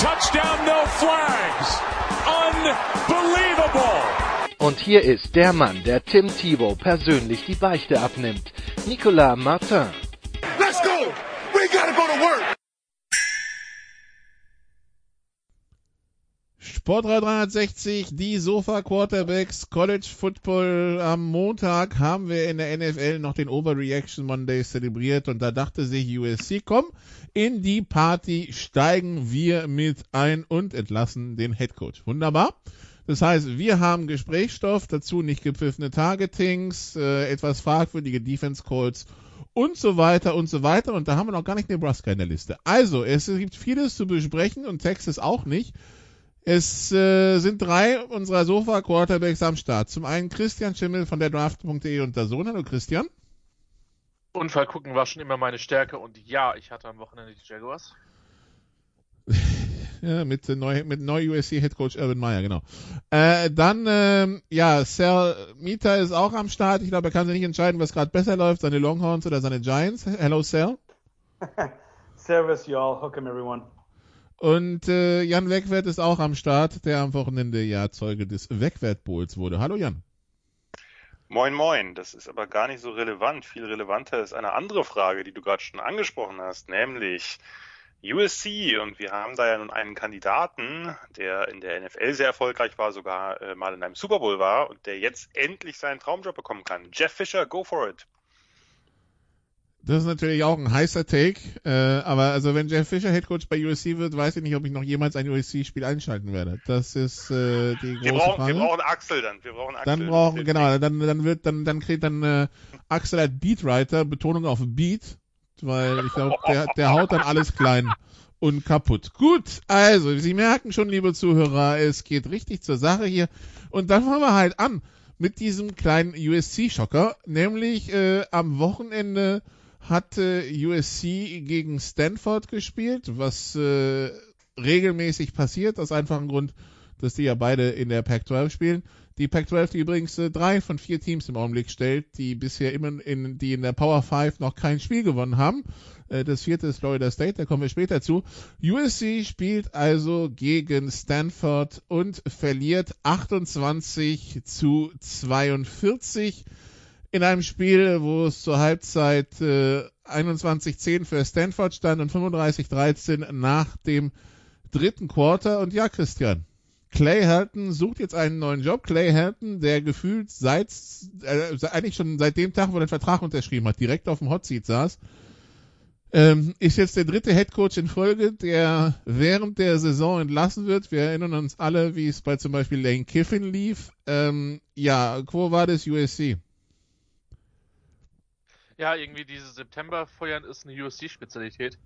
touchdown, no flags. Unbelievable. Und hier ist der Mann, der Tim Thibault persönlich die Beichte abnimmt. Nicolas Martin. Let's go. We gotta go to work. Sport 360, die Sofa Quarterbacks, College Football. Am Montag haben wir in der NFL noch den Overreaction Monday zelebriert und da dachte sich USC, komm, in die Party steigen wir mit ein und entlassen den Head Coach. Wunderbar. Das heißt, wir haben Gesprächsstoff, dazu nicht gepfiffene Targetings, äh, etwas fragwürdige Defense Calls und so weiter und so weiter. Und da haben wir noch gar nicht Nebraska in der Liste. Also, es gibt vieles zu besprechen und Texas auch nicht. Es äh, sind drei unserer Sofa-Quarterbacks am Start. Zum einen Christian Schimmel von der Draft.de und der Sohn. Hallo Christian. Unfall gucken war schon immer meine Stärke und ja, ich hatte am Wochenende die Jaguars. ja, mit, äh, neu, mit neu USC Head Coach Urban Meyer, genau. Äh, dann, ähm, ja, Sal Mita ist auch am Start. Ich glaube, er kann sich nicht entscheiden, was gerade besser läuft, seine Longhorns oder seine Giants. Hello, Sal. Servus, y'all. Hook 'em, everyone. Und äh, Jan Wegwert ist auch am Start, der am Wochenende ja Zeuge des Wegwert wurde. Hallo Jan. Moin, moin. Das ist aber gar nicht so relevant. Viel relevanter ist eine andere Frage, die du gerade schon angesprochen hast, nämlich USC. Und wir haben da ja nun einen Kandidaten, der in der NFL sehr erfolgreich war, sogar äh, mal in einem Super Bowl war und der jetzt endlich seinen Traumjob bekommen kann. Jeff Fisher, go for it. Das ist natürlich auch ein heißer Take, äh, aber also wenn Jeff Fisher Headcoach bei USC wird, weiß ich nicht, ob ich noch jemals ein USC-Spiel einschalten werde. Das ist äh, die große wir brauchen, Frage. Wir brauchen Axel dann. Wir brauchen Axel. Dann brauchen genau, dann dann wird dann dann kriegt dann äh, Axel als Beatwriter Betonung auf Beat, weil ich glaube, der der haut dann alles klein und kaputt. Gut, also Sie merken schon, liebe Zuhörer, es geht richtig zur Sache hier und dann fangen wir halt an mit diesem kleinen USC-Schocker, nämlich äh, am Wochenende hatte USC gegen Stanford gespielt, was äh, regelmäßig passiert, aus einfachem Grund, dass die ja beide in der Pac-12 spielen. Die Pac-12, die übrigens äh, drei von vier Teams im Augenblick stellt, die bisher immer in, die in der Power 5 noch kein Spiel gewonnen haben. Äh, das vierte ist Florida State, da kommen wir später zu. USC spielt also gegen Stanford und verliert 28 zu 42 in einem Spiel, wo es zur Halbzeit äh, 21-10 für Stanford stand und 35-13 nach dem dritten Quarter. Und ja, Christian, Clay Helton sucht jetzt einen neuen Job. Clay Helton, der gefühlt seit, äh, eigentlich schon seit dem Tag, wo er den Vertrag unterschrieben hat, direkt auf dem Hot Seat saß, ähm, ist jetzt der dritte Head Coach in Folge, der während der Saison entlassen wird. Wir erinnern uns alle, wie es bei zum Beispiel Lane Kiffin lief. Ähm, ja, war das USC? Ja, irgendwie diese September-Feuern ist eine USC-Spezialität.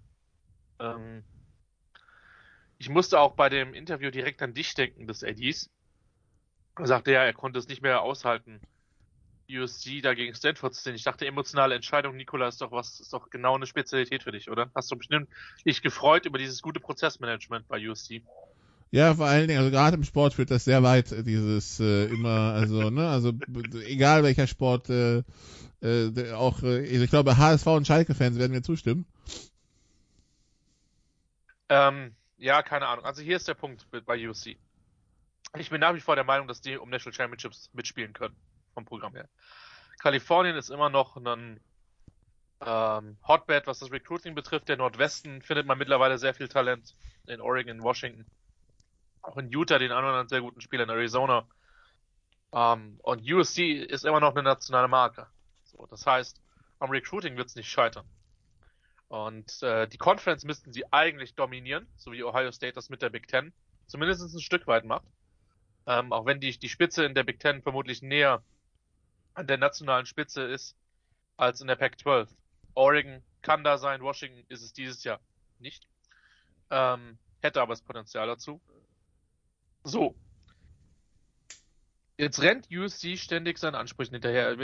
Ähm, ich musste auch bei dem Interview direkt an dich denken, des Eddies. Er sagte ja, er konnte es nicht mehr aushalten, USC da gegen Stanford zu sehen. Ich dachte, emotionale Entscheidung, Nikola, ist doch was, ist doch genau eine Spezialität für dich, oder? Hast du bestimmt dich gefreut über dieses gute Prozessmanagement bei USC? Ja, vor allen Dingen, also gerade im Sport führt das sehr weit, dieses äh, immer, also, ne, also egal welcher Sport, äh, äh, auch, äh, ich glaube, HSV und Schalke-Fans werden mir zustimmen. Ähm, ja, keine Ahnung. Also hier ist der Punkt bei USC. Ich bin nach wie vor der Meinung, dass die um National Championships mitspielen können, vom Programm her. Kalifornien ist immer noch ein ähm, Hotbed, was das Recruiting betrifft. Der Nordwesten findet man mittlerweile sehr viel Talent. In Oregon, in Washington. Auch in Utah den anderen sehr guten Spieler, in Arizona. Ähm, und USC ist immer noch eine nationale Marke. So, das heißt, am Recruiting wird es nicht scheitern. Und äh, die Conference müssten sie eigentlich dominieren, so wie Ohio State das mit der Big Ten zumindest ein Stück weit macht. Ähm, auch wenn die, die Spitze in der Big Ten vermutlich näher an der nationalen Spitze ist als in der Pac-12. Oregon kann da sein, Washington ist es dieses Jahr nicht. Ähm, hätte aber das Potenzial dazu. So. Jetzt rennt USC ständig seinen Ansprüchen hinterher.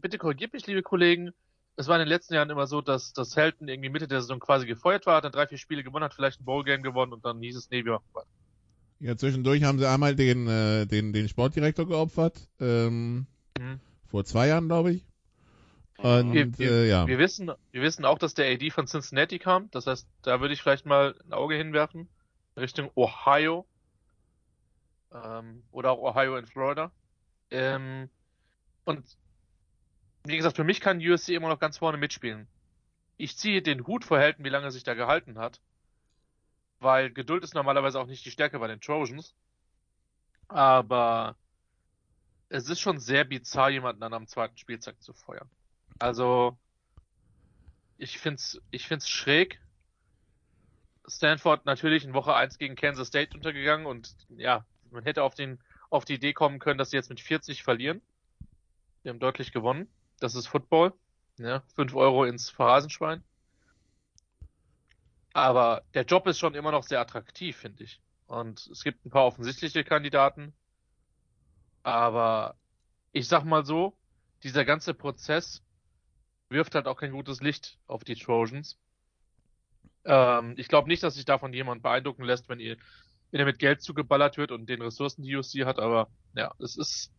Bitte korrigiert mich, liebe Kollegen. Es war in den letzten Jahren immer so, dass das Helton irgendwie Mitte der Saison quasi gefeuert war, hat dann drei, vier Spiele gewonnen, hat vielleicht ein Bowl-Game gewonnen und dann hieß es, nee, wir machen weiter. Ja, zwischendurch haben sie einmal den, äh, den, den Sportdirektor geopfert. Ähm, mhm. Vor zwei Jahren, glaube ich. Und, wir, wir, äh, ja. wir, wissen, wir wissen auch, dass der AD von Cincinnati kam. Das heißt, da würde ich vielleicht mal ein Auge hinwerfen. Richtung Ohio. Ähm, oder auch Ohio in Florida. Ähm, und wie gesagt, für mich kann USC immer noch ganz vorne mitspielen. Ich ziehe den Hut vor Helden, wie lange er sich da gehalten hat. Weil Geduld ist normalerweise auch nicht die Stärke bei den Trojans. Aber es ist schon sehr bizarr, jemanden dann am zweiten Spielzeug zu feuern. Also, ich find's, ich find's schräg. Stanford natürlich in Woche 1 gegen Kansas State untergegangen und ja, man hätte auf den, auf die Idee kommen können, dass sie jetzt mit 40 verlieren. Wir haben deutlich gewonnen. Das ist Football. Ja, 5 Euro ins Phrasenschwein. Aber der Job ist schon immer noch sehr attraktiv, finde ich. Und es gibt ein paar offensichtliche Kandidaten. Aber ich sag mal so, dieser ganze Prozess wirft halt auch kein gutes Licht auf die Trojans. Ähm, ich glaube nicht, dass sich davon jemand beeindrucken lässt, wenn ihr, wenn er mit Geld zugeballert wird und den Ressourcen, die USC hat, aber ja, es ist,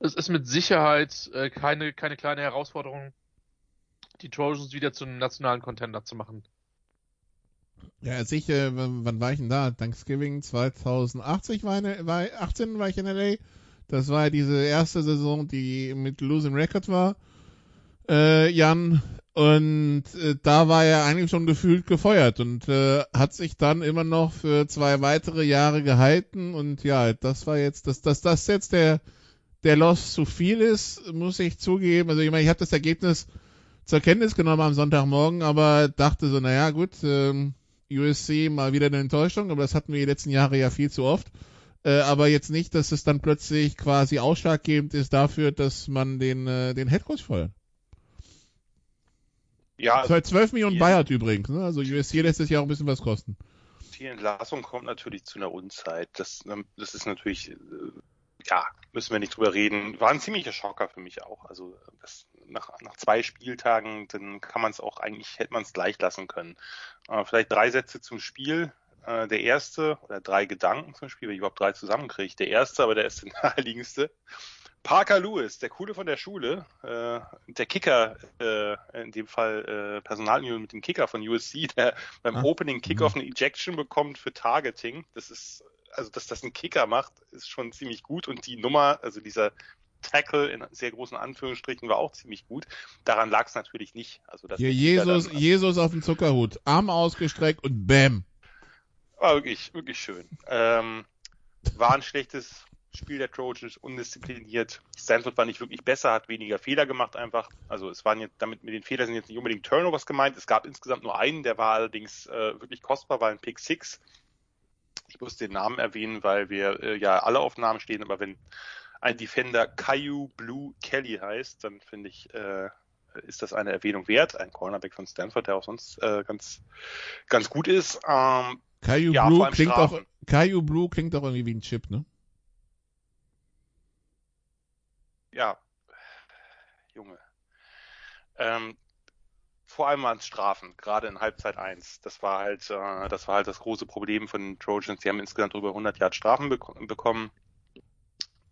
es ist mit Sicherheit äh, keine, keine kleine Herausforderung, die Trojans wieder zu einem nationalen Contender zu machen. Ja, sicher, wann war ich denn da? Thanksgiving 2080 war, in, war 18 war ich in LA. Das war diese erste Saison, die mit Losing Record war äh, Jan. Und äh, da war er eigentlich schon gefühlt gefeuert und äh, hat sich dann immer noch für zwei weitere Jahre gehalten. Und ja, das war jetzt, dass das, das jetzt der, der Loss zu viel ist, muss ich zugeben. Also ich meine, ich habe das Ergebnis zur Kenntnis genommen am Sonntagmorgen, aber dachte so, naja gut, ähm, USC mal wieder eine Enttäuschung, aber das hatten wir die letzten Jahre ja viel zu oft. Äh, aber jetzt nicht, dass es dann plötzlich quasi ausschlaggebend ist dafür, dass man den, äh, den Headcoach feuert. Ja. Das war 12 Millionen Bayard übrigens, ne? Also USC lässt es ja auch ein bisschen was kosten. Die Entlassung kommt natürlich zu einer Unzeit. Das, ähm, das ist natürlich, äh, ja, müssen wir nicht drüber reden. War ein ziemlicher Schocker für mich auch. Also das, nach, nach zwei Spieltagen, dann kann man es auch eigentlich, hätte man es gleich lassen können. Äh, vielleicht drei Sätze zum Spiel. Äh, der erste, oder drei Gedanken zum Spiel, wenn ich überhaupt drei zusammenkriege. Der erste, aber der ist der naheliegendste. Parker Lewis, der Coole von der Schule, äh, der Kicker, äh, in dem Fall äh, Personalunion mit dem Kicker von USC, der beim ah. Opening Kickoff mhm. eine Ejection bekommt für Targeting. Das ist, also dass das ein Kicker macht, ist schon ziemlich gut und die Nummer, also dieser Tackle in sehr großen Anführungsstrichen war auch ziemlich gut. Daran lag es natürlich nicht. Also dass Hier Jesus, dann, Jesus auf dem Zuckerhut, Arm ausgestreckt und Bäm. War wirklich, wirklich schön. Ähm, war ein schlechtes Spiel der Trojans undiszipliniert. Stanford war nicht wirklich besser, hat weniger Fehler gemacht einfach. Also es waren jetzt, damit mit den Fehlern sind jetzt nicht unbedingt Turnovers gemeint. Es gab insgesamt nur einen, der war allerdings äh, wirklich kostbar, war ein Pick Six. Ich muss den Namen erwähnen, weil wir äh, ja alle auf Namen stehen, aber wenn ein Defender Caillou Blue Kelly heißt, dann finde ich, äh, ist das eine Erwähnung wert. Ein Cornerback von Stanford, der auch sonst äh, ganz, ganz gut ist. Ähm, Caillou ja, Blue klingt auch, Caillou Blue klingt auch irgendwie wie ein Chip, ne? Ja, Junge. Ähm, vor allem waren es Strafen, gerade in Halbzeit 1. Das war halt, äh, das war halt das große Problem von den Trojans. Die haben insgesamt über 100 Yard Strafen be bekommen.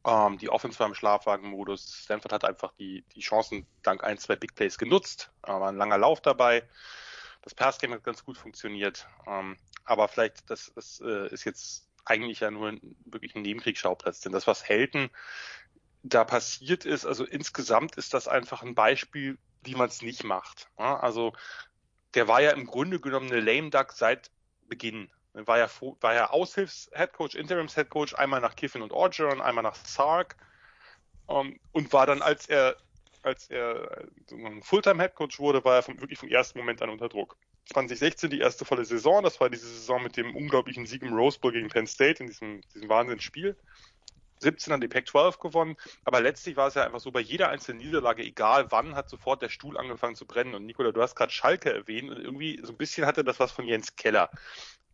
Ähm, die Offense war im Schlafwagenmodus. Stanford hat einfach die, die Chancen dank ein, zwei Big Plays genutzt. Äh, war ein langer Lauf dabei. Das Passgame hat ganz gut funktioniert. Ähm, aber vielleicht, das, das äh, ist jetzt eigentlich ja nur wirklich ein Nebenkriegsschauplatz. Denn das, was Helden da passiert ist, also insgesamt ist das einfach ein Beispiel, wie man es nicht macht. Ja, also der war ja im Grunde genommen eine Lame Duck seit Beginn. War ja, war ja Aushilfs-Headcoach, Interims-Headcoach, einmal nach Kiffin und Orgeron, einmal nach Sark um, ähm, und war dann, als er als er ein Fulltime-Headcoach wurde, war er vom, wirklich vom ersten Moment an unter Druck. 2016 die erste volle Saison, das war diese Saison mit dem unglaublichen Sieg im Rose Bowl gegen Penn State in diesem, diesem Wahnsinnsspiel. 17 an die Pac-12 gewonnen, aber letztlich war es ja einfach so, bei jeder einzelnen Niederlage, egal wann, hat sofort der Stuhl angefangen zu brennen. Und Nikola, du hast gerade Schalke erwähnt und irgendwie so ein bisschen hatte das was von Jens Keller.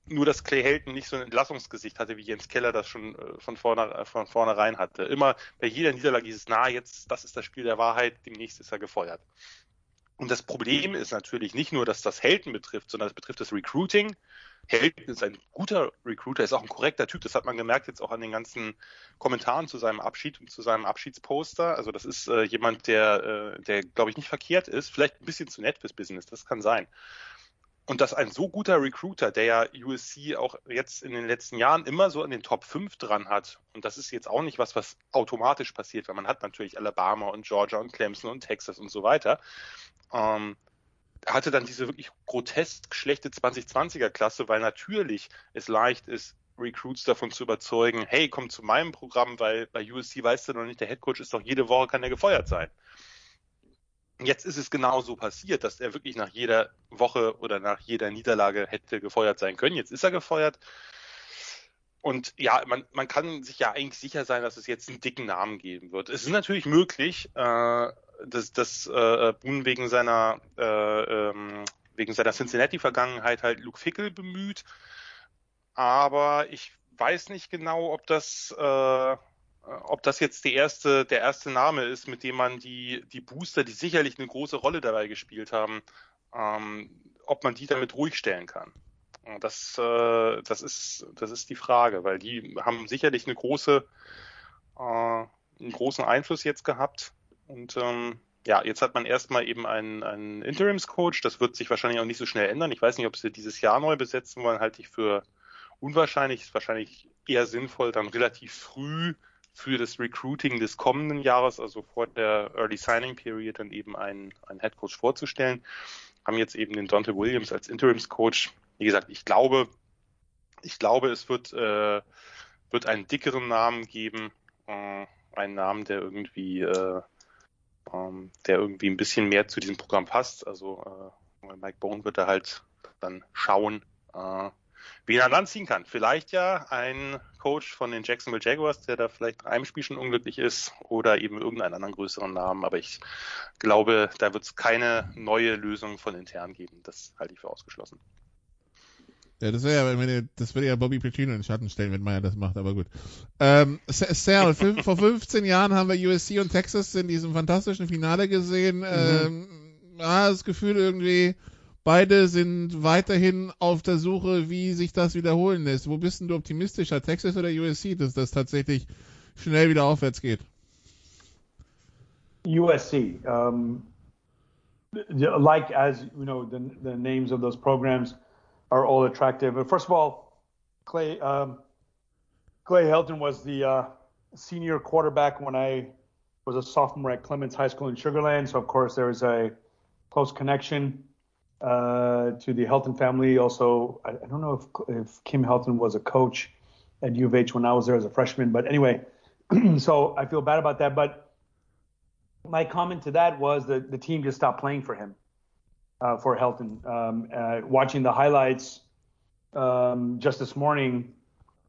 Nur, dass Clay Helton nicht so ein Entlassungsgesicht hatte, wie Jens Keller das schon äh, von, vorne, äh, von vornherein hatte. Immer bei jeder Niederlage dieses, na, jetzt, das ist das Spiel der Wahrheit, demnächst ist er gefeuert. Und das Problem ist natürlich nicht nur, dass das Helden betrifft, sondern es betrifft das Recruiting. Helden ist ein guter Recruiter, ist auch ein korrekter Typ. Das hat man gemerkt jetzt auch an den ganzen Kommentaren zu seinem Abschied und zu seinem Abschiedsposter. Also das ist äh, jemand, der, äh, der glaube ich nicht verkehrt ist. Vielleicht ein bisschen zu nett fürs Business, das kann sein. Und dass ein so guter Recruiter, der ja USC auch jetzt in den letzten Jahren immer so an den Top 5 dran hat, und das ist jetzt auch nicht was, was automatisch passiert, weil man hat natürlich Alabama und Georgia und Clemson und Texas und so weiter, ähm, hatte dann diese wirklich grotesk schlechte 2020er Klasse, weil natürlich es leicht ist, Recruits davon zu überzeugen, hey, komm zu meinem Programm, weil bei USC weißt du noch nicht, der Headcoach ist doch jede Woche kann er gefeuert sein. Jetzt ist es genau so passiert, dass er wirklich nach jeder Woche oder nach jeder Niederlage hätte gefeuert sein können. Jetzt ist er gefeuert. Und ja, man, man kann sich ja eigentlich sicher sein, dass es jetzt einen dicken Namen geben wird. Es ist natürlich möglich, äh, dass, dass äh, Boone wegen seiner äh, ähm, wegen seiner Cincinnati-Vergangenheit halt Luke Fickel bemüht. Aber ich weiß nicht genau, ob das äh, ob das jetzt die erste, der erste Name ist, mit dem man die, die Booster, die sicherlich eine große Rolle dabei gespielt haben, ähm, ob man die damit ruhig stellen kann. Das, äh, das, ist, das ist die Frage, weil die haben sicherlich eine große, äh, einen großen Einfluss jetzt gehabt. Und ähm, ja, jetzt hat man erstmal eben einen, einen Interims-Coach. Das wird sich wahrscheinlich auch nicht so schnell ändern. Ich weiß nicht, ob sie dieses Jahr neu besetzen wollen, halte ich für unwahrscheinlich. Ist wahrscheinlich eher sinnvoll, dann relativ früh für das Recruiting des kommenden Jahres, also vor der Early Signing Period, dann eben einen, einen Head Coach vorzustellen. Haben jetzt eben den Dante Williams als Interims Coach. Wie gesagt, ich glaube, ich glaube, es wird, äh, wird einen dickeren Namen geben, äh, einen Namen, der irgendwie, äh, ähm, der irgendwie ein bisschen mehr zu diesem Programm passt. Also äh, Mike Bone wird da halt dann schauen, äh, wen er dann ziehen kann. Vielleicht ja ein Coach von den Jacksonville Jaguars, der da vielleicht in einem Spiel schon unglücklich ist oder eben irgendeinen anderen größeren Namen. Aber ich glaube, da wird es keine neue Lösung von intern geben. Das halte ich für ausgeschlossen. Ja, das wäre ja, das würde ja Bobby Petrino in den Schatten stellen, wenn Meyer das macht, aber gut. Ähm, Sal, vor 15 Jahren haben wir USC und Texas in diesem fantastischen Finale gesehen. Mhm. Ähm, ah, das Gefühl irgendwie, Beide sind weiterhin auf der Suche, wie sich das wiederholen lässt. Wo bist denn du optimistischer, Texas oder USC, dass das tatsächlich schnell wieder aufwärts geht? USC. Um, like as you know, the, the names of those programs are all attractive. But first of all, Clay um, Clay Helton was the uh, senior quarterback when I was a sophomore at Clements High School in Sugarland. So of course there is a close connection. uh, to the Helton family. Also, I, I don't know if, if Kim Helton was a coach at U of H when I was there as a freshman, but anyway, so I feel bad about that. But my comment to that was that the team just stopped playing for him, uh, for Helton. Um, uh, watching the highlights um, just this morning,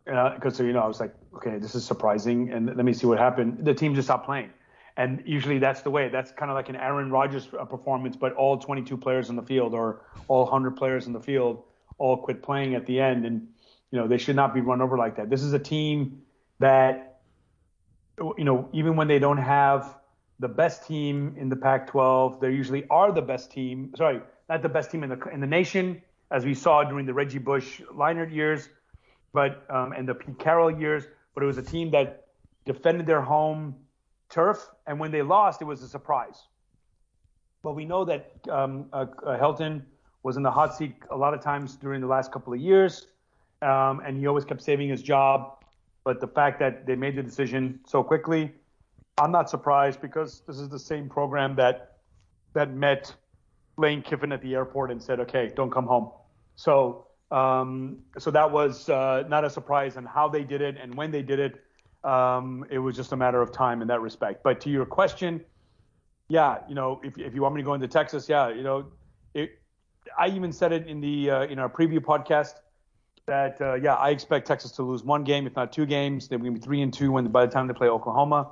because uh, you know I was like, okay, this is surprising, and let me see what happened. The team just stopped playing. And usually that's the way. That's kind of like an Aaron Rodgers uh, performance, but all 22 players in the field or all 100 players in the field all quit playing at the end. And, you know, they should not be run over like that. This is a team that, you know, even when they don't have the best team in the Pac 12, they usually are the best team. Sorry, not the best team in the, in the nation, as we saw during the Reggie Bush Leinert years, but, um, and the Pete Carroll years. But it was a team that defended their home turf, and when they lost, it was a surprise. But we know that um, uh, uh, Helton was in the hot seat a lot of times during the last couple of years, um, and he always kept saving his job. But the fact that they made the decision so quickly, I'm not surprised because this is the same program that that met Lane Kiffin at the airport and said, "Okay, don't come home." So, um, so that was uh, not a surprise on how they did it and when they did it. Um, it was just a matter of time in that respect. But to your question, yeah, you know, if, if you want me to go into Texas, yeah, you know, it, I even said it in the uh, in our preview podcast. that uh, yeah, I expect Texas to lose one game, if not two games. They're going to be three and two when by the time they play Oklahoma.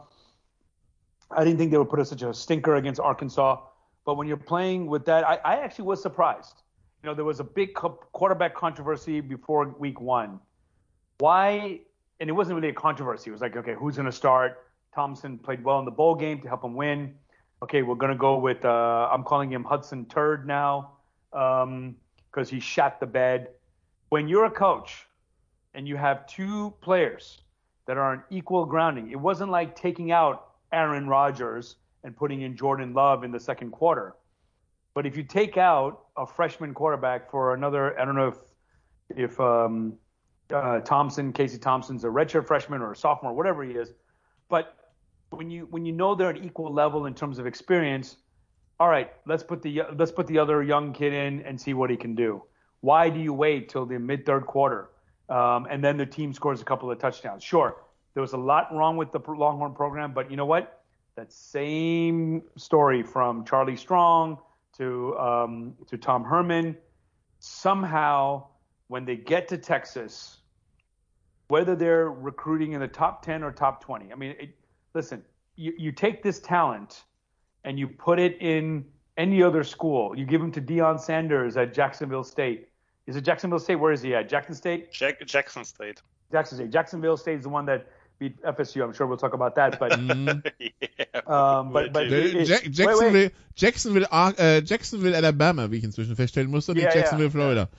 I didn't think they would put us such a stinker against Arkansas, but when you're playing with that, I, I actually was surprised. You know, there was a big co- quarterback controversy before week one. Why? And it wasn't really a controversy. It was like, okay, who's going to start? Thompson played well in the bowl game to help him win. Okay, we're going to go with, uh, I'm calling him Hudson Turd now because um, he shot the bed. When you're a coach and you have two players that are on equal grounding, it wasn't like taking out Aaron Rodgers and putting in Jordan Love in the second quarter. But if you take out a freshman quarterback for another, I don't know if if um, uh, Thompson, Casey Thompson's a redshirt freshman or a sophomore, whatever he is, but when you when you know they're at equal level in terms of experience, all right, let's put the let's put the other young kid in and see what he can do. Why do you wait till the mid third quarter um, and then the team scores a couple of touchdowns? Sure, there was a lot wrong with the Longhorn program, but you know what? That same story from Charlie Strong to um, to Tom Herman. Somehow, when they get to Texas, whether they're recruiting in the top 10 or top 20, I mean, it, listen, you, you take this talent and you put it in any other school. You give him to Deion Sanders at Jacksonville State. Is it Jacksonville State? Where is he at? Jackson State? Jack, Jackson State. Jackson State. Jacksonville State is the one that beat FSU. I'm sure we'll talk about that. But yeah, um, but, but Der, it- wait, Jacksonville, wait. Jacksonville, Ar- äh, Jacksonville, Alabama, wie ich inzwischen feststellen musste, und nicht Ja, ja. Jacksonville, Florida.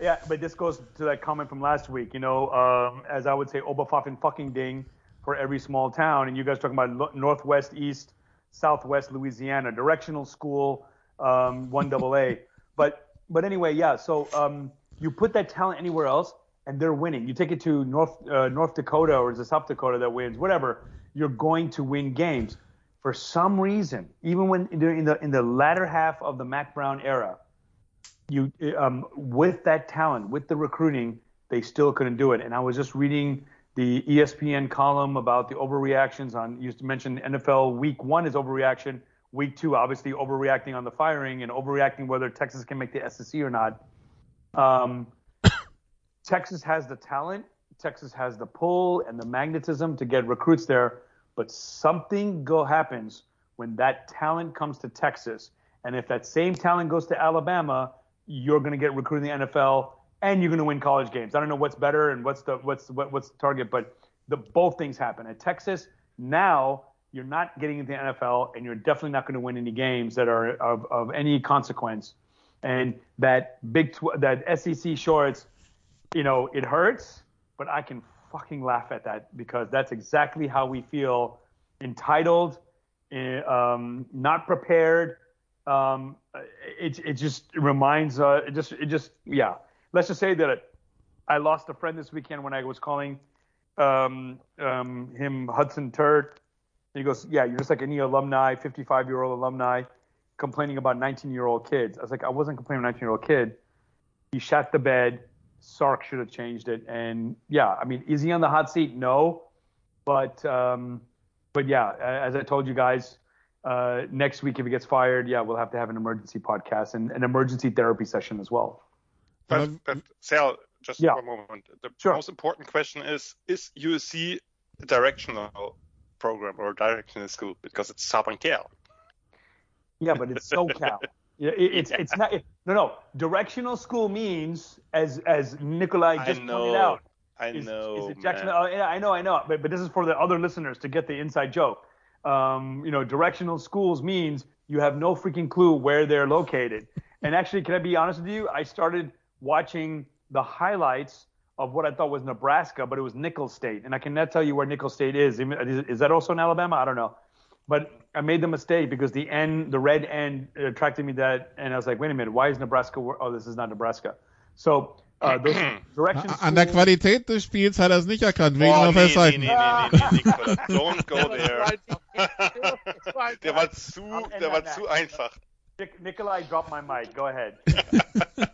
Yeah, but this goes to that comment from last week. You know, um, as I would say, Oberpfaffen fucking ding for every small town, and you guys talking about lo- northwest, east, southwest Louisiana, directional school, um, one double A. But but anyway, yeah. So um, you put that talent anywhere else, and they're winning. You take it to North uh, North Dakota or is it South Dakota that wins? Whatever, you're going to win games. For some reason, even when in the in the latter half of the Mac Brown era, you um, with that talent, with the recruiting, they still couldn't do it. And I was just reading the ESPN column about the overreactions on. You mentioned NFL Week One is overreaction. Week Two, obviously, overreacting on the firing and overreacting whether Texas can make the SEC or not. Um, Texas has the talent. Texas has the pull and the magnetism to get recruits there, but something go happens when that talent comes to Texas. And if that same talent goes to Alabama, you're going to get recruited in the NFL and you're going to win college games. I don't know what's better and what's the what's what, what's the target, but the both things happen at Texas. Now you're not getting into the NFL, and you're definitely not going to win any games that are of, of any consequence. And that Big tw- that SEC shorts, you know, it hurts, but I can fucking laugh at that because that's exactly how we feel entitled, eh, um, not prepared. Um, it, it just reminds, uh, it just, it just, yeah. Let's just say that I lost a friend this weekend when I was calling um, um, him Hudson Turd. He goes, yeah, you're just like any alumni, 55 year old alumni, complaining about 19 year old kids. I was like, I wasn't complaining about 19 year old kid. He shot the bed. Sark should have changed it. And yeah, I mean, is he on the hot seat? No, but um, but yeah, as I told you guys, uh, next week if he gets fired, yeah, we'll have to have an emergency podcast and an emergency therapy session as well. But, but Sal, just Yeah. one moment. The Sure. most important question is: Is USC a directional program or a directional school? Because it's Southern Cal. Yeah, but it's SoCal. Yeah, it, it's it's not it, no no. Directional school means as as Nikolai I just know. pointed out. I is, know. is Jackson? Oh, yeah, I know, I know. But but this is for the other listeners to get the inside joke. Um, you know, directional schools means you have no freaking clue where they're located. and actually, can I be honest with you? I started watching the highlights of what I thought was Nebraska, but it was Nicholls State, and I cannot tell you where Nicholls State is. Is, is that also in Alabama? I don't know. But I made the mistake because the N, the red end, attracted me that, and I was like, wait a minute, why is Nebraska? Oh, this is not Nebraska. So uh, those direction An der schools- Qualität des Spiels hat er es nicht erkannt, wegen Oh, auf nee, nee, Seiten. nee, nee, nee, nee, don't go there. It's fine. Der war zu, der war that. zu einfach. Nic- Nikolai, drop my mic. Go ahead.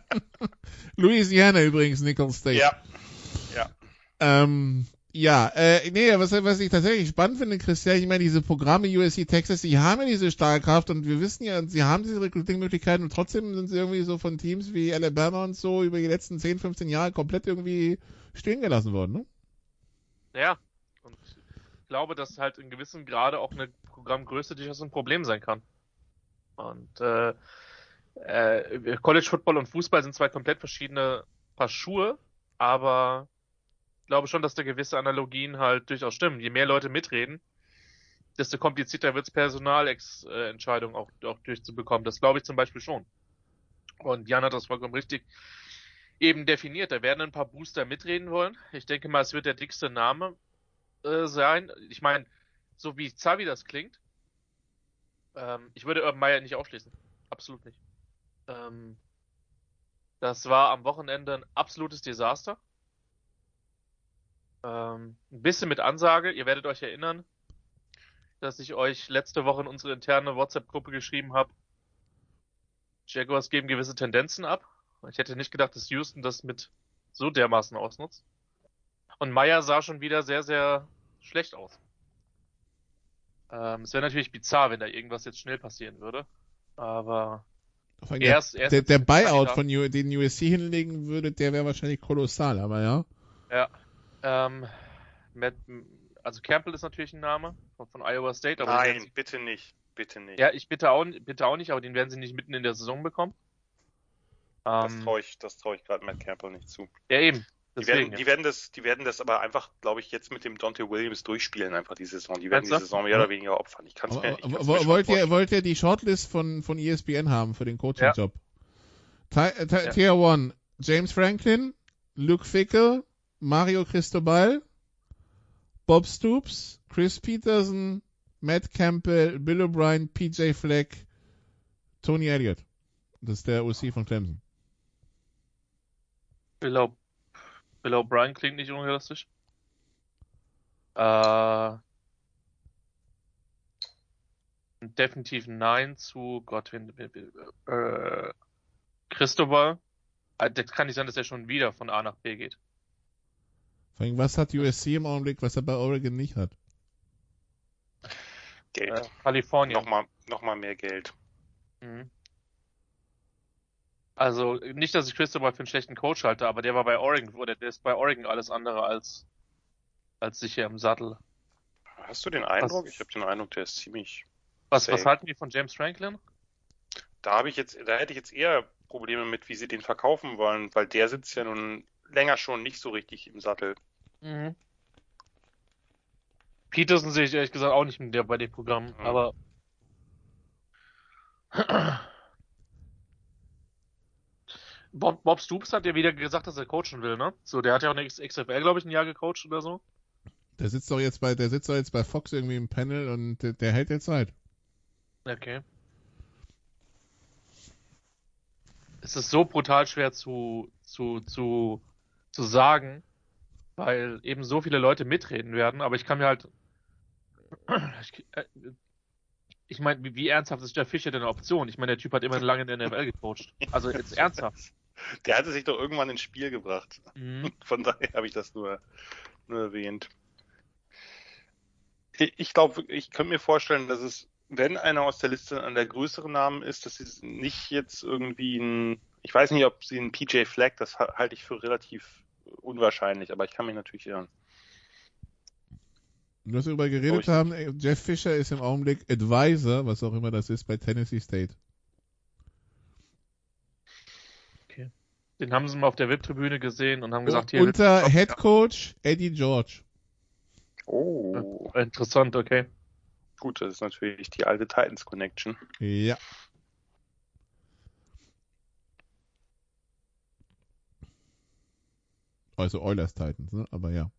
Louisiana übrigens, Nicholls State. Ja, ja. Ähm, Ja, äh, nee, was, was ich tatsächlich spannend finde, Christian, ich meine, diese Programme USC Texas, die haben ja diese Stahlkraft und wir wissen ja, sie haben diese Recruiting-Möglichkeiten und trotzdem sind sie irgendwie so von Teams wie Alabama und so über die letzten 10, 15 Jahre komplett irgendwie stehen gelassen worden, ne? Ja, und ich glaube, dass halt in gewissem Grade auch eine Programmgröße durchaus ein Problem sein kann. Und äh, äh, College Football und Fußball sind zwei komplett verschiedene Paar Schuhe, aber glaube schon, dass da gewisse Analogien halt durchaus stimmen. Je mehr Leute mitreden, desto komplizierter wird es Personalentscheidungen auch, auch durchzubekommen. Das glaube ich zum Beispiel schon. Und Jan hat das vollkommen richtig eben definiert. Da werden ein paar Booster mitreden wollen. Ich denke mal, es wird der dickste Name äh, sein. Ich meine, so wie Zavi das klingt, ähm, ich würde Urban Meyer nicht ausschließen. Absolut nicht. Ähm, das war am Wochenende ein absolutes Desaster. Ähm, ein bisschen mit Ansage. Ihr werdet euch erinnern, dass ich euch letzte Woche in unsere interne WhatsApp-Gruppe geschrieben habe. Jaguars geben gewisse Tendenzen ab. Ich hätte nicht gedacht, dass Houston das mit so dermaßen ausnutzt. Und Meyer sah schon wieder sehr, sehr schlecht aus. Ähm, es wäre natürlich bizarr, wenn da irgendwas jetzt schnell passieren würde. Aber er ist, er ist der, der Buyout von U, den USC hinlegen würde, der wäre wahrscheinlich kolossal, aber ja. Ja. Ähm, Matt, also Campbell ist natürlich ein Name von, von Iowa State. Aber Nein, sie, bitte nicht. Bitte nicht. Ja, ich bitte auch, bitte auch nicht, aber den werden sie nicht mitten in der Saison bekommen. Das ähm, traue ich, das trau ich gerade Matt Campbell nicht zu. Ja, eben. Deswegen, die, werden, ja. die, werden das, die werden das aber einfach, glaube ich, jetzt mit dem Dante Williams durchspielen, einfach die Saison. Die werden die Saison mehr oder weniger opfern. Ich kann es mir, ich wollt, ihr, wollt ihr die Shortlist von, von ESPN haben für den Coaching-Job? Ja. ja. Tier 1, James Franklin, Luke Fickle, Mario Cristobal, Bob Stoops, Chris Peterson, Matt Campbell, Bill O'Brien, PJ Fleck, Tony Elliott. Das ist der OC von Clemson. Bill, O'Brien klingt nicht unrealistisch. Äh, definitiv Nein zu Gott, wenn, äh, Christopher. Äh, das kann nicht sein, dass er schon wieder von A nach B geht. Vor allem, was hat USC im Augenblick, was er bei Oregon nicht hat? Geld. Äh, Kalifornien. Nochmal, nochmal mehr Geld. Mhm. Also nicht, dass ich Christopher für einen schlechten Coach halte, aber der war bei Oregon, oder der ist bei Oregon alles andere als als sicher im Sattel. Hast du den Eindruck? Was, ich habe den Eindruck, der ist ziemlich. Was, was halten die von James Franklin? Da habe ich jetzt, da hätte ich jetzt eher Probleme mit, wie sie den verkaufen wollen, weil der sitzt ja nun länger schon nicht so richtig im Sattel. Mhm. Peterson sehe ich ehrlich gesagt auch nicht mit der bei dem Programm, mhm. aber Bob, Bob Stoops hat ja wieder gesagt, dass er coachen will, ne? So, der hat ja auch eine XFL, glaube ich, ein Jahr gecoacht oder so. Der sitzt doch jetzt bei, der sitzt doch jetzt bei Fox irgendwie im Panel und der, der hält jetzt Zeit. Okay. Es ist so brutal schwer zu, zu, zu, zu sagen, weil eben so viele Leute mitreden werden, aber ich kann mir halt, ich, äh, meine, wie, wie, ernsthaft ist Jeff Fischer denn eine Option? Ich meine, der Typ hat immerhin lange in der NFL gecoacht. Also jetzt ernsthaft. Der hatte sich doch irgendwann ins Spiel gebracht. Mhm. Von daher habe ich das nur, nur erwähnt. Ich glaube, ich könnte mir vorstellen, dass es, wenn einer aus der Liste an der größeren Namen ist, dass es nicht jetzt irgendwie ein, ich weiß nicht, ob sie einen PJ Flag, das halte ich für relativ unwahrscheinlich, aber ich kann mich natürlich irren. Was wir darüber geredet haben, Jeff Fisher ist im Augenblick Advisor, was auch immer das ist, bei Tennessee State. Okay. Den haben sie mal auf der VIP-Tribüne gesehen und haben gesagt, hier. Unter Head Coach Eddie George. Oh. Interessant, okay. Gut, das ist natürlich die alte Titans Connection. Ja. Also Oilers Titans, ne? Aber ja.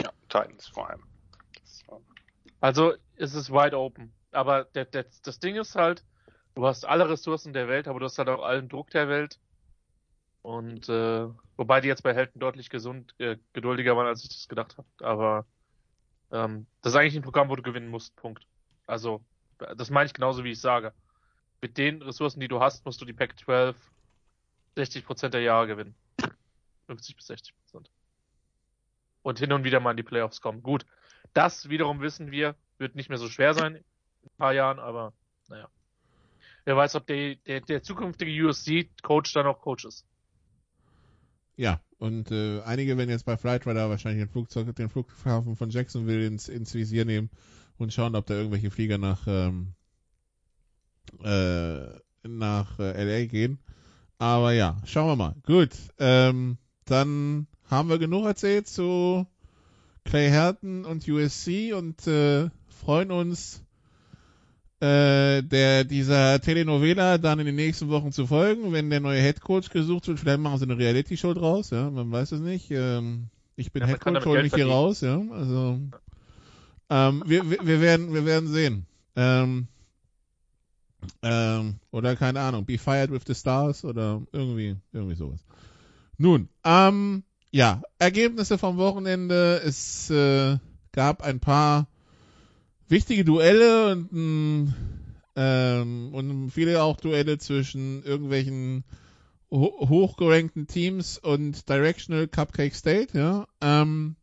Ja, Titans vor allem. Also es ist wide open. Aber der, der, das Ding ist halt, du hast alle Ressourcen der Welt, aber du hast halt auch allen Druck der Welt. Und äh, wobei die jetzt bei Helden deutlich gesund, äh, geduldiger waren, als ich das gedacht habe. Aber ähm, das ist eigentlich ein Programm, wo du gewinnen musst. Punkt. Also das meine ich genauso, wie ich sage. Mit den Ressourcen, die du hast, musst du die Pack 12 60% der Jahre gewinnen. 50 bis 60 Prozent. und hin und wieder mal in die Playoffs kommen. Gut, das wiederum wissen wir, wird nicht mehr so schwer sein in ein paar Jahren, aber naja. Wer weiß, ob der, der, der zukünftige USC-Coach da noch Coach ist. Ja, und äh, einige werden jetzt bei Flightrider wahrscheinlich den Flugzeug, den Flughafen von Jacksonville ins, ins Visier nehmen und schauen, ob da irgendwelche Flieger nach ähm, äh, nach äh, LA gehen. Aber ja, schauen wir mal. Gut, ähm, dann haben wir genug erzählt zu Clay Herton und USC und äh, freuen uns äh, der dieser Telenovela dann in den nächsten Wochen zu folgen, wenn der neue Head Coach gesucht wird. Vielleicht machen sie eine Reality Show draus, ja, man weiß es nicht. Ähm, ich bin Ja, Head Coach, hol mich hier raus, ja. Also ähm, wir, wir, wir werden wir werden sehen. Ähm, ähm, oder keine Ahnung, Be Fired with the Stars oder irgendwie irgendwie sowas. Nun, ähm, ja, Ergebnisse vom Wochenende. Es äh, gab ein paar wichtige Duelle und, mh, ähm, und viele auch Duelle zwischen irgendwelchen ho hochgerankten Teams und Directional Cupcake State, ja. Ähm,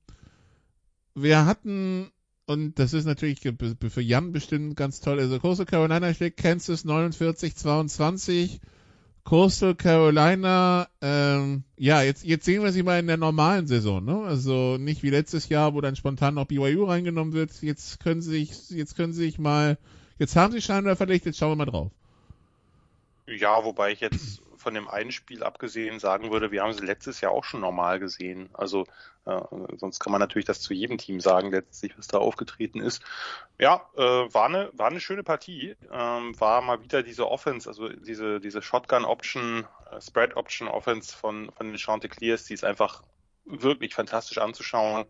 wir hatten, und das ist natürlich für Jan bestimmt ganz toll, also Coastal Carolina schlägt Kansas 49-22. Coastal Carolina, ähm, ja, jetzt, jetzt sehen wir sie mal in der normalen Saison, ne? Also nicht wie letztes Jahr, wo dann spontan noch BYU reingenommen wird. Jetzt können sie sich, jetzt können sie sich mal, jetzt haben sie scheinbar verlegt, jetzt schauen wir mal drauf. Ja, wobei ich jetzt von dem einen Spiel abgesehen sagen würde, wir haben sie letztes Jahr auch schon normal gesehen. Also äh, sonst kann man natürlich das zu jedem Team sagen, letztlich, was da aufgetreten ist. Ja, äh, war eine war eine schöne Partie. Ähm, war mal wieder diese Offense, also diese diese Shotgun Option, äh, Spread Option Offense von von den Chanticleers, die ist einfach wirklich fantastisch anzuschauen.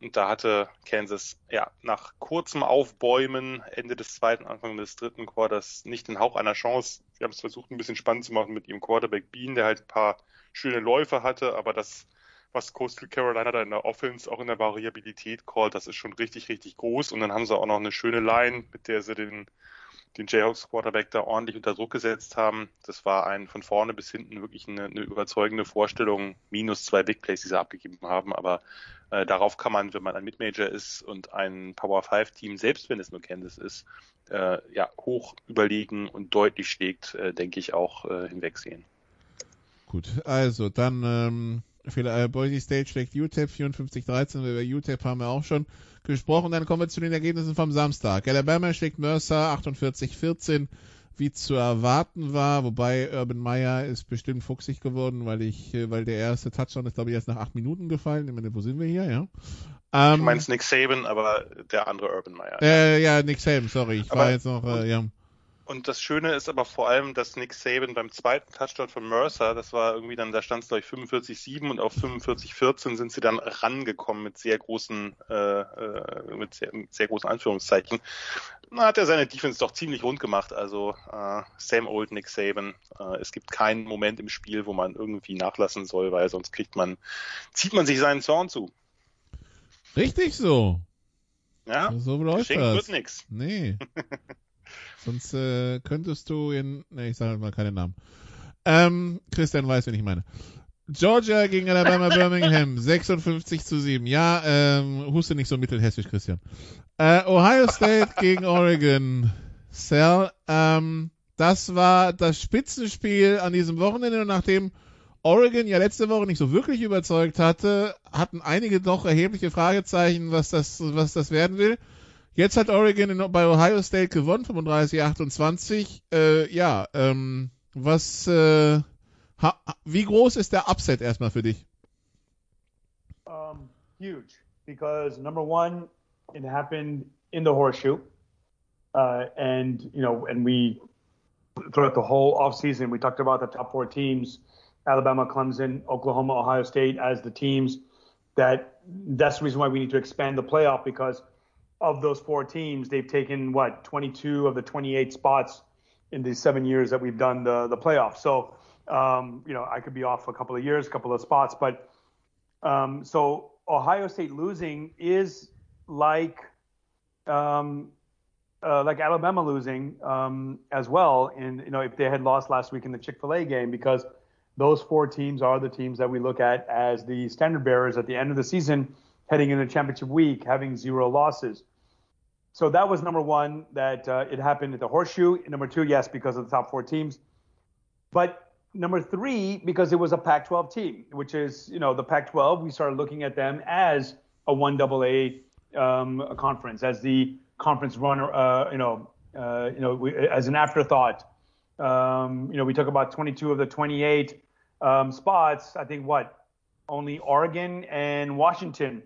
Und da hatte Kansas ja nach kurzem Aufbäumen Ende des zweiten, Anfang des dritten Quarters nicht den Hauch einer Chance. Sie haben es versucht, ein bisschen spannend zu machen mit ihrem Quarterback Bean, der halt ein paar schöne Läufe hatte, aber das, was Coastal Carolina da in der Offense, auch in der Variabilität callt, das ist schon richtig, richtig groß. Und dann haben sie auch noch eine schöne Line, mit der sie den, den Jayhawks Quarterback da ordentlich unter Druck gesetzt haben. Das war ein von vorne bis hinten wirklich eine, eine überzeugende Vorstellung. Minus zwei Big Plays, die sie abgegeben haben, aber äh, darauf kann man, wenn man ein Midmajor ist und ein Power 5 Team, selbst wenn es nur Kansas ist, äh, ja, hoch überlegen und deutlich schlägt, äh, denke ich auch äh, hinwegsehen. Gut, also dann ähm, äh, Boise State schlägt UTEP 54-13, über UTEP haben wir auch schon gesprochen. Dann kommen wir zu den Ergebnissen vom Samstag. Alabama schlägt Mercer 48-14, wie zu erwarten war, wobei Urban Meyer ist bestimmt fuchsig geworden, weil ich, äh, weil der erste Touchdown ist, glaube ich, erst nach acht Minuten gefallen. Ich meine, wo sind wir hier, ja? Ähm, Du meinst Nick Saban, aber der andere Urban Meyer. äh, ja, Nick Saban, sorry, ich war Aber- jetzt noch, äh, ja. Und das Schöne ist aber vor allem, dass Nick Saban beim zweiten Touchdown von Mercer, das war irgendwie dann, da stand es glaube ich 45-7 und auf 45-14 sind sie dann rangekommen mit sehr großen, äh, äh, mit sehr, mit sehr großen Anführungszeichen. Da hat er seine Defense doch ziemlich rund gemacht. Also äh, Sam Old, Nick Saban. Äh, es gibt keinen Moment im Spiel, wo man irgendwie nachlassen soll, weil sonst kriegt man, zieht man sich seinen Zorn zu. Richtig so. Ja, So läuft das. wird nix. Nee. Sonst äh, könntest du in. Nee, ich sage mal keine Namen. Ähm, Christian weiß, wen ich meine. Georgia gegen Alabama Birmingham 56 zu 7. Ja, ähm, huste nicht so mittelhessisch, Christian. Äh, Ohio State gegen Oregon. Cell. Ähm, das war das Spitzenspiel an diesem Wochenende und nachdem Oregon ja letzte Woche nicht so wirklich überzeugt hatte, hatten einige doch erhebliche Fragezeichen, was das, was das werden will. Jetzt hat Oregon bei Ohio State gewonnen, 35-28. Äh, ja, ähm, was, äh, ha, wie groß ist der Upset erstmal für dich? Um, huge because number one, it happened in the horseshoe, uh, and you know, and we throughout the whole offseason we talked about the top four teams: Alabama, Clemson, Oklahoma, Ohio State as the teams that. That's the reason why we need to expand the playoff because of those four teams, they've taken what 22 of the 28 spots in the seven years that we've done the the playoffs. So, um, you know, I could be off a couple of years, a couple of spots, but um, so Ohio State losing is like um, uh, like Alabama losing um, as well. And you know, if they had lost last week in the Chick Fil A game, because those four teams are the teams that we look at as the standard bearers at the end of the season, heading into championship week, having zero losses. So that was number one, that uh, it happened at the horseshoe. Number two, yes, because of the top four teams. But number three, because it was a Pac 12 team, which is, you know, the Pac 12, we started looking at them as a 1AA um, conference, as the conference runner, uh, you know, uh, you know, we, as an afterthought. Um, you know, we took about 22 of the 28 um, spots. I think what only Oregon and Washington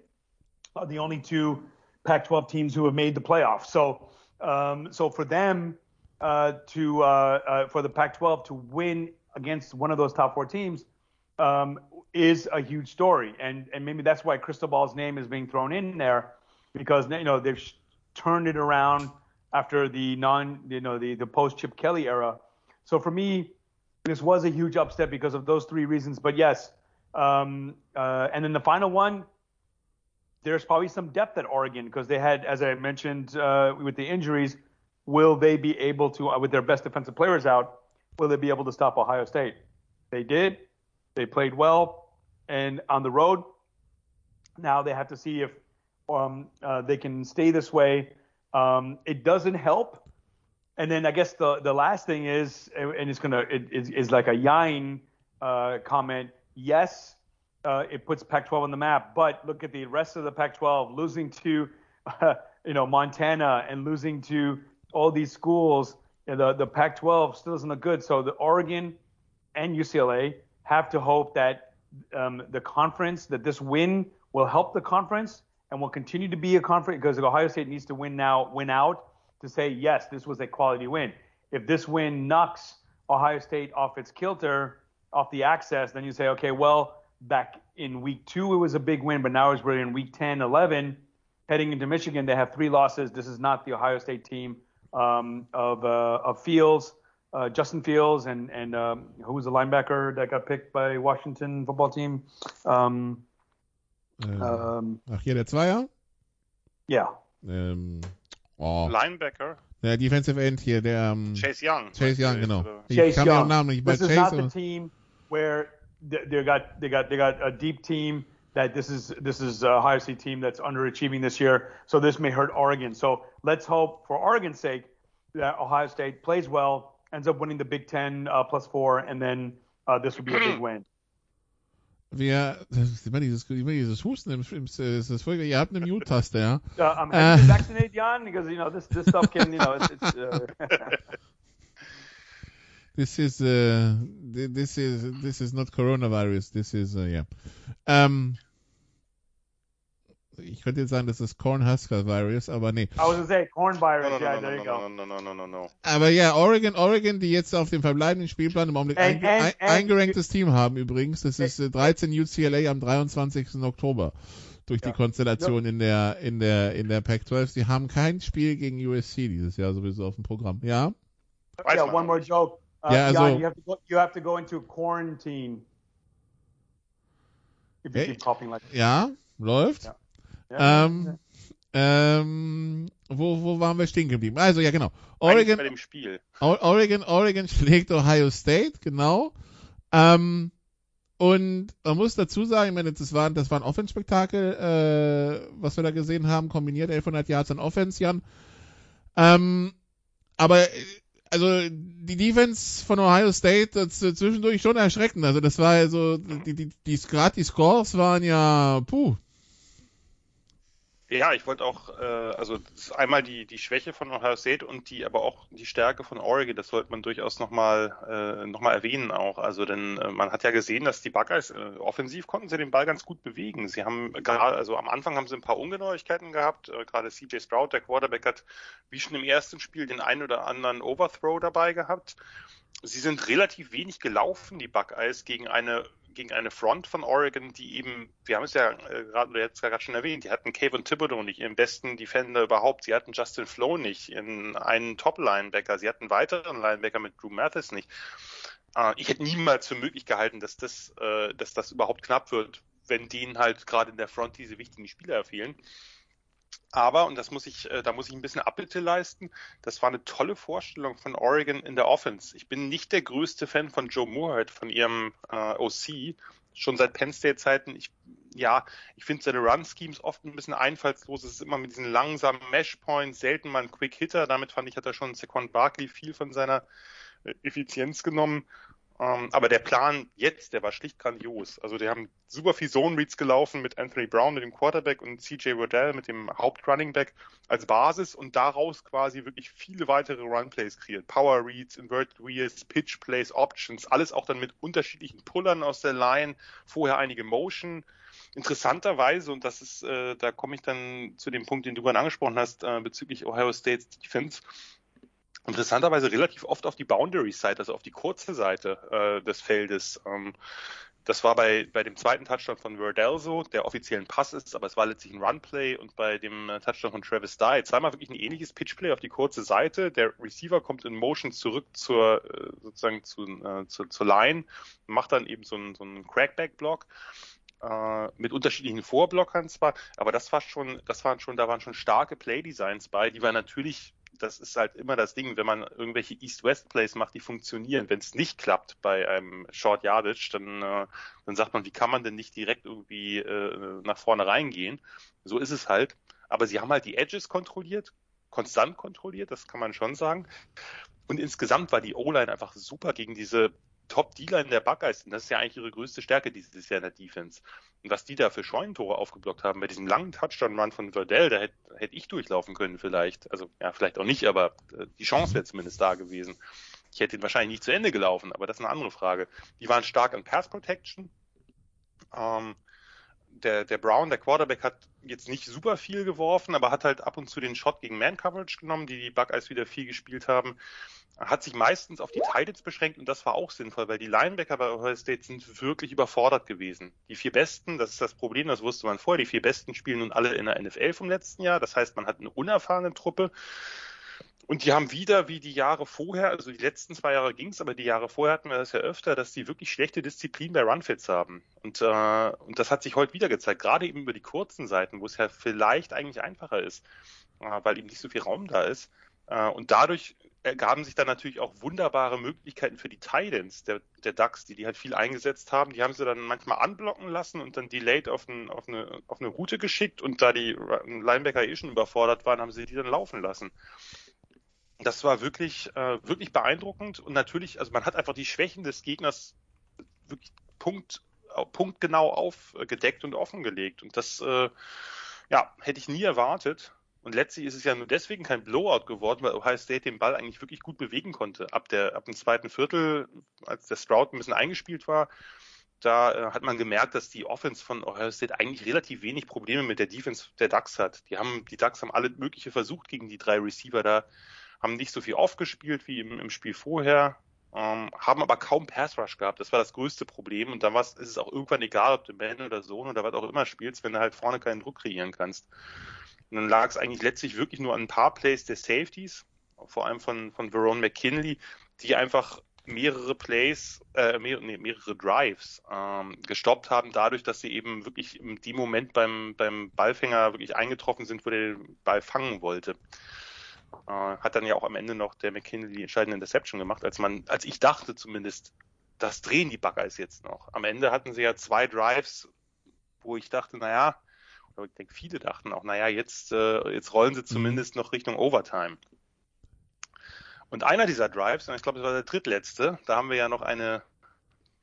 are the only two Pac-12 teams who have made the playoffs. So, um, so for them uh, to uh, uh, for the Pac-12 to win against one of those top four teams um, is a huge story, and and maybe that's why Cristobal's name is being thrown in there because you know they've turned it around after the non you know the the post Chip Kelly era. So for me, this was a huge upset because of those three reasons. But yes, um, uh, and then the final one, there's probably some depth at Oregon because they had, as I mentioned, uh, with the injuries, will they be able to, uh, with their best defensive players out, will they be able to stop Ohio State? They did. They played well, and on the road, now they have to see if um, uh, they can stay this way. Um, it doesn't help. And then I guess the the last thing is, and it's gonna it is, is like a Yine uh, comment. Yes, uh, it puts Pac-12 on the map. But look at the rest of the Pac-12 losing to, uh, you know, Montana and losing to all these schools. You know, the the Pac-12 still doesn't look good. So the Oregon and UCLA have to hope that um, the conference that this win will help the conference and will continue to be a conference because Ohio State needs to win now, win out to say yes, this was a quality win. If this win knocks Ohio State off its kilter, off the access, then you say, okay, well, back in week two, it was a big win, but now as we're in week 10, 11, heading into Michigan, they have three losses. This is not the Ohio State team um, of, uh, of Fields, uh, Justin Fields, and, and um, who was the linebacker that got picked by Washington football team? Um, Äh, um, ach, hier der Zweier? yeah. Ähm, oh. Linebacker. Der Defensive End hier, der Chase Young. Chase Young, Oder- genau. oder- Ich Chase kann mir auch Young. Namen nicht bei This is not the team where they, they got they got they got a deep team that this is this is a Ohio State team that's underachieving this year. So this may hurt Oregon. So let's hope for Oregon's sake that Ohio State plays well, ends up winning the Big Ten uh, plus four, and then uh, this would be a big win. Wir, das ist immer dieses, immer dieses Husten im, im, das ist voll, ihr habt eine Mute-Taste, ja? Uh, um, Uh. have you been vaccinated, Jan? Because you know this this stuff can you know it's, it's uh, This is, uh, th- this is, this is not coronavirus, this is, uh, yeah. Ähm, ich könnte jetzt sagen, das ist Cornhusker Virus, aber nee. I was gonna say corn virus. no, no, yeah, no, there you go. no, no, no, no, no, no. Aber ja, Oregon, Oregon, die jetzt auf dem verbleibenden Spielplan im Augenblick And- einge and- ein, and- eingeranktes Team haben übrigens. Das ist äh, 13 UCLA am 23. Oktober. Durch die Ja. Konstellation in der, in der, in der Pac-12. Sie haben kein Spiel gegen USC dieses Jahr sowieso auf dem Programm. Ja? Yeah, one more joke. Uh, Yeah, Jan, so- you have to go. You have to go into quarantine. If you keep coughing like. Ja? Läuft? Ja. Yeah. Ähm, ähm, wo, wo waren wir stehen geblieben? Also, ja, genau. Oregon, bei dem Spiel. Oregon, Oregon schlägt Ohio State, genau. Ähm, und man muss dazu sagen, ich meine, das war, das war ein Offense-Spektakel, äh, was wir da gesehen haben, kombiniert 1100 Yards an Offense, Jan. Ähm, aber, also, die Defense von Ohio State, das ist zwischendurch schon erschreckend. Also, das war ja so, die, die, die, gerade die Scores waren ja, puh. Ja, ich wollte auch, äh, also einmal die, die Schwäche von Ohio State und die, aber auch die Stärke von Oregon, das sollte man durchaus nochmal äh, noch erwähnen auch. Also denn äh, man hat ja gesehen, dass die Buckeyes äh, offensiv konnten sie den Ball ganz gut bewegen. Sie haben gerade, also am Anfang haben sie ein paar Ungenauigkeiten gehabt. Äh, gerade CJ Stroud, der Quarterback, hat wie schon im ersten Spiel den einen oder anderen Overthrow dabei gehabt. Sie sind relativ wenig gelaufen, die Buckeyes, gegen eine gegen eine Front von Oregon, die eben, wir haben es ja äh, gerade jetzt gerade schon erwähnt, die hatten Kevin Thibodeau nicht, ihren besten Defender überhaupt. Sie hatten Justin Flo nicht, ihren einen Top-Linebacker. Sie hatten weiteren Linebacker mit Drew Mathis nicht. Äh, ich hätte niemals für möglich gehalten, dass das, äh, dass das überhaupt knapp wird, wenn denen halt gerade in der Front diese wichtigen Spieler fehlen. Aber, und das muss ich, äh, da muss ich ein bisschen Abbitte leisten, das war eine tolle Vorstellung von Oregon in der Offense. Ich bin nicht der größte Fan von Joe Moorhead, von ihrem äh, OC, schon seit Penn State Zeiten. Ich, ja, ich finde seine Run Schemes oft ein bisschen einfallslos. Es ist immer mit diesen langsamen Mesh Points, selten mal ein Quick Hitter. Damit fand ich, hat er schon Saquon Barkley viel von seiner äh, Effizienz genommen. Ähm, aber der Plan jetzt, der war schlicht grandios. Also die haben super viel Zone Reads gelaufen mit Anthony Brown, mit dem Quarterback und CJ Waddell mit dem Hauptrunning Back als Basis und daraus quasi wirklich viele weitere Run Plays kreiert. Power Reads, Inverted Wheels, Pitch Plays, Options, alles auch dann mit unterschiedlichen Pullern aus der Line, vorher einige Motion. Interessanterweise, und das ist, äh, da komme ich dann zu dem Punkt, den du gerade angesprochen hast, äh, bezüglich Ohio State's Defense, interessanterweise relativ oft auf die Boundary Side, also auf die kurze Seite äh, des Feldes. Ähm, das war bei, bei dem zweiten Touchdown von Wordell so, der offiziell ein Pass ist, aber es war letztlich ein Runplay und bei dem äh, Touchdown von Travis Dye zweimal wirklich ein ähnliches Pitchplay auf die kurze Seite. Der Receiver kommt in Motion zurück zur, äh, sozusagen zu, äh, zu, zur Line, macht dann eben so einen, so einen Crackback-Block äh, mit unterschiedlichen Vorblockern zwar, aber das war schon, das waren schon, da waren schon starke Play-Designs bei, die wir natürlich das ist halt immer das Ding, wenn man irgendwelche East-West-Plays macht, die funktionieren. Wenn es nicht klappt bei einem Short Yardage, dann, äh, dann sagt man, wie kann man denn nicht direkt irgendwie äh, nach vorne reingehen? So ist es halt. Aber sie haben halt die Edges kontrolliert, konstant kontrolliert, das kann man schon sagen. Und insgesamt war die O-Line einfach super gegen diese Top-D-Line der Buckeyes. Und das ist ja eigentlich ihre größte Stärke dieses Jahr in der Defense. Und was die da für Scheunentore aufgeblockt haben, bei diesem langen Touchdown-Run von Verdell, da hätte hätt ich durchlaufen können vielleicht. Also, ja, vielleicht auch nicht, aber äh, die Chance wäre zumindest da gewesen. Ich hätte ihn wahrscheinlich nicht zu Ende gelaufen, aber das ist eine andere Frage. Die waren stark an Pass Protection. Ähm, der, der Brown, der Quarterback, hat jetzt nicht super viel geworfen, aber hat halt ab und zu den Shot gegen Man Coverage genommen, die die Buckeyes wieder viel gespielt haben hat sich meistens auf die Titans beschränkt und das war auch sinnvoll, weil die Linebacker bei Ohio State sind wirklich überfordert gewesen. Die vier Besten, das ist das Problem, das wusste man vorher, die vier Besten spielen nun alle in der NFL vom letzten Jahr. Das heißt, man hat eine unerfahrene Truppe. Und die haben wieder, wie die Jahre vorher, also die letzten zwei Jahre ging's, aber die Jahre vorher hatten wir das ja öfter, dass die wirklich schlechte Disziplin bei Runfits haben. Und, äh, und das hat sich heute wieder gezeigt, gerade eben über die kurzen Seiten, wo es ja vielleicht eigentlich einfacher ist, äh, weil eben nicht so viel Raum da ist. Äh, und dadurch ergaben sich dann natürlich auch wunderbare Möglichkeiten für die Titans der, der DAX, die die halt viel eingesetzt haben. Die haben sie dann manchmal anblocken lassen und dann delayed auf, ein, auf, eine, auf eine Route geschickt und da die Linebacker eh schon überfordert waren, haben sie die dann laufen lassen. Das war wirklich, äh, wirklich beeindruckend und natürlich, also man hat einfach die Schwächen des Gegners wirklich Punkt, punktgenau aufgedeckt und offengelegt und das, äh, ja, hätte ich nie erwartet. Und letztlich ist es ja nur deswegen kein Blowout geworden, weil Ohio State den Ball eigentlich wirklich gut bewegen konnte. Ab, der, ab dem zweiten Viertel, als der Stroud ein bisschen eingespielt war, da äh, hat man gemerkt, dass die Offense von Ohio State eigentlich relativ wenig Probleme mit der Defense der Ducks hat. Die haben, die Ducks haben alle mögliche versucht gegen die drei Receiver da, haben nicht so viel aufgespielt wie im, im Spiel vorher, ähm, haben aber kaum Pass Rush gehabt. Das war das größte Problem. Und dann ist es auch irgendwann egal, ob du Man oder Sohn oder was auch immer spielst, wenn du halt vorne keinen Druck kreieren kannst. Und dann lag es eigentlich letztlich wirklich nur an ein paar Plays der Safeties, vor allem von, von Verone McKinley, die einfach mehrere Plays, äh, mehr, nee, mehrere Drives ähm, gestoppt haben, dadurch, dass sie eben wirklich in dem Moment beim, beim Ballfänger wirklich eingetroffen sind, wo der den Ball fangen wollte. Äh, hat dann ja auch am Ende noch der McKinley die entscheidende Interception gemacht, als man, als ich dachte zumindest, das drehen die Buckeyes jetzt noch. Am Ende hatten sie ja zwei Drives, wo ich dachte, naja, aber ich denke, viele dachten auch, naja, jetzt, äh, jetzt rollen sie mhm. zumindest noch Richtung Overtime. Und einer dieser Drives, und ich glaube, das war der drittletzte, da haben wir ja noch eine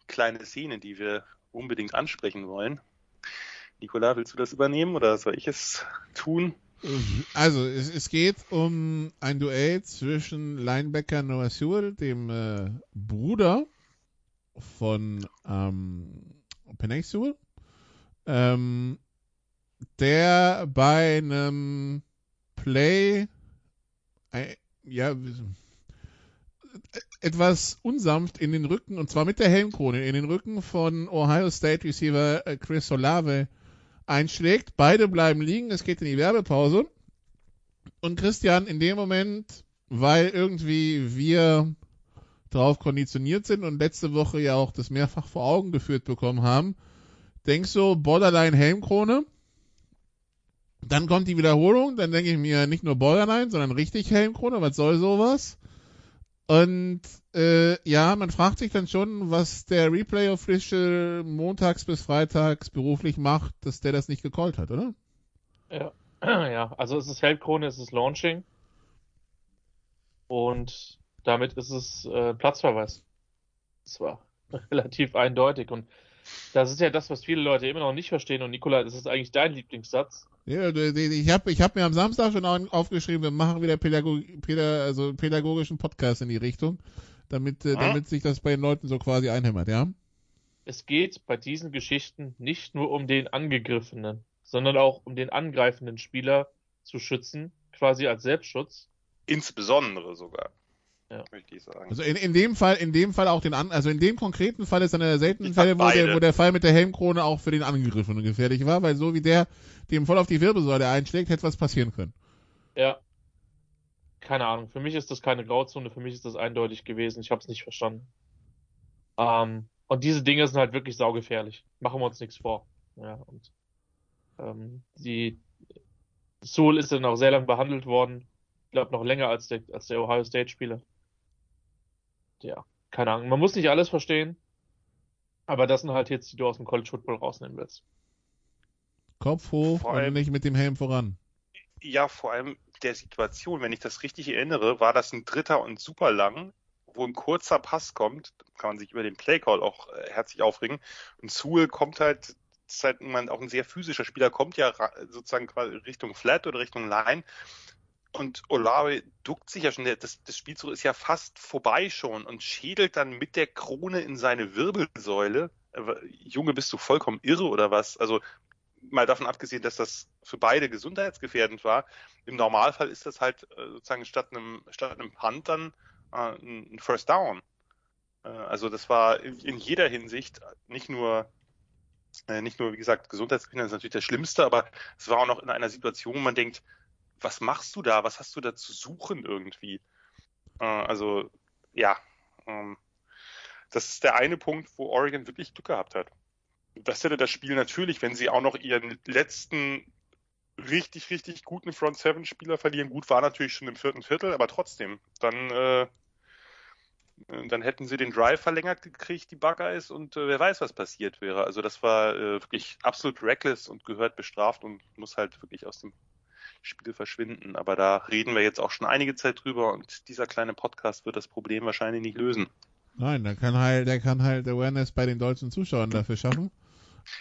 kleine Szene, die wir unbedingt ansprechen wollen. Nikola, willst du das übernehmen oder soll ich es tun? Also, es, es geht um ein Duell zwischen Linebacker Noah Sewell, dem äh, Bruder von ähm, Penny Sewell, ähm, der bei einem Play äh, ja etwas unsanft in den Rücken, und zwar mit der Helmkrone, in den Rücken von Ohio State Receiver äh, Chris Olave einschlägt. Beide bleiben liegen, es geht in die Werbepause. Und Christian, in dem Moment, weil irgendwie wir darauf konditioniert sind und letzte Woche ja auch das mehrfach vor Augen geführt bekommen haben, denkst du, Borderline Helmkrone? Dann kommt die Wiederholung, dann denke ich mir nicht nur Borderline, sondern richtig Helmkrone, was soll sowas? Und äh, ja, man fragt sich dann schon, was der Replay Official montags bis freitags beruflich macht, dass der das nicht gecallt hat, oder? Ja, ja. also es ist Helmkrone, es ist Launching. Und damit ist es äh, Platzverweis. Das war relativ eindeutig. Und das ist ja das, was viele Leute immer noch nicht verstehen. Und Nikola, das ist eigentlich dein Lieblingssatz. Ja, ich habe ich hab mir am Samstag schon aufgeschrieben, wir machen wieder Pädago Päda also pädagogischen Podcast in die Richtung, damit, äh, damit sich das bei den Leuten so quasi einhämmert, ja? Es geht bei diesen Geschichten nicht nur um den Angegriffenen, sondern auch um den angreifenden Spieler zu schützen, quasi als Selbstschutz. Insbesondere sogar. Ja. Möchte ich sagen. Also in, in dem Fall, in dem Fall auch den an, also in dem konkreten Fall ist einer der seltenen Fälle, wo der, wo der Fall mit der Helmkrone auch für den Angegriffenen gefährlich war, weil so wie der dem voll auf die Wirbelsäule einschlägt, hätte was passieren können. Ja. Keine Ahnung. Für mich ist das keine Grauzone, für mich ist das eindeutig gewesen. Ich habe es nicht verstanden. Ähm, und diese Dinge sind halt wirklich saugefährlich. Machen wir uns nichts vor. Ja, und ähm, die Soul ist dann auch sehr lang behandelt worden. Ich glaube noch länger als der, als der Ohio State Spieler ja, keine Ahnung. Man muss nicht alles verstehen, aber das sind halt jetzt, die du aus dem College Football rausnehmen willst. Kopf hoch vor und nicht mit dem Helm voran. Ja, vor allem der Situation, wenn ich das richtig erinnere, war das ein dritter und super lang, wo ein kurzer Pass kommt, kann man sich über den Playcall auch äh, herzlich aufregen. Und Sewell kommt halt, ist halt auch ein sehr physischer Spieler, kommt ja sozusagen Richtung Flat oder Richtung Line und Olave duckt sich ja schon, das, das Spielzug ist ja fast vorbei schon und schädelt dann mit der Krone in seine Wirbelsäule. Junge, bist du vollkommen irre oder was? Also mal davon abgesehen, dass das für beide gesundheitsgefährdend war. Im Normalfall ist das halt äh, sozusagen statt einem, statt einem Punt dann äh, ein First Down. Äh, also das war in, in, jeder Hinsicht nicht nur äh, nicht nur, wie gesagt, gesundheitsgefährdend ist natürlich das Schlimmste, aber es war auch noch in einer Situation, wo man denkt, was machst du da? Was hast du da zu suchen irgendwie? Äh, also, ja, ähm, das ist der eine Punkt, wo Oregon wirklich Glück gehabt hat. Das hätte das Spiel natürlich, wenn sie auch noch ihren letzten richtig, richtig guten Front Seven Spieler verlieren. Gut war natürlich schon im vierten Viertel, aber trotzdem, dann, äh, dann hätten sie den Drive verlängert gekriegt, die Buckeyes, und äh, wer weiß, was passiert wäre. Also das war äh, wirklich absolut reckless und gehört bestraft und muss halt wirklich aus dem Spiele verschwinden. Aber da reden wir jetzt auch schon einige Zeit drüber und dieser kleine Podcast wird das Problem wahrscheinlich nicht lösen. Nein, der kann halt, der kann halt Awareness bei den deutschen Zuschauern dafür schaffen.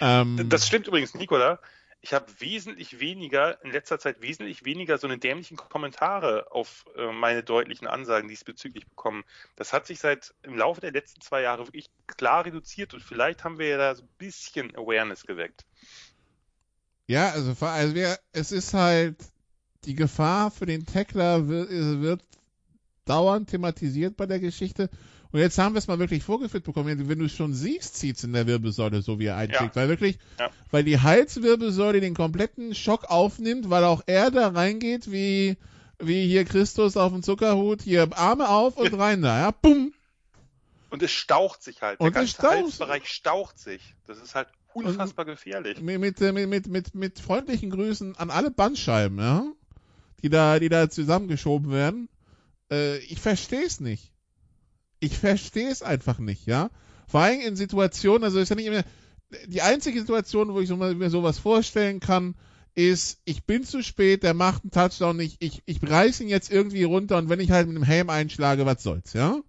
Ähm, das stimmt übrigens, Nikola. Ich habe wesentlich weniger, in letzter Zeit wesentlich weniger so eine dämlichen Kommentare auf äh, meine deutlichen Ansagen diesbezüglich bekommen. Das hat sich seit im Laufe der letzten zwei Jahre wirklich klar reduziert und vielleicht haben wir ja da so ein bisschen Awareness geweckt. Ja, also, also wir, es ist halt, die Gefahr für den Tackler wird, wird dauernd thematisiert bei der Geschichte. Und jetzt haben wir es mal wirklich vorgeführt bekommen. Wenn du schon siehst, zieht es in der Wirbelsäule, so wie er einschlägt. Ja. Weil wirklich, ja. weil die Halswirbelsäule den kompletten Schock aufnimmt, weil auch er da reingeht, wie, wie hier Christus auf dem Zuckerhut, hier Arme auf und rein da, ja, bumm. Und es staucht sich halt. Und der ganze staucht. Halsbereich staucht sich. Das ist halt unfassbar und gefährlich. Mit, mit, mit, mit, mit freundlichen Grüßen an alle Bandscheiben, ja die da, die da zusammengeschoben werden. Äh, ich verstehe es nicht. Ich verstehe es einfach nicht, ja. Vor allem in Situationen, also ist ja nicht immer, die einzige Situation, wo ich so, mir sowas vorstellen kann, ist, ich bin zu spät, der macht einen Touchdown nicht, ich, ich reiß ihn jetzt irgendwie runter und wenn ich halt mit dem Helm einschlage, was soll's, ja?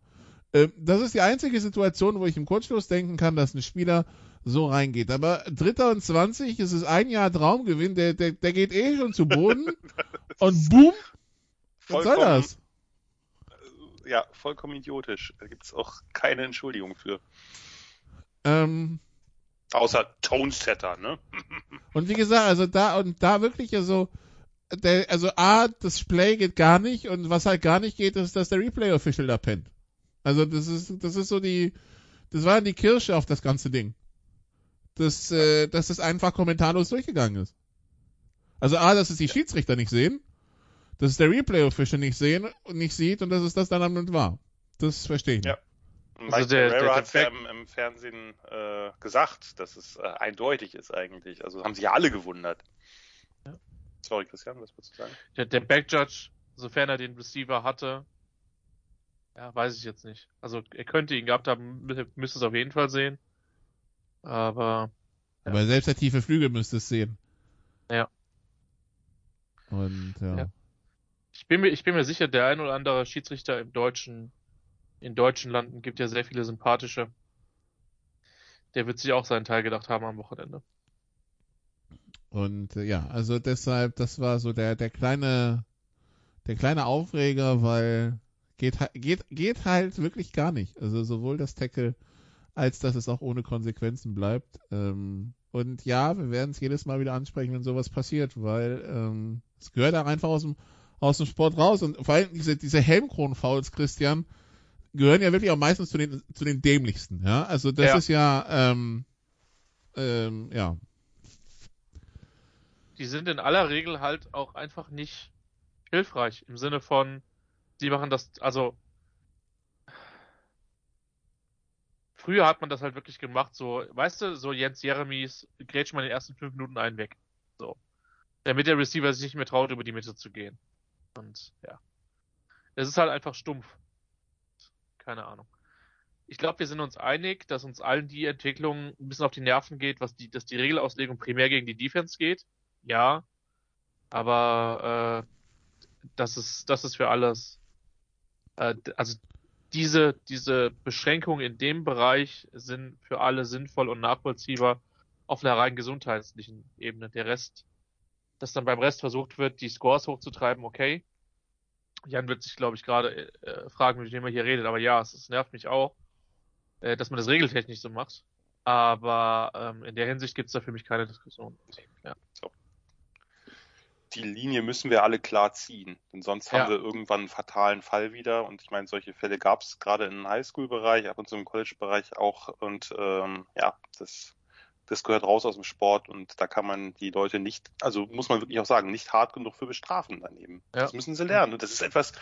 Äh, das ist die einzige Situation, wo ich im Kurzschluss denken kann, dass ein Spieler so reingeht. Aber Dritter und 20, es ist ein Jahr Traumgewinn, der, der, der geht eh schon zu Boden und boom, was soll das? Äh, ja, vollkommen idiotisch. Da gibt es auch keine Entschuldigung für. Ähm, Außer Tonesetter, ne? und wie gesagt, also da und da wirklich also der, also A, das Play geht gar nicht und was halt gar nicht geht, ist, dass der Replay-Official da pennt. Also das ist, das ist so die, das war die Kirsche auf das ganze Ding dass, äh, dass das einfach kommentarlos durchgegangen ist. Also A, dass es die Schiedsrichter nicht sehen, dass es der Replay-Official nicht sehen und nicht sieht und dass es das dann am Ende war. Das verstehe ich nicht. Ja. Mike also der, der, der hat ja im, im, Fernsehen äh, gesagt, dass es äh, eindeutig ist eigentlich. Also haben sich ja alle gewundert. Sorry, Christian, was würdest du sagen? Der, der Backjudge, sofern er den Receiver hatte, ja, weiß ich jetzt nicht. Also er könnte ihn gehabt haben, müsste es auf jeden Fall sehen. Aber. Ja. Aber selbst der tiefe Flügel müsste es sehen. Ja. Und ja. ja. Ich bin mir, ich bin mir sicher, der ein oder andere Schiedsrichter im deutschen, in deutschen Landen gibt ja sehr viele sympathische. Der wird sich auch seinen Teil gedacht haben am Wochenende. Und ja, also deshalb, das war so der, der kleine, der kleine Aufreger, weil geht, geht, geht halt wirklich gar nicht. Also sowohl das Tackle als dass es auch ohne Konsequenzen bleibt. Ähm, und ja, wir werden es jedes Mal wieder ansprechen, wenn sowas passiert, weil ähm, es gehört auch einfach aus dem, aus dem Sport raus. Und vor allem diese, diese Helmkronen-Fouls, Christian, gehören ja wirklich auch meistens zu den, zu den dämlichsten. Ja, also das ja. ist ja, ähm, ähm, ja. Die sind in aller Regel halt auch einfach nicht hilfreich im Sinne von, sie machen das, also früher hat man das halt wirklich gemacht, so, weißt du, so Jens Jeremies grätsch mal in den ersten fünf Minuten einen weg. So. Damit der Receiver sich nicht mehr traut, über die Mitte zu gehen. Und ja. Es ist halt einfach stumpf. Keine Ahnung. Ich glaube, wir sind uns einig, dass uns allen die Entwicklung ein bisschen auf die Nerven geht, was die, dass die Regelauslegung primär gegen die Defense geht. Ja. Aber äh, das ist, das ist für alles. Äh, also diese, diese Beschränkungen in dem Bereich sind für alle sinnvoll und nachvollziehbar auf einer rein gesundheitlichen Ebene. Der Rest, dass dann beim Rest versucht wird, die Scores hochzutreiben, okay. Jan wird sich, glaube ich, gerade äh, fragen, mit wem er hier redet, aber ja, es, es nervt mich auch, äh, dass man das regeltechnisch so macht. Aber ähm, in der Hinsicht gibt es da für mich keine Diskussion. Ja. So die Linie müssen wir alle klar ziehen. Denn sonst ja. haben wir irgendwann einen fatalen Fall wieder. Und ich meine, solche Fälle gab es gerade im Highschool-Bereich, ab und zu im College-Bereich auch. Und ähm, ja, das, das gehört raus aus dem Sport und da kann man die Leute nicht, also muss man wirklich auch sagen, nicht hart genug für bestrafen daneben. Ja. Das müssen sie lernen. Und das ist etwas,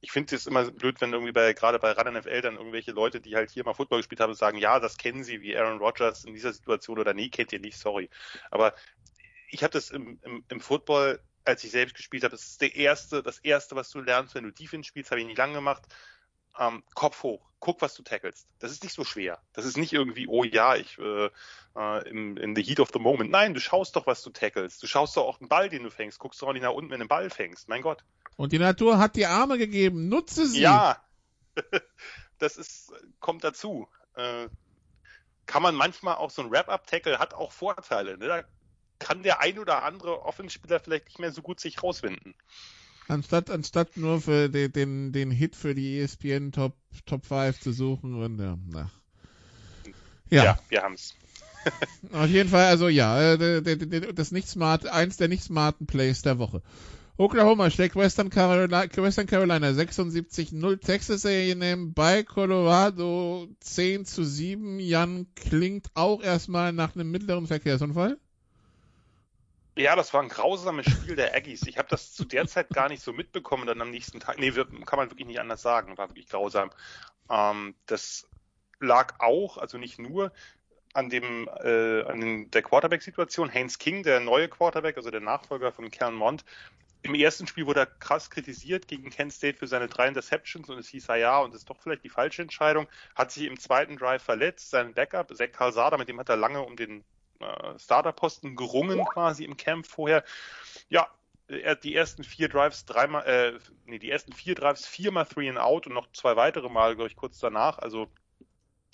ich finde es immer blöd, wenn irgendwie bei, gerade bei Run NFL dann irgendwelche Leute, die halt hier mal Football gespielt haben, sagen, ja, das kennen sie wie Aaron Rodgers in dieser Situation oder nee, kennt ihr nicht, sorry. Aber ich habe das im, im, im Football, als ich selbst gespielt habe, das ist der erste, das erste, was du lernst, wenn du Defense spielst, habe ich nicht lange gemacht. Ähm, Kopf hoch, guck, was du tackelst. Das ist nicht so schwer. Das ist nicht irgendwie, oh ja, ich äh, äh, in, in the heat of the moment. Nein, du schaust doch, was du tackelst. Du schaust doch auch einen Ball, den du fängst. Guckst doch auch nicht nach unten, wenn du einen Ball fängst. Mein Gott. Und die Natur hat die Arme gegeben. Nutze sie. Ja, das ist kommt dazu. Äh, kann man manchmal auch so ein Wrap-Up-Tackle hat auch Vorteile. Ne? Da kann der ein oder andere Offenspieler vielleicht nicht mehr so gut sich rauswinden. Anstatt, anstatt nur für den, den, den Hit für die ESPN Top, Top 5 zu suchen und ja, na. Ja, ja wir haben's. Auf jeden Fall, also ja, äh, das nicht smart, eins der nicht smarten Plays der Woche. Oklahoma schlägt Western Carolina, Western Carolina 76-0 Texas A&M bei Colorado 10 zu 7. Jan klingt auch erstmal nach einem mittleren Verkehrsunfall. Ja, das war ein grausames Spiel der Aggies. Ich habe das zu der Zeit gar nicht so mitbekommen, dann am nächsten Tag. Nee, kann man wirklich nicht anders sagen. War wirklich grausam. Ähm, das lag auch, also nicht nur an dem äh, an den, der Quarterback-Situation. Haynes King, der neue Quarterback, also der Nachfolger von Kern Mond, im ersten Spiel wurde er krass kritisiert gegen Kent State für seine drei Interceptions und es hieß, ja, ja, und das ist doch vielleicht die falsche Entscheidung. Hat sich im zweiten Drive verletzt. Sein Backup, Zach Calzada, mit dem hat er lange um den äh, Starterposten gerungen quasi im Camp vorher. Ja, er die ersten vier Drives dreimal, äh, nee, die ersten vier Drives viermal Three and Out und noch zwei weitere Mal, glaube ich, kurz danach. Also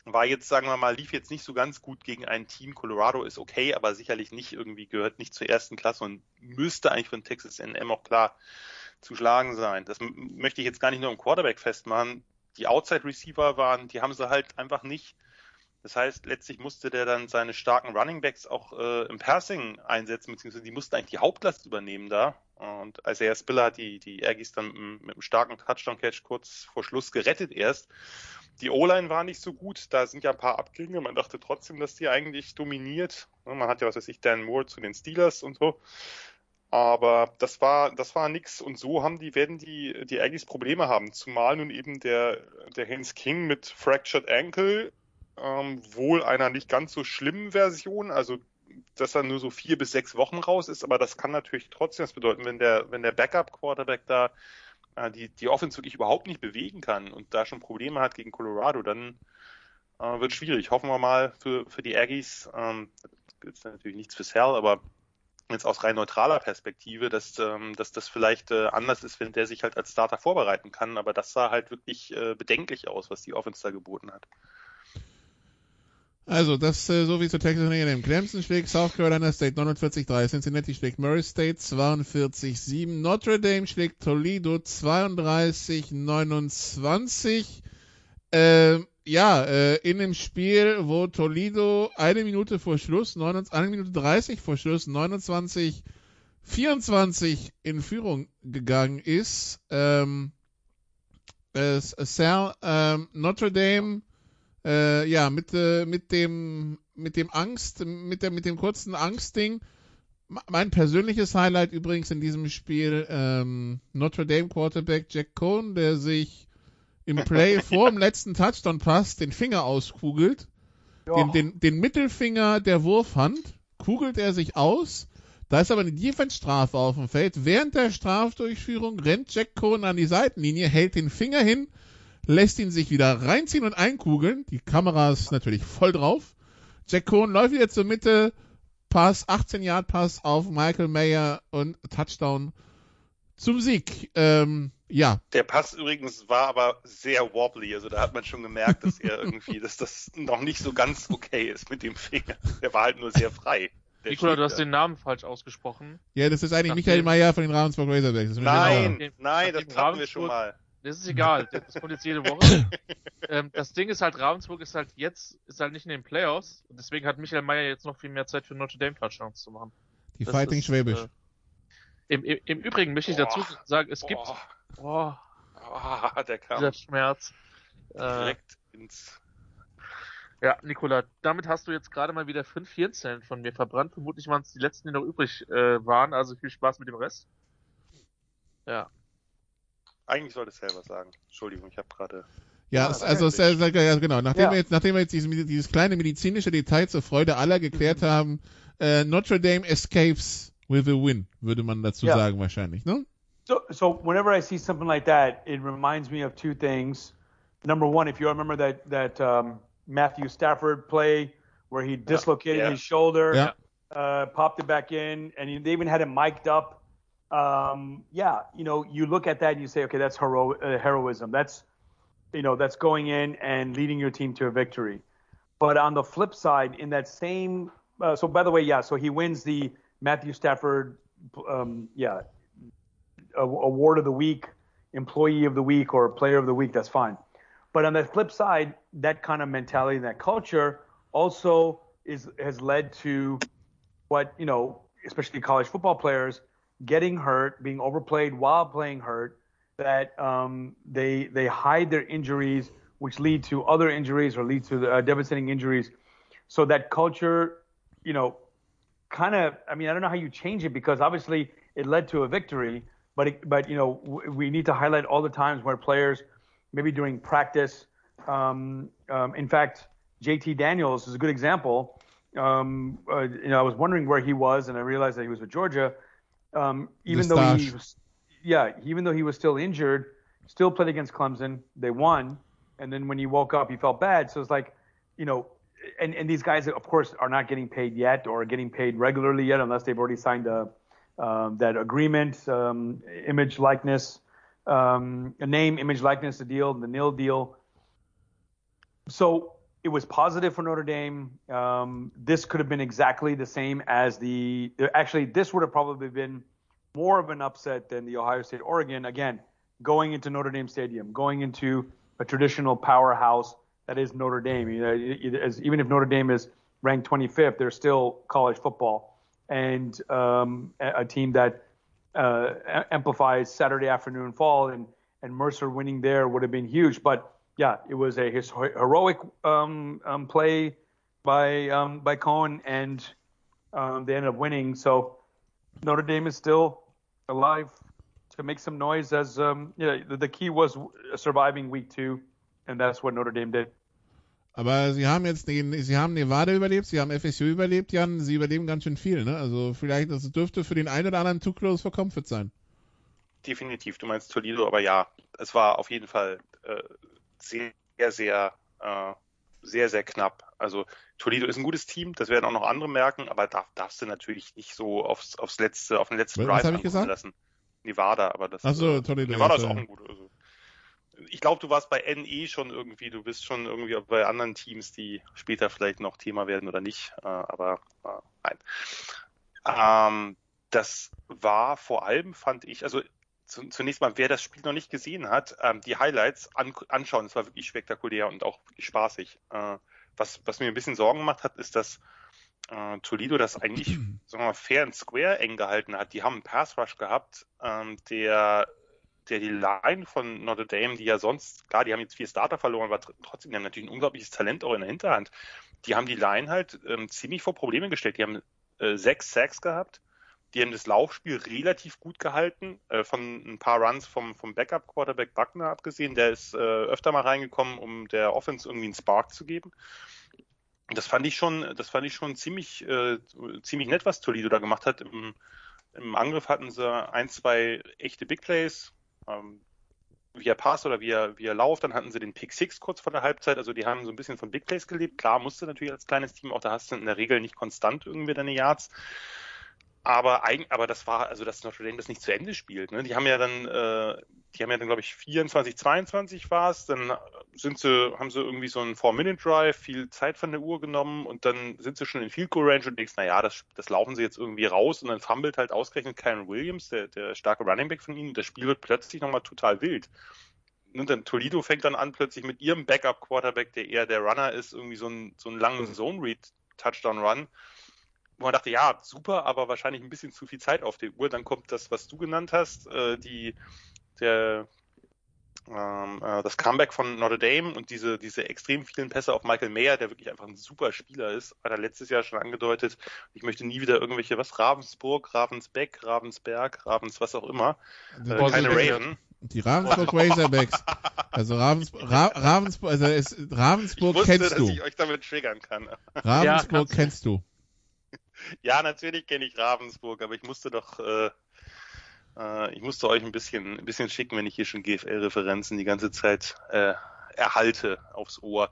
war jetzt, sagen wir mal, lief jetzt nicht so ganz gut gegen ein Team. Colorado ist okay, aber sicherlich nicht irgendwie gehört nicht zur ersten Klasse und müsste eigentlich von Texas NM auch klar zu schlagen sein. Das möchte ich jetzt gar nicht nur im Quarterback festmachen. Die Outside Receiver waren, die haben sie halt einfach nicht das heißt, letztlich musste der dann seine starken Running Backs auch äh, im Passing einsetzen, beziehungsweise die mussten eigentlich die Hauptlast übernehmen da. Und er Spiller hat die, die Aggies dann mit, mit einem starken Touchdown-Catch kurz vor Schluss gerettet erst. Die O-Line war nicht so gut, da sind ja ein paar Abgänge. Man dachte trotzdem, dass die eigentlich dominiert. Man hat ja, was weiß ich, Dan Moore zu den Steelers und so. Aber das war, das war nix. Und so haben die, werden die, die Aggies Probleme haben. Zumal nun eben der, der Hans King mit Fractured Ankle ähm, wohl einer nicht ganz so schlimmen Version. Also dass er nur so vier bis sechs Wochen raus ist, aber das kann natürlich trotzdem das bedeuten, wenn der, wenn der Backup-Quarterback da äh, die, die Offense wirklich überhaupt nicht bewegen kann und da schon Probleme hat gegen Colorado, dann äh, wird schwierig. Hoffen wir mal für, für die Aggies. Ähm, gibt natürlich nichts für Sal, aber jetzt aus rein neutraler Perspektive, dass, ähm, dass das vielleicht äh, anders ist, wenn der sich halt als Starter vorbereiten kann. Aber das sah halt wirklich äh, bedenklich aus, was die Offense da geboten hat. Also, das äh, so wie zu Texas A&M. Clemson schlägt South Carolina State 49-3. Cincinnati schlägt Murray State 42-7. Notre Dame schlägt Toledo 32-29. Äh, ja, äh, in dem Spiel, wo Toledo eine Minute vor Schluss, 29, eine Minute 30 vor Schluss, 29 24 in Führung gegangen ist. Ähm, äh, Sal, ähm, Notre Dame äh, ja, mit, äh, mit dem, mit dem Angst, mit der, mit dem kurzen Angstding. Mein persönliches Highlight übrigens in diesem Spiel, ähm, Notre Dame Quarterback Jack Cohn, der sich im Play vor dem letzten Touchdown Pass den Finger auskugelt, den, den, den Mittelfinger der Wurfhand, kugelt er sich aus, da ist aber eine Defense-Strafe auf dem Feld. Während der Strafdurchführung rennt Jack Cohn an die Seitenlinie, hält den Finger hin, lässt ihn sich wieder reinziehen und einkugeln. Die Kamera ist natürlich voll drauf. Jack Cohn läuft wieder zur Mitte, Pass, 18 Yard Pass auf Michael Mayer und Touchdown zum Sieg. Ähm, ja. Der Pass übrigens war aber sehr wobbly, also da hat man schon gemerkt, dass er irgendwie, dass das noch nicht so ganz okay ist mit dem Finger. Der war halt nur sehr frei. Nikola, du hast den Namen falsch ausgesprochen. Ja, das ist eigentlich Nachdem, Michael Mayer von den Ravensburg Razorbacks. Nein, nein, das hatten wir schon mal. Das ist egal, das kommt jetzt jede Woche. ähm, das Ding ist halt, Ravensburg ist halt jetzt, ist halt nicht in den Playoffs und deswegen hat Michael Mayer jetzt noch viel mehr Zeit für Notre Dame Touchdowns zu machen. Die das Fighting ist, Schwäbisch. Äh, im, im, Im Übrigen möchte ich dazu sagen, es gibt, oh, oh, der kam dieser Schmerz. Äh, direkt äh, ins ja, Nikola, damit hast du jetzt gerade mal wieder fünf Hirnzellen von mir verbrannt. Vermutlich waren es die letzten, die noch übrig äh, waren. Also viel Spaß mit dem Rest. Ja. Eigentlich sollte es selber sagen. Entschuldigung, ich habe gerade. Ja, ah, also sehr, sehr, ja, genau. Nachdem ja. wir jetzt, nachdem wir jetzt dieses, dieses kleine medizinische Detail zur Freude aller geklärt mhm. haben, äh, Notre Dame escapes with a win, würde man dazu yeah. sagen wahrscheinlich, ne? So, so whenever I see something like that, it reminds me of two things. Number one, if you remember that that um, Matthew Stafford play where he dislocated yeah. his shoulder, yeah. uh, popped it back in, and they even had it mic'd up. Um, yeah, you know, you look at that and you say, okay, that's hero- uh, heroism. That's, you know, that's going in and leading your team to a victory. But on the flip side, in that same, uh, so by the way, yeah, so he wins the Matthew Stafford, um, yeah, award of the week, employee of the week, or player of the week. That's fine. But on the flip side, that kind of mentality and that culture also is has led to what you know, especially college football players getting hurt, being overplayed while playing hurt. That um, they they hide their injuries, which lead to other injuries or lead to uh, devastating injuries. So that culture, you know, kind of. I mean, I don't know how you change it because obviously it led to a victory, but it, but you know, w- we need to highlight all the times where players maybe during practice. Um, um, in fact, JT Daniels is a good example. Um, uh, you know, I was wondering where he was, and I realized that he was with Georgia. Um, even though he was, yeah, even though he was still injured, still played against Clemson. They won, and then when he woke up, he felt bad. So it's like, you know, and, and these guys, of course, are not getting paid yet or getting paid regularly yet, unless they've already signed a, um, that agreement, um, image likeness um, a name, image, likeness, the deal, the nil deal. So it was positive for Notre Dame. Um, this could have been exactly the same as the. Actually, this would have probably been more of an upset than the Ohio State Oregon. Again, going into Notre Dame Stadium, going into a traditional powerhouse that is Notre Dame. You know, as, even if Notre Dame is ranked 25th, they're still college football and um, a, a team that uh, amplifies Saturday afternoon fall, and and Mercer winning there would have been huge. But yeah, it was a his, heroic um, um, play by um, by Cohen, and um, they ended up winning. So Notre Dame is still alive to make some noise. As um, yeah, the, the key was surviving week two, and that's what Notre Dame did. Aber sie haben jetzt, den- sie haben Nevada überlebt, sie haben FSU überlebt, Jan, sie überleben ganz schön viel, ne? Also vielleicht, das dürfte für den einen oder anderen too close for comfort sein. Definitiv, du meinst Toledo, aber ja, es war auf jeden Fall äh, sehr, sehr, äh, sehr, sehr knapp. Also Toledo ist ein gutes Team, das werden auch noch andere merken, aber darf, darfst du natürlich nicht so aufs, aufs letzte, auf den letzten Was- was lassen. Nevada, aber das so, äh, Toledo, Nevada ist ja. auch ein guter. Also, ich glaube, du warst bei NE schon irgendwie, du bist schon irgendwie bei anderen Teams, die später vielleicht noch Thema werden oder nicht, äh, aber äh, nein. Ähm, das war vor allem, fand ich, also zunächst mal, wer das Spiel noch nicht gesehen hat, ähm, die Highlights an, anschauen. Es war wirklich spektakulär und auch wirklich spaßig. Äh, was, was mir ein bisschen Sorgen gemacht hat, ist, dass äh, Toledo das eigentlich sagen wir mal, fair and square eng gehalten hat. Die haben einen Pass Rush gehabt, ähm, der der die Line von Notre Dame, die ja sonst, klar, die haben jetzt vier Starter verloren, aber tr- trotzdem, die haben natürlich ein unglaubliches Talent auch in der Hinterhand. Die haben die Line halt ähm, ziemlich vor Probleme gestellt. Die haben äh, sechs Sacks gehabt. Die haben das Laufspiel relativ gut gehalten, äh, von ein paar Runs vom, vom Backup-Quarterback Buckner abgesehen. Der ist äh, öfter mal reingekommen, um der Offense irgendwie einen Spark zu geben. Das fand ich schon, das fand ich schon ziemlich, äh, ziemlich nett, was Toledo da gemacht hat. Im, im Angriff hatten sie ein, zwei echte Big Plays, ähm, via Pass oder via, via Lauf. Dann hatten sie den Pick Six kurz vor der Halbzeit. Also die haben so ein bisschen von Big Plays gelebt. Klar, musste natürlich als kleines Team, auch da hast du in der Regel nicht konstant irgendwie deine Yards. Aber eigentlich, aber das war, also dass Notre Dame das nicht zu Ende spielt. Ne? Die haben ja dann, äh, die haben ja dann, glaube ich, 24, 22 war es. Dann sind sie, haben sie irgendwie so einen Four-Minute-Drive, viel Zeit von der Uhr genommen und dann sind sie schon in Field Goal Range und denkst, naja, das, das laufen sie jetzt irgendwie raus und dann fummelt halt ausgerechnet Kyron Williams, der, der starke Running Back von ihnen. Das Spiel wird plötzlich nochmal total wild. Und dann Toledo fängt dann an, plötzlich mit ihrem Backup-Quarterback, der eher der Runner ist, irgendwie so einen, so einen langen Zone-Read-Touchdown-Run wo man dachte, ja, super, aber wahrscheinlich ein bisschen zu viel Zeit auf der Uhr. Dann kommt das, was du genannt hast, äh, die, der, ähm, äh, das Comeback von Notre Dame und diese, diese extrem vielen Pässe auf Michael Mayer, der wirklich einfach ein super Spieler ist, hat er letztes Jahr schon angedeutet. Ich möchte nie wieder irgendwelche, was, Ravensburg, Ravensbeck, Ravensberg, Ravens, was auch immer, äh, keine die- Raven. Die Ravensburg Razorbacks. Also Ravensburg, Ra Ravensburg, also es, Ich Ravensburg wusste, kennst dass du. ich euch damit triggern kann. Ravensburg du. kennst du. Ja, natürlich kenne ich Ravensburg, aber ich musste doch, äh, äh, ich musste euch ein bisschen, ein bisschen schicken, wenn ich hier schon GFL-Referenzen die ganze Zeit äh, erhalte aufs Ohr.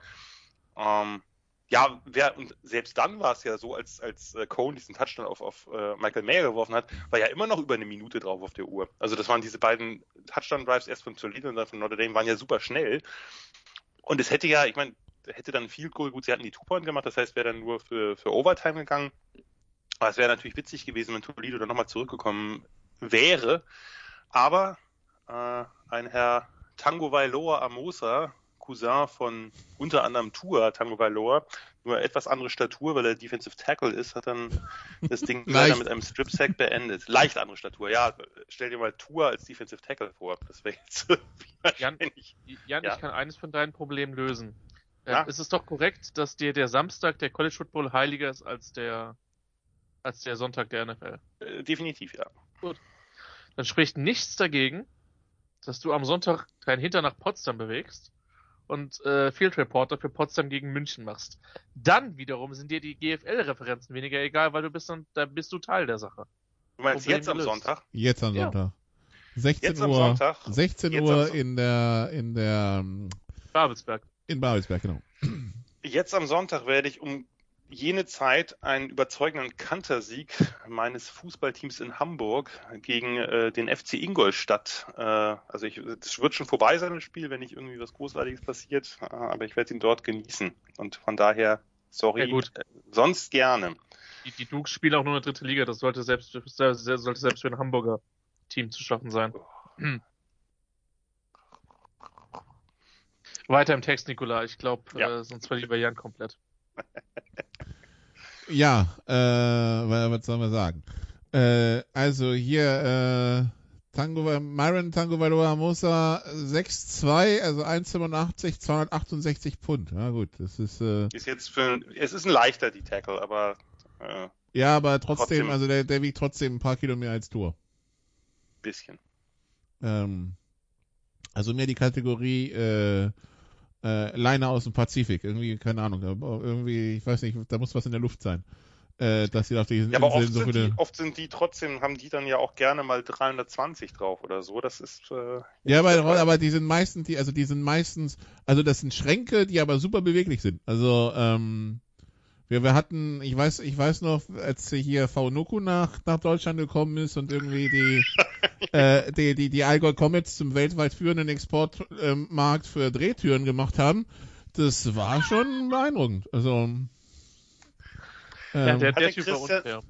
Ähm, ja, wer, und selbst dann war es ja so, als, als äh, Cohn diesen Touchdown auf, auf äh, Michael Mayer geworfen hat, war ja immer noch über eine Minute drauf auf der Uhr. Also das waren diese beiden Touchdown-Drives erst von Toledo und dann von Notre Dame, waren ja super schnell. Und es hätte ja, ich meine, hätte dann viel Goal, gut, sie hatten die Two-Point gemacht, das heißt, wäre dann nur für, für Overtime gegangen. Aber es wäre natürlich witzig gewesen, wenn Toledo dann nochmal zurückgekommen wäre. Aber äh, ein Herr Tango Vailoa Amosa, Cousin von unter anderem Tua Tango Vailoa, nur etwas andere Statur, weil er Defensive Tackle ist, hat dann das Ding leider mit einem Strip Sack beendet. Leicht andere Statur, ja. Stell dir mal Tua als Defensive Tackle vor. Das wäre jetzt Jan, wahrscheinlich. Jan, Ja. ich kann eines von deinen Problemen lösen. Äh, Ja. Ist es doch korrekt, dass dir der Samstag der College Football heiliger ist als der, als der Sonntag der NFL? Äh, definitiv, ja. Dann spricht nichts dagegen, dass du am Sonntag deinen Hintern nach Potsdam bewegst und äh, Field Reporter für Potsdam gegen München machst. Dann wiederum sind dir die GFL-Referenzen weniger egal, weil du bist dann, da bist du Teil der Sache. Du meinst Problem jetzt am gelöst. Sonntag? Jetzt am Ja. Sonntag. 16 Jetzt am Uhr, Sonntag? 16 Jetzt am Uhr in der, in der, ähm, Babelsberg. in Babelsberg, genau. Jetzt am Sonntag werde ich um jene Zeit einen überzeugenden Kantersieg meines Fußballteams in Hamburg gegen äh, den FC Ingolstadt. Äh, also ich, es wird schon vorbei sein, das Spiel, wenn nicht irgendwie was Großartiges passiert, äh, aber ich werde ihn dort genießen. Und von daher, sorry, Ja. Äh, sonst gerne. Die, die Dukes spielen auch nur in der dritte Liga, das sollte selbst, sollte selbst für ein Hamburger Team zu schaffen sein. Hm. Weiter im Text, Nikola. Ich glaube, Ja. äh, sonst verlieren wir Jan komplett. Ja, äh, wa- was soll man sagen? Äh, also hier, äh, Tango, Myron Tango Valoa Mosa 6'2, also 1,85, 268 Pfund. Ja gut, das ist, äh, Ist jetzt für, es ist ein leichter, die Tackle, aber äh, ja, aber trotzdem, Trotzdem. also der, der wiegt trotzdem ein paar Kilo mehr als Tour. bisschen. Ähm, also mehr die Kategorie, äh, Äh, Liner aus dem Pazifik, irgendwie, keine Ahnung, irgendwie, ich weiß nicht, da muss was in der Luft sein. Äh, dass sie auf diesen Ja, aber oft so sind, die, oft sind die trotzdem, haben die dann ja auch gerne mal 320 drauf oder so. Das ist. Äh, Ja, aber, aber die sind meistens, die, also die sind meistens, also das sind Schränke, die aber super beweglich sind. Also, ähm, wir, wir hatten, ich weiß, ich weiß noch, als hier Faunuku nach, nach Deutschland gekommen ist und irgendwie die, äh, die, die, die Allgäu Comets zum weltweit führenden Exportmarkt für Drehtüren gemacht haben, das war schon beeindruckend. Also, ähm, Ja, der, Hatte der Typ war Christian- unfair.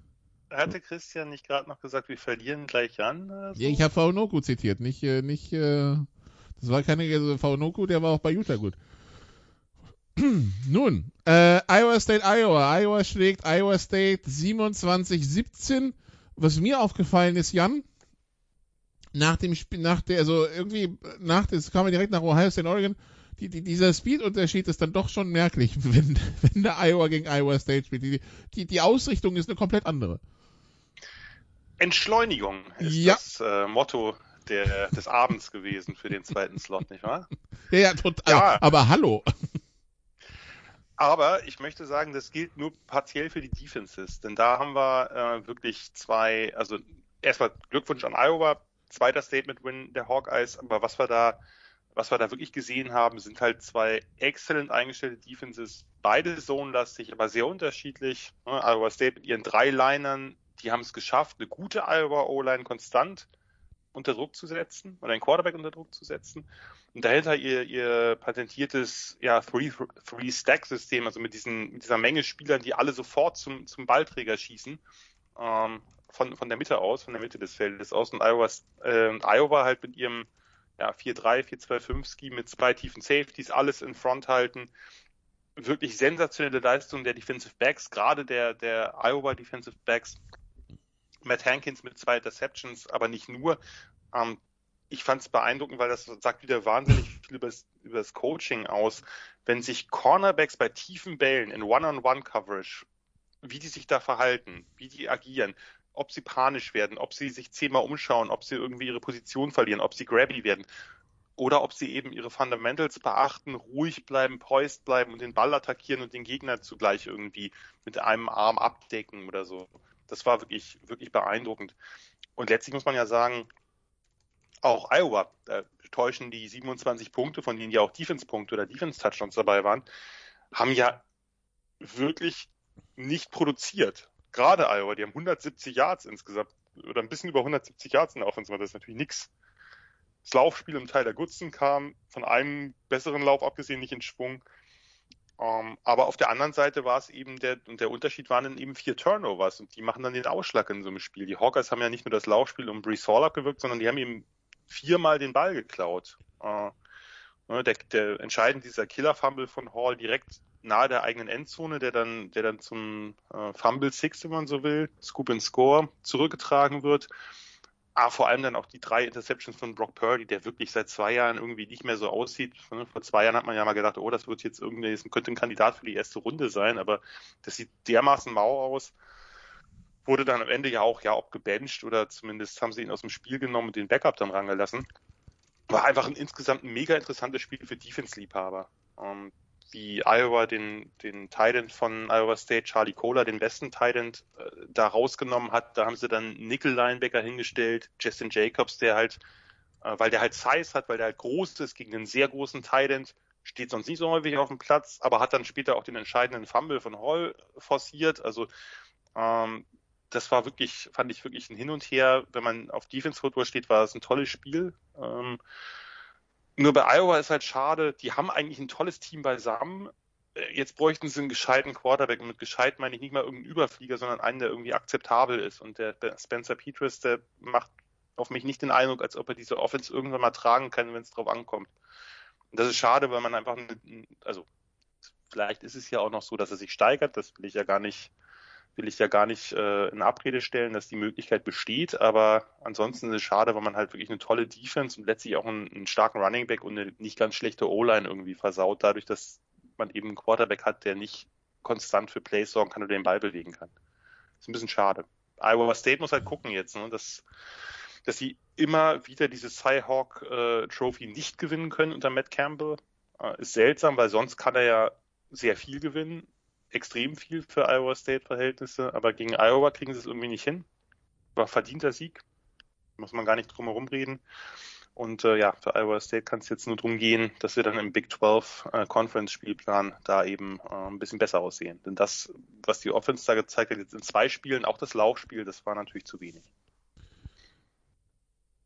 Hatte Christian nicht gerade noch gesagt, wir verlieren gleich an? Äh, so? ja, ich habe Faunuku zitiert, nicht, äh, nicht, äh, das war keine, also Faunuku, der war auch bei Utah gut. Nun, äh, Iowa State, Iowa. Iowa schlägt Iowa State 27-17. Was mir aufgefallen ist, Jan, nach dem Spiel, nach der, also irgendwie, nach, das kam ja direkt nach Ohio State, Oregon, die, die, dieser Speed-Unterschied ist dann doch schon merklich, wenn, wenn der Iowa gegen Iowa State spielt. Die, die, die Ausrichtung ist eine komplett andere. Entschleunigung ist Ja. das äh, Motto der, des Abends gewesen für den zweiten Slot, nicht wahr? Ja, ja, total. Ja. Aber hallo. Aber ich möchte sagen, das gilt nur partiell für die Defenses, denn da haben wir äh, wirklich zwei, also erstmal Glückwunsch an Iowa, zweiter Statement-Win der Hawkeyes, aber was wir da, was wir da wirklich gesehen haben, sind halt zwei exzellent eingestellte Defenses, beide zonenlastig, aber sehr unterschiedlich. Ne? Iowa State mit ihren drei Linern, die haben es geschafft, eine gute Iowa O-Line konstant unter Druck zu setzen oder einen Quarterback unter Druck zu setzen. Und dahinter ihr, ihr patentiertes ja, Three-Stack-System, also mit, diesen, mit dieser Menge Spielern, die alle sofort zum, zum Ballträger schießen, ähm, von, von der Mitte aus, von der Mitte des Feldes aus. Und Iowa, äh, Iowa halt mit ihrem ja, 4-3, 4-2-5-Scheme mit zwei tiefen Safeties, alles in Front halten. Wirklich sensationelle Leistung der Defensive Backs, gerade der, der Iowa Defensive Backs. Matt Hankins mit zwei Interceptions, aber nicht nur. Ähm, ich fand es beeindruckend, weil das sagt wieder wahnsinnig viel über das, über das Coaching aus. Wenn sich Cornerbacks bei tiefen Bällen in One-on-One-Coverage, wie die sich da verhalten, wie die agieren, ob sie panisch werden, ob sie sich zehnmal umschauen, ob sie irgendwie ihre Position verlieren, ob sie grabby werden oder ob sie eben ihre Fundamentals beachten, ruhig bleiben, poised bleiben und den Ball attackieren und den Gegner zugleich irgendwie mit einem Arm abdecken oder so. Das war wirklich, wirklich beeindruckend. Und letztlich muss man ja sagen, auch Iowa, da täuschen die 27 Punkte, von denen ja auch Defense-Punkte oder Defense-Touchdowns dabei waren, haben ja wirklich nicht produziert. Gerade Iowa, die haben 170 Yards insgesamt oder ein bisschen über 170 Yards in der Offense, aber das ist natürlich nix. Das Laufspiel im Teil der Gutzen kam von einem besseren Lauf abgesehen nicht in Schwung. Um, aber auf der anderen Seite war es eben der, und der Unterschied waren dann eben vier Turnovers und die machen dann den Ausschlag in so einem Spiel. Die Hawkeyes haben ja nicht nur das Laufspiel um Brees Hall abgewirkt, sondern die haben eben viermal den Ball geklaut. Uh, der, der entscheidend dieser Killer-Fumble von Hall direkt nahe der eigenen Endzone, der dann, der dann zum äh, Fumble Six, wenn man so will, Scoop and Score zurückgetragen wird. Aber vor allem dann auch die drei Interceptions von Brock Purdy, der wirklich seit zwei Jahren irgendwie nicht mehr so aussieht. Vor zwei Jahren hat man ja mal gedacht, oh, das wird jetzt irgendwie, das könnte ein Kandidat für die erste Runde sein, aber das sieht dermaßen mau aus. Wurde dann am Ende ja auch, ja, ob gebencht oder zumindest haben sie ihn aus dem Spiel genommen und den Backup dann rangelassen. War einfach ein insgesamt ein mega interessantes Spiel für Defense-Liebhaber. Um, wie Iowa den, den Titan von Iowa State, Charlie Kohler, den besten Titan, äh, da rausgenommen hat. Da haben sie dann Nickel-Linebacker hingestellt, Justin Jacobs, der halt, äh, weil der halt Size hat, weil der halt groß ist gegen einen sehr großen Titan, steht sonst nicht so häufig auf dem Platz, aber hat dann später auch den entscheidenden Fumble von Hall forciert. Also ähm, das war wirklich, fand ich wirklich ein Hin und Her. Wenn man auf Defense Football steht, war es ein tolles Spiel. Ähm, nur bei Iowa ist halt schade, die haben eigentlich ein tolles Team beisammen. Jetzt bräuchten sie einen gescheiten Quarterback. Und mit gescheit meine ich nicht mal irgendeinen Überflieger, sondern einen, der irgendwie akzeptabel ist. Und der Spencer Petras, der macht auf mich nicht den Eindruck, als ob er diese Offense irgendwann mal tragen kann, wenn es drauf ankommt. Und das ist schade, weil man einfach, also vielleicht ist es ja auch noch so, dass er sich steigert. Das will ich ja gar nicht, will ich ja gar nicht äh, in Abrede stellen, dass die Möglichkeit besteht. Aber ansonsten ist es schade, weil man halt wirklich eine tolle Defense und letztlich auch einen, einen starken Running Back und eine nicht ganz schlechte O-Line irgendwie versaut, dadurch, dass man eben einen Quarterback hat, der nicht konstant für Plays sorgen kann oder den Ball bewegen kann. Ist ein bisschen schade. Iowa State muss halt gucken jetzt, ne, dass, dass sie immer wieder diese Cyhawk äh, Trophy nicht gewinnen können unter Matt Campbell. Äh, ist seltsam, weil sonst kann er ja sehr viel gewinnen. Extrem viel für Iowa State-Verhältnisse, aber gegen Iowa kriegen sie es irgendwie nicht hin. War verdienter Sieg. Muss man gar nicht drum herum reden. Und äh, ja, für Iowa State kann es jetzt nur darum gehen, dass wir dann im Big 12 äh, Conference Spielplan da eben äh, ein bisschen besser aussehen. Denn das, was die Offense da gezeigt hat, jetzt in zwei Spielen, auch das Laufspiel, das war natürlich zu wenig.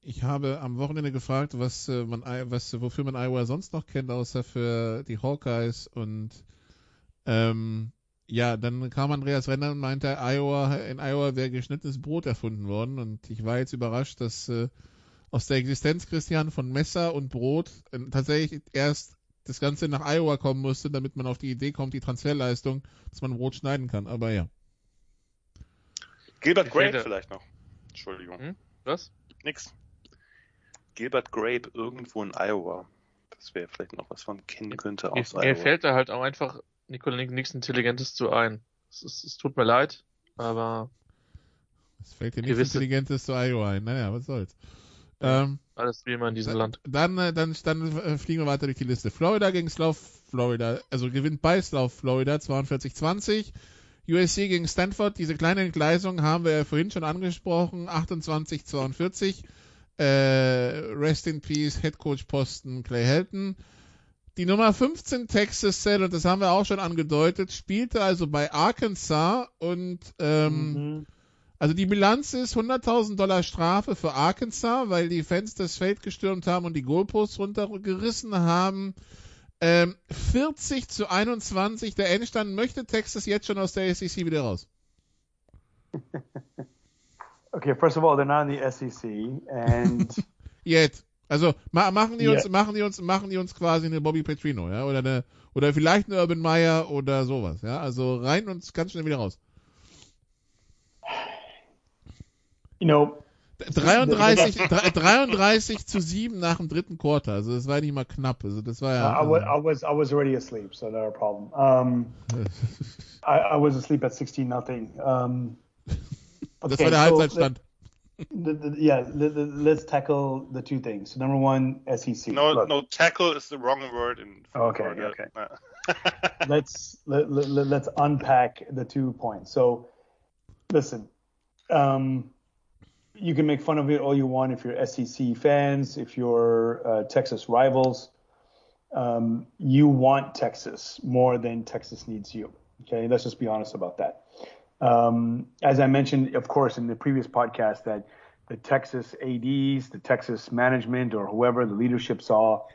Ich habe am Wochenende gefragt, was äh, man, was, wofür man Iowa sonst noch kennt, außer für die Hawkeyes und ähm, ja, dann kam Andreas Renner und meinte, Iowa, in Iowa wäre geschnittenes Brot erfunden worden und ich war jetzt überrascht, dass äh, aus der Existenz, Christian, von Messer und Brot äh, tatsächlich erst das Ganze nach Iowa kommen musste, damit man auf die Idee kommt, die Transferleistung, dass man Brot schneiden kann. Aber ja. Gilbert Grape vielleicht noch. Entschuldigung. Hm? Was? Nix. Gilbert Grape irgendwo in Iowa. Das wäre vielleicht noch was man kennen könnte aus mir, Iowa. Mir fällt da halt auch einfach Nikola nichts Intelligentes zu ein. Es, es, es, tut mir leid, aber. Es fällt dir nichts Intelligentes zu Iowa ein. Naja, was soll's. Ähm, Alles wie immer in diesem Land. Dann, äh, dann, dann äh, fliegen wir weiter durch die Liste. Florida gegen South Florida, also gewinnt bei South Florida 42-20. USC gegen Stanford, diese kleine Entgleisung haben wir ja vorhin schon angesprochen, 28-42. Äh, Rest in Peace, Head Coach Posten Clay Helton. Die Nummer 15 Texas Cell, und das haben wir auch schon angedeutet, spielte also bei Arkansas und ähm, mhm also die Bilanz ist 100.000 Dollar Strafe für Arkansas, weil die Fans das Feld gestürmt haben und die Goalposts runtergerissen haben. Ähm, 40 zu 21. Der Endstand möchte Texas jetzt schon aus der SEC wieder raus. Okay, first of all, they're not in the SEC and jetzt. Also ma machen die uns, yeah. machen die uns, machen die uns quasi eine Bobby Petrino, ja, oder eine, oder vielleicht eine Urban Meyer oder sowas, ja. Also rein und ganz schnell wieder raus. you know, 33, 33 zu 7 nach dem dritten Quarter. Also das war nicht mal knapp. Also das war ja. I, was, I was I was already asleep, so no problem. Um, I, I was asleep at 16 nothing. Um, okay, das war der Halbzeitstand. The, the, yeah, the, let's tackle the two things. Number one, SEC. No, Look. no, tackle is the wrong word in. Okay, okay. let's let, let, let's unpack the two points. So, listen. Um, you can make fun of it all you want if you're SEC fans, if you're uh, Texas rivals. Um, you want Texas more than Texas needs you. Okay, let's just be honest about that. Um, as I mentioned, of course, in the previous podcast, that the Texas ADs, the Texas management, or whoever the leadership saw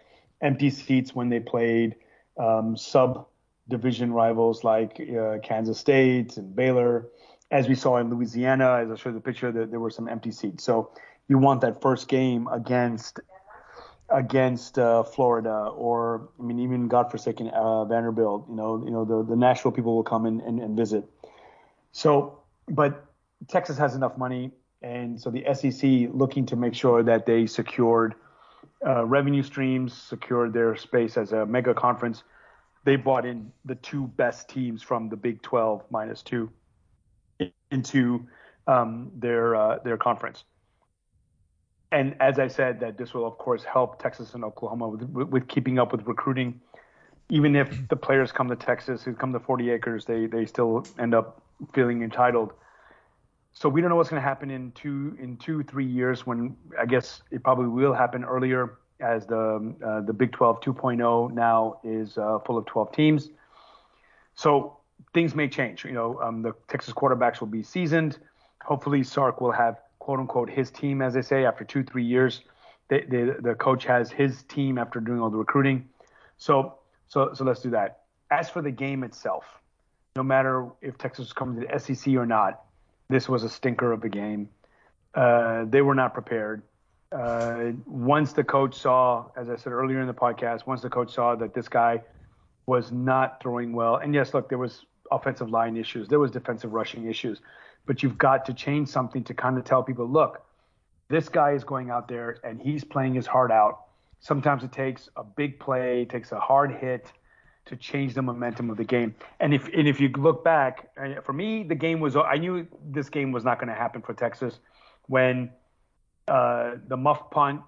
empty seats when they played um, sub division rivals like uh, Kansas State and Baylor as we saw in Louisiana, as I showed the picture, that there were some empty seats. So you want that first game against against uh, Florida, or I mean, even godforsaken uh, Vanderbilt. You know, you know the the Nashville people will come and, and visit. So, but Texas has enough money, and so the SEC looking to make sure that they secured uh, revenue streams, secured their space as a mega conference. They bought in the two best teams from the Big 12 minus two into um, their uh, their conference. And as I said, that this will of course help Texas and Oklahoma with, with, keeping up with recruiting. Even if the players come to Texas, who come to 40 acres, they they still end up feeling entitled. So we don't know what's going to happen in two in two three years. When I guess it probably will happen earlier, as the uh, the Big 12 2.0 now is uh, full of 12 teams. So things may change. You know, um, the Texas quarterbacks will be seasoned. Hopefully, Sark will have quote unquote his team, as they say, after two three years. The, the, the coach has his team after doing all the recruiting. So so so let's do that. As for the game itself, no matter if Texas was coming to the SEC or not, this was a stinker of a game. Uh, they were not prepared. Uh, once the coach saw, as I said earlier in the podcast, once the coach saw that this guy was not throwing well, and yes, look, there was offensive line issues. There was defensive rushing issues. But you've got to change something to kind of tell people, look, this guy is going out there and he's playing his heart out. Sometimes it takes a big play, takes a hard hit to change the momentum of the game. And if and if you look back, uh, for me, the game was I knew this game was not going to happen for Texas when uh, the muff punt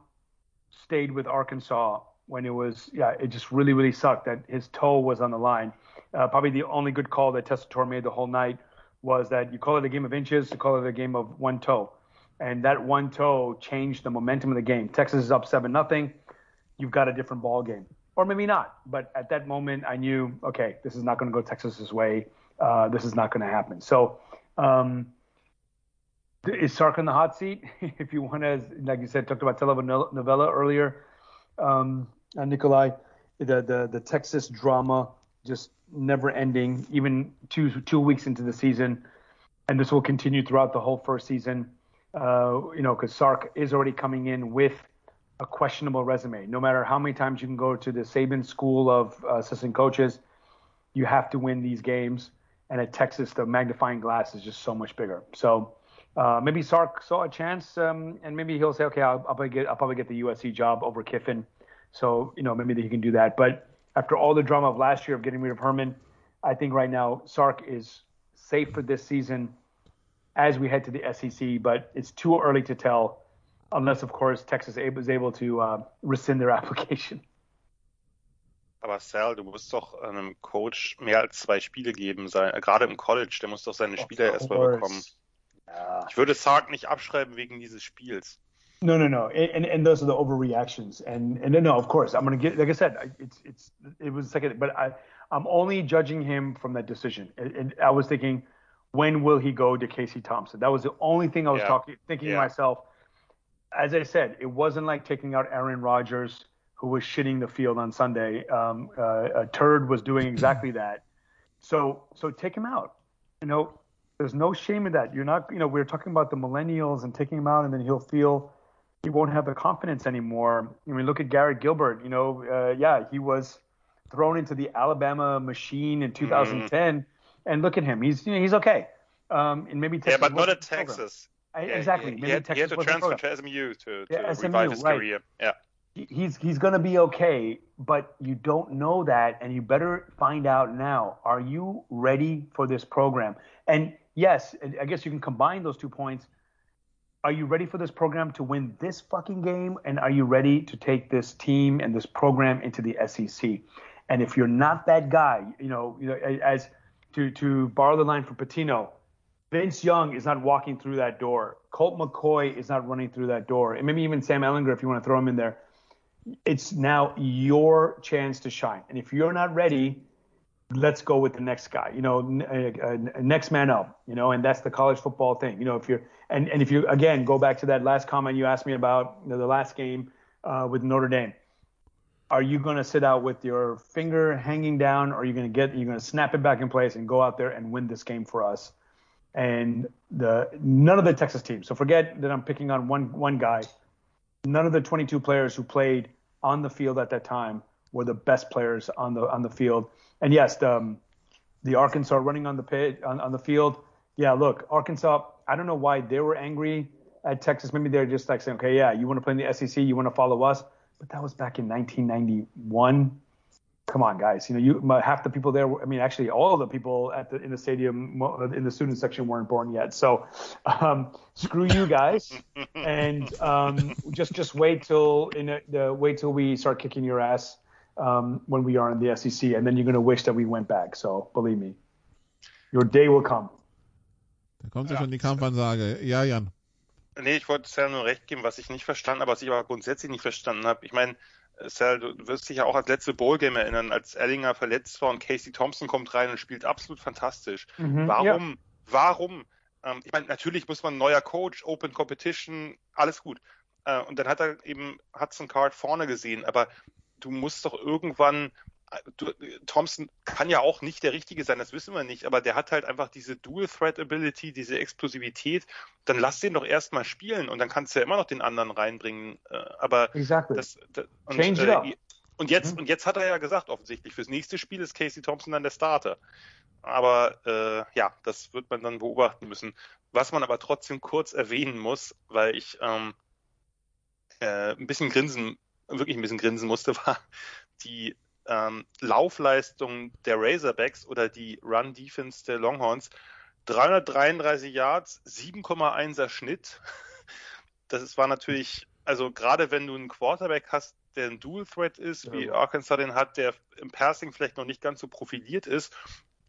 stayed with Arkansas when it was, yeah, it just really, really sucked that his toe was on the line. Uh, probably the only good call that Tessitore made the whole night was that you call it a game of inches, you call it a game of one toe. And that one toe changed the momentum of the game. Texas is up 7 nothing. You've got a different ball game. Or maybe not. But at that moment, I knew, okay, this is not going to go Texas's way. Uh, this is not going to happen. So, um, is Sark in the hot seat? if you want to, like you said, talked about telenovela earlier, um, uh, Nikolai, the, the the Texas drama just never ending, even two two weeks into the season, and this will continue throughout the whole first season. Uh, you know, because Sark is already coming in with a questionable resume. No matter how many times you can go to the Saban school of uh, assistant coaches, you have to win these games. And at Texas, the magnifying glass is just so much bigger. So uh, maybe Sark saw a chance, um, and maybe he'll say, okay, I'll, I'll, probably get I'll probably get the USC job over Kiffin. So you know maybe he can do that. But after all the drama of last year of getting rid of Herman, I think right now Sark is safe for this season as we head to the SEC. But it's too early to tell, unless of course Texas is able to uh, rescind their application. Aber Sal, du musst doch einem Coach mehr als zwei Spiele geben, sein, gerade im College, der muss doch seine Spieler erstmal bekommen. Ich würde Sark nicht abschreiben wegen dieses Spiels. No, no, no, and and those are the overreactions, and and no, of course, I'm gonna get like I said, it's it's it was second, but I I'm only judging him from that decision. And I was thinking, when will he go to Casey Thompson? That was the only thing I was yeah. talking thinking yeah. to myself. As I said, it wasn't like taking out Aaron Rodgers, who was shitting the field on Sunday. Um, uh, a turd was doing exactly that. So so take him out. You know, there's no shame in that. You're not, you know, we are talking about the millennials and taking him out, and then he'll feel he won't have the confidence anymore. I mean, look at Garrett Gilbert. You know, uh, yeah, he was thrown into the Alabama machine in 2010, mm-hmm. and look at him. He's you know, he's okay. Um, and maybe Texas yeah, but not at Texas. Exactly. He, he, had, he, had, to transfer to SMU to, to yeah, SMU, revive his right. career. Yeah. He's he's going to be okay, but you don't know that, and you better find out now. Are you ready for this program? And yes, I guess you can combine those two points. Are you ready for this program to win this fucking game? And are you ready to take this team and this program into the SEC? And if you're not that guy, you know, you know, as to to borrow the line from Patino, Vince Young is not walking through that door. Colt McCoy is not running through that door. And maybe even Sam Ellinger, if you want to throw him in there. It's now your chance to shine. And if you're not ready, let's go with the next guy, you know, uh, uh, next man up, you know, and that's the college football thing, you know, if you're, and, and if you, again, go back to that last comment you asked me about you know, the last game uh, with Notre Dame. Are you going to sit out with your finger hanging down or are you going to get, you're going to snap it back in place and go out there and win this game for us? And the, none of the Texas teams, so forget that I'm picking on one, one guy. None of the 22 players who played on the field at that time were the best players on the, on the field and yes, the, um, the Arkansas running on the pit on, on the field. Yeah, look, Arkansas. I don't know why they were angry at Texas. Maybe they're just like saying, okay, yeah, you want to play in the SEC, you want to follow us, but that was back in 1991. Come on, guys. You know, you half the people there. I mean, actually, all of the people at the in the stadium in the student section weren't born yet. So, um, screw you guys, and um, just just wait till in a, the wait till we start kicking your ass um, when we are in the SEC, and then you're going to wish that we went back. So believe me, your day will come. Da kommt ja schon die Kampfansage. Ja, Jan. Nee, ich wollte Sal nur recht geben, was ich nicht verstanden habe, was ich aber grundsätzlich nicht verstanden habe. Ich meine, Sal, du wirst dich ja auch als letzte Bowl-Game erinnern, als Ellinger verletzt war und Casey Thompson kommt rein und spielt absolut fantastisch. Mhm, warum, ja. warum, ähm, ich meine, natürlich muss man ein neuer Coach, Open Competition, alles gut. Äh, und dann hat er eben Hudson Card vorne gesehen, aber du musst doch irgendwann Du, Thompson kann ja auch nicht der Richtige sein, das wissen wir nicht, aber der hat halt einfach diese Dual-Threat-Ability, diese Explosivität. Dann lass den doch erstmal spielen und dann kannst du ja immer noch den anderen reinbringen. Äh, aber exactly. das, das und, Change it up. Äh, und jetzt, mhm. und jetzt hat er ja gesagt, offensichtlich, fürs nächste Spiel ist Casey Thompson dann der Starter. Aber äh, ja, das wird man dann beobachten müssen. Was man aber trotzdem kurz erwähnen muss, weil ich ähm, äh, ein bisschen grinsen wirklich ein bisschen grinsen musste, war die ähm, Laufleistung der Razorbacks oder die Run Defense der Longhorns. 333 Yards, 7,1er Schnitt. Das war natürlich, also gerade wenn du einen Quarterback hast, der ein Dual Threat ist, wie Ja. Arkansas den hat, der im Passing vielleicht noch nicht ganz so profiliert ist,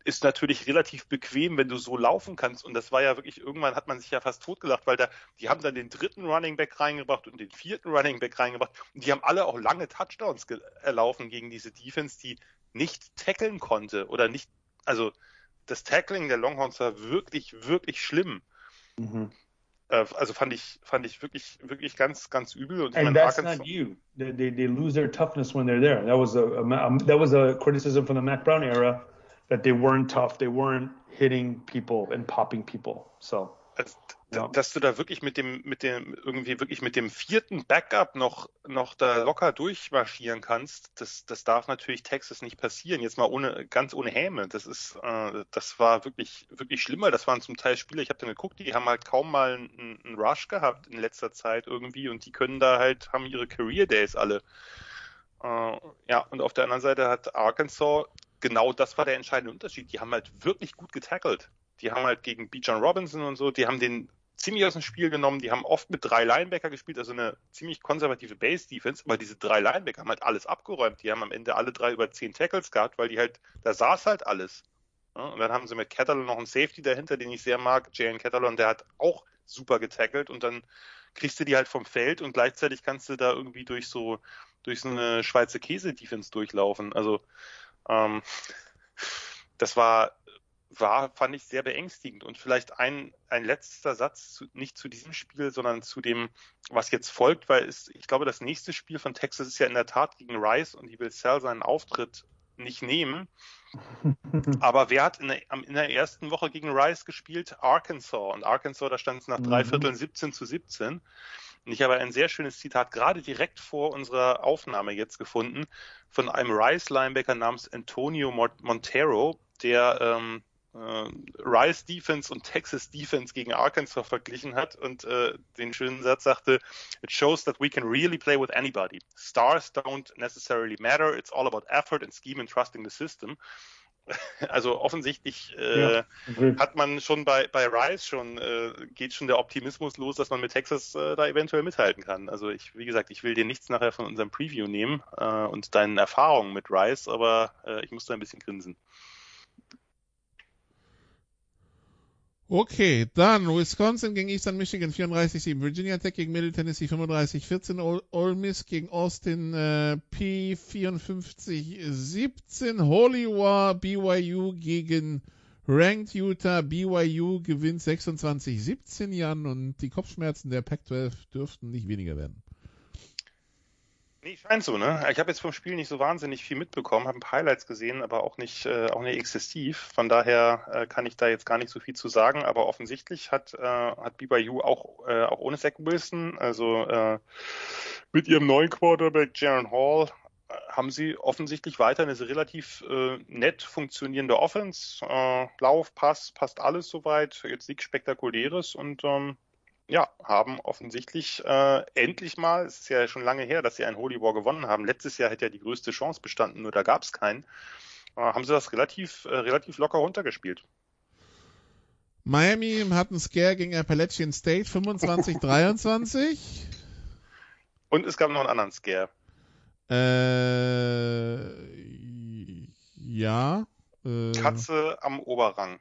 ist natürlich relativ bequem, wenn du so laufen kannst. Und das war ja wirklich, irgendwann hat man sich ja fast totgelacht, weil da, die haben dann den dritten Running Back reingebracht und den vierten Running Back reingebracht. Und die haben alle auch lange Touchdowns erlaufen gegen diese Defense, die nicht tackeln konnte oder nicht, also das Tackling der Longhorns war wirklich, wirklich schlimm. Mhm. Äh, Also fand ich, fand ich wirklich, wirklich ganz, ganz übel. Und And that's Arkansas- not you. They, they, they lose their toughness when they're there. That was a, a, that was a criticism from the Mac Brown era that they weren't tough. They weren't hitting people and popping people. So Also, Ja. dass du da wirklich mit dem, mit dem, irgendwie wirklich mit dem vierten Backup noch, noch da locker durchmarschieren kannst, das, das darf natürlich Texas nicht passieren. Jetzt mal ohne, ganz ohne Häme. Das ist, äh, das war wirklich, wirklich schlimmer. Das waren zum Teil Spieler, ich habe dann geguckt, die haben halt kaum mal einen, einen Rush gehabt in letzter Zeit irgendwie und die können da halt, haben ihre Career Days alle. Äh, ja, und auf der anderen Seite hat Arkansas, genau das war der entscheidende Unterschied. Die haben halt wirklich gut getackelt. Die haben halt gegen B. John Robinson und so, die haben den ziemlich aus dem Spiel genommen. Die haben oft mit drei Linebacker gespielt, also eine ziemlich konservative Base-Defense, aber diese drei Linebacker haben halt alles abgeräumt. Die haben am Ende alle drei über zehn Tackles gehabt, weil die halt, da saß halt alles. Und dann haben sie mit Catalan noch einen Safety dahinter, den ich sehr mag, Jalen Catalan, der hat auch super getackelt und dann kriegst du die halt vom Feld und gleichzeitig kannst du da irgendwie durch so, durch so eine Schweizer Käse-Defense durchlaufen. Also, ähm, das war, war, fand ich sehr beängstigend. Und vielleicht ein, ein letzter Satz, zu, nicht zu diesem Spiel, sondern zu dem, was jetzt folgt, weil es, ich glaube, das nächste Spiel von Texas ist ja in der Tat gegen Rice und die will Sell seinen Auftritt nicht nehmen. Aber wer hat in der, in der ersten Woche gegen Rice gespielt? Arkansas. Und Arkansas, da stand es nach drei Mhm. Vierteln 17 zu 17. Und ich habe ein sehr schönes Zitat gerade direkt vor unserer Aufnahme jetzt gefunden von einem Rice-Linebacker namens Antonio Mont- Montero, der ähm, äh, Rice Defense und Texas Defense gegen Arkansas verglichen hat und äh, den schönen Satz sagte, It shows that we can really play with anybody. Stars don't necessarily matter. It's all about effort and scheme and trusting the system. Also offensichtlich äh, Ja, hat man schon bei, bei Rice schon, äh, geht schon der Optimismus los, dass man mit Texas äh, da eventuell mithalten kann. Also ich, wie gesagt, ich will dir nichts nachher von unserem Preview nehmen äh, und deinen Erfahrungen mit Rice, aber äh, ich muss da ein bisschen grinsen. Okay, dann Wisconsin gegen Eastern Michigan 34-7, Virginia Tech gegen Middle Tennessee 35-14, Ole, Miss gegen Austin äh, P 54-17, Holy War BYU gegen Ranked Utah, BYU gewinnt 26-17 Jan und die Kopfschmerzen der Pac-12 dürften nicht weniger werden. Nee, scheint so, ne? Ich habe jetzt vom Spiel nicht so wahnsinnig viel mitbekommen, habe ein paar Highlights gesehen, aber auch nicht, äh, auch nicht exzessiv. Von daher äh, kann ich da jetzt gar nicht so viel zu sagen, aber offensichtlich hat, äh, hat BYU auch, äh, auch ohne Zach Wilson, also äh, mit ihrem neuen Quarterback Jaron Hall, äh, haben sie offensichtlich weiter eine relativ äh, nett funktionierende Offense. Äh, Lauf, Pass, passt alles soweit. Jetzt nichts Spektakuläres und ähm, ja, haben offensichtlich äh, endlich mal, es ist ja schon lange her, dass sie einen Holy War gewonnen haben. Letztes Jahr hätte ja die größte Chance bestanden, nur da gab es keinen. Äh, haben sie das relativ, äh, relativ locker runtergespielt. Miami hat einen Scare gegen Appalachian State 25-23. Und es gab noch einen anderen Scare. Äh, ja. Äh, Katze am Oberrang.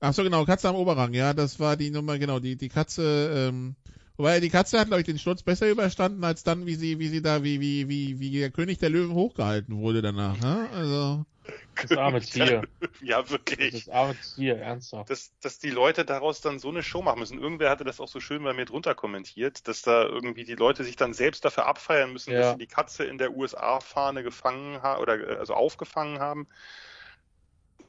Ach so, genau, Katze am Oberrang, ja, das war die Nummer, genau, die, die Katze, ähm, wobei die Katze hat, glaube ich, den Sturz besser überstanden, als dann, wie sie, wie sie da, wie, wie, wie, wie der König der Löwen hochgehalten wurde danach, ne? Also, Das arme Tier. Ja, Das wirklich. arme Tier, ernsthaft. Dass, dass die Leute daraus dann so eine Show machen müssen. Irgendwer hatte das auch so schön bei mir drunter kommentiert, dass da irgendwie die Leute sich dann selbst dafür abfeiern müssen, Ja. dass sie die Katze in der USA-Fahne gefangen haben oder äh, also aufgefangen haben.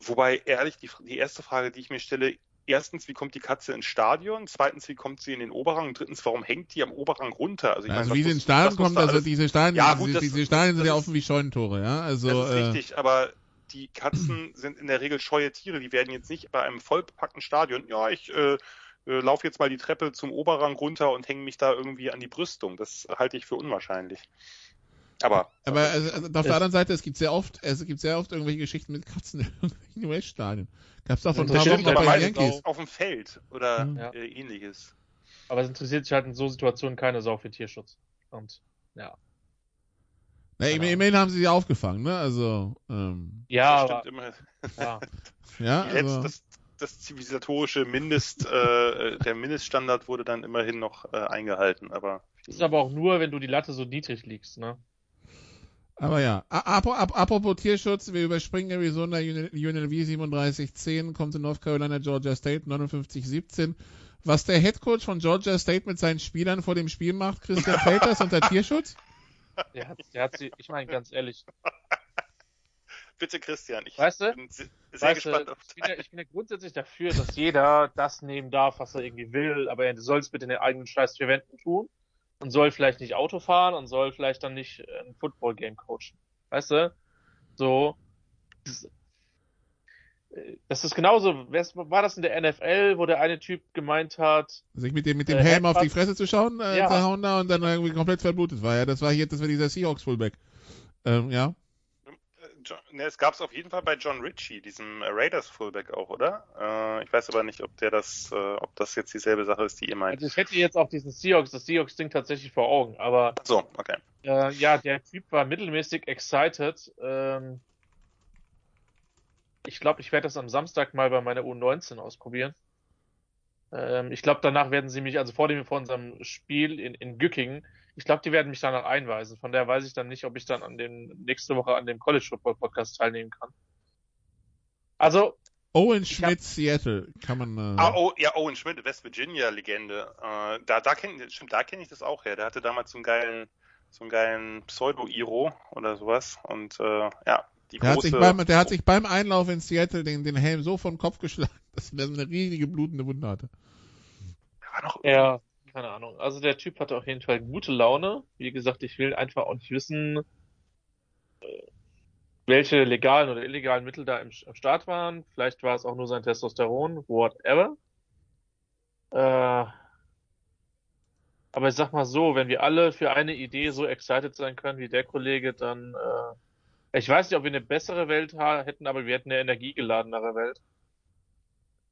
Wobei ehrlich, die, die erste Frage, die ich mir stelle, erstens, wie kommt die Katze ins Stadion? Zweitens, wie kommt sie in den Oberrang? Und drittens, warum hängt die am Oberrang runter? Also, ich also meine, wie sie ins Stadion kommt, also diese Stadien, Ja, diese, gut, das- diese Stadien sind ja offen wie Scheunentore, ja, also, das ist äh, richtig, aber die Katzen sind in der Regel scheue Tiere. Die werden jetzt nicht bei einem vollbepackten Stadion, ja, ich äh, äh, laufe jetzt mal die Treppe zum Oberrang runter und hänge mich da irgendwie an die Brüstung. Das halte ich für unwahrscheinlich. Aber aber also, also auf der Es- anderen Seite, es gibt sehr oft, es gibt sehr oft irgendwelche Geschichten mit Katzen in irgendwelchen US-Stadien. Doch vor ein Das paar stimmt, Wochen aber bei den Yankees. auf dem Feld oder Ja. äh, ähnliches. Aber es interessiert sich halt in so Situationen keine Sau für Tierschutz. Und ja. Na, Genau. immerhin haben sie sie aufgefangen, ne? Also, ähm, Ja, das aber, stimmt immer. ja. ja, also, das, das zivilisatorische Mindest, äh, der Mindeststandard wurde dann immerhin noch äh, eingehalten, aber ist aber auch nur, wenn du die Latte so niedrig liegst, ne? Aber ja. A- ap- ap- Apropos Tierschutz, wir überspringen Arizona UNLV 37-10, kommt zu North Carolina Georgia State 59-17. Was der Headcoach von Georgia State mit seinen Spielern vor dem Spiel macht, Christian Felters unter Tierschutz? Der hat, der hat sie, ich meine ganz ehrlich, bitte Christian, ich Weißt du? bin se- sehr weißt du, gespannt auf ich, bin ja, ich bin ja grundsätzlich dafür, dass jeder das nehmen darf, was er irgendwie will, aber er soll es bitte in den eigenen scheiß vier Wänden tun und soll vielleicht nicht Auto fahren und soll vielleicht dann nicht äh, ein Football-Game coachen. Weißt du? So. Das, äh, ist genauso, war das in der NFL, wo der eine Typ gemeint hat, Sich mit dem, mit dem Äh, Helm auf die? Fresse zu schauen, äh, Ja. zerhauen da und dann irgendwie komplett verblutet war. Ja, das war hier, das war dieser Seahawks Fullback. Ähm, ja. John, ne, es gab es auf jeden Fall bei John Ritchie, diesem Raiders Fullback auch, oder? Äh, ich weiß aber nicht, ob der das, äh, ob das jetzt dieselbe Sache ist, die ihr meint. also ich hätte jetzt auch diesen Seahawks, das Seahawks-Ding tatsächlich vor Augen, aber So, okay. Äh, ja, der Typ war mittelmäßig excited. Ähm, ich glaube, ich werde das am Samstag mal bei meiner U19 ausprobieren. Ähm, ich glaube, danach werden sie mich, also vor dem vor unserem Spiel in, in Gückingen, ich glaube, die werden mich danach einweisen. Von daher weiß ich dann nicht, ob ich dann an dem nächste Woche an dem College Football Podcast teilnehmen kann. Also, Owen Schmidt, Seattle, kann man. Äh, Ah, oh, ja, Owen Schmidt, West Virginia Legende. Äh, da, da kenne stimmt, da kenne ich das auch her. Der hatte damals so einen geilen, so einen geilen Pseudo-Iro oder sowas. Und äh, ja, die der, hat sich beim, der hat sich beim Einlauf in Seattle den, den Helm so vom Kopf geschlagen, dass er eine riesige blutende Wunde hatte. war noch, ja, keine Ahnung. Also der Typ hatte auf jeden Fall gute Laune. Wie gesagt, ich will einfach auch nicht wissen, äh, welche legalen oder illegalen Mittel da im, am Start waren. Vielleicht war es auch nur sein Testosteron, whatever. Äh, aber ich sag mal so, wenn wir alle für eine Idee so excited sein können wie der Kollege, dann äh, ich weiß nicht, ob wir eine bessere Welt hätten, aber wir hätten eine energiegeladenere Welt.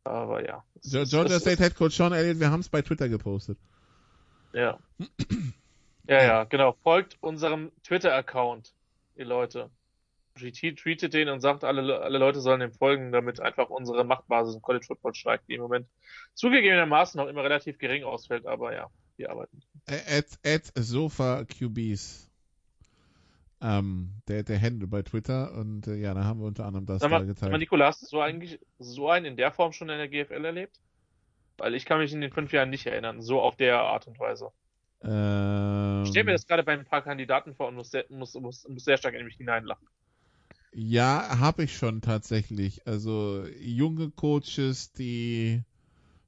Aber ja. Georgia State Head Coach Sean Elliott, wir haben es bei Twitter gepostet. Ja. Ja, ja, genau. Folgt unserem Twitter-Account, ihr Leute. GT tweetet den und sagt, alle, alle Leute sollen dem folgen, damit einfach unsere Machtbasis im College Football steigt, die im Moment zugegebenermaßen noch immer relativ gering ausfällt, aber ja, wir arbeiten. At, at Sofa QBs. Ähm, der, der Handle bei Twitter und äh, ja, da haben wir unter anderem das Sag da mal, sag mal geteilt. Nikola, hast du so eigentlich so einen in der Form schon in der GFL erlebt? Weil ich kann mich in den fünf Jahren nicht erinnern, so auf der Art und Weise. Ähm, Ich stelle mir das gerade bei ein paar Kandidaten vor und muss sehr, muss, muss, muss sehr stark in mich hineinlachen. Ja, habe ich schon tatsächlich. Also junge Coaches, die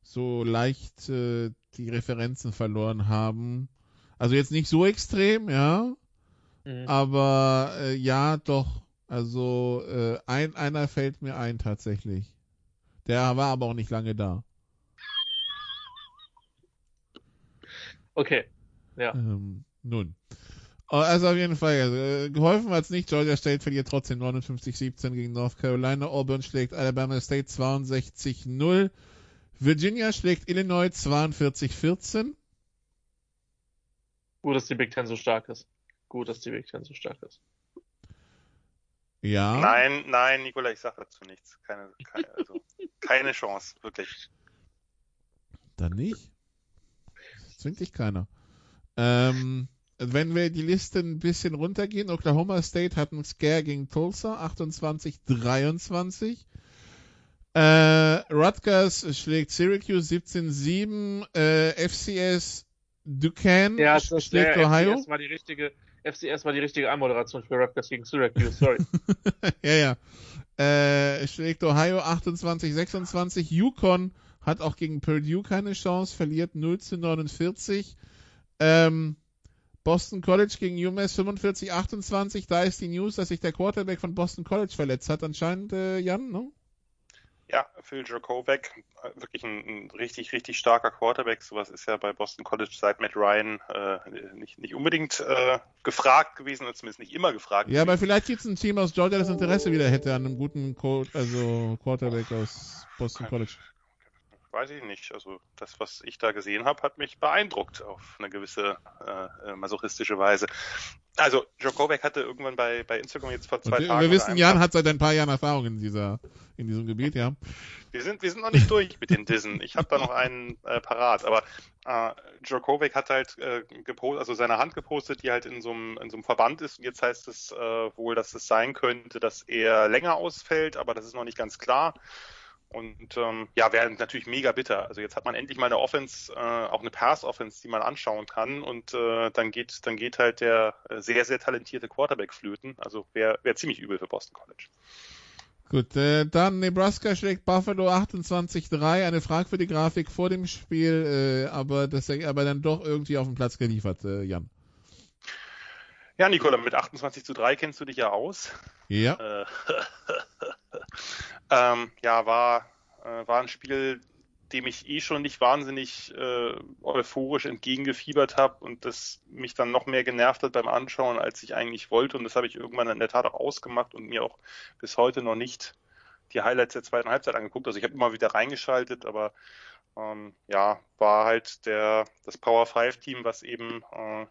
so leicht äh, die Referenzen verloren haben. Also jetzt nicht so extrem, ja, Mhm. aber äh, ja, doch. Also äh, ein einer fällt mir ein tatsächlich. Der war aber auch nicht lange da. Okay. Ja. Ähm, nun. Oh, Also auf jeden Fall, also, äh, geholfen hat's nicht. Georgia State verliert trotzdem 59-17 gegen North Carolina. Auburn schlägt Alabama State 62-0. Virginia schlägt Illinois 42-14. Gut, dass die Big Ten so stark ist. Gut, dass die Big Ten so stark ist. Ja. Nein, nein, Nikola, ich sage dazu nichts. Keine, keine, also, keine Chance, wirklich. Dann nicht. Zwingt dich keiner. Ähm, wenn wir die Liste ein bisschen runtergehen, Oklahoma State hat einen Scare gegen Tulsa, 28-23. Äh, Rutgers schlägt Syracuse 17-7. Äh, FCS Duquesne Ja, schlägt der Ohio. FCS war die richtige, FCS war die richtige Anmoderation für Raptors gegen Syracuse, sorry. ja, ja. Äh, schlägt Ohio 28-26. Yukon hat auch gegen Purdue keine Chance, verliert 0 zu 49. Ähm, Boston College gegen UMass 45-28. Da ist die News, dass sich der Quarterback von Boston College verletzt hat, anscheinend, äh, Jan, ne? Ja, Phil Drakovec, äh, wirklich ein, ein richtig, richtig starker Quarterback. Sowas ist ja bei Boston College seit Matt Ryan äh, nicht, nicht unbedingt äh, gefragt gewesen, oder zumindest nicht immer gefragt. Ja, aber vielleicht gibt es ein Team aus Georgia, das Interesse wieder hätte an einem guten Co also Quarterback aus Boston College. Weiß ich nicht. Also das, was ich da gesehen habe, hat mich beeindruckt auf eine gewisse äh, masochistische Weise. Also Djokovic hatte irgendwann bei, bei Instagram jetzt vor zwei wir, Tagen. Wir wissen, Jan hat seit ein paar Jahren Erfahrung in dieser in diesem Gebiet, ja. Wir sind, wir sind noch nicht durch mit den Dissen. Ich habe da noch einen äh, parat. Aber äh, Djokovic hat halt äh, gepostet, also seine Hand gepostet, die halt in so einem in so einem Verband ist. Und jetzt heißt es äh, wohl, dass es sein könnte, dass er länger ausfällt, aber das ist noch nicht ganz klar. Und ähm, ja, wäre natürlich mega bitter. Also jetzt hat man endlich mal eine Offense, äh, auch eine Pass-Offense, die man anschauen kann. Und äh, dann geht, dann geht halt der äh, sehr, sehr talentierte Quarterback flöten. Also wäre wär ziemlich übel für Boston College. Gut, äh, dann Nebraska schlägt Buffalo 28-3. Eine fragwürdige Grafik vor dem Spiel, äh, aber das aber dann doch irgendwie auf den Platz geliefert, äh, Jan. Ja, Nikola, mit 28 zu 3 kennst du dich ja aus. Ja. Äh, ähm, ja, war, äh, war ein Spiel, dem ich eh schon nicht wahnsinnig äh, euphorisch entgegengefiebert habe und das mich dann noch mehr genervt hat beim Anschauen, als ich eigentlich wollte. Und das habe ich irgendwann in der Tat auch ausgemacht und mir auch bis heute noch nicht die Highlights der zweiten Halbzeit angeguckt. Also ich habe immer wieder reingeschaltet, aber ähm, ja, war halt der das Power 5 Team, was eben äh,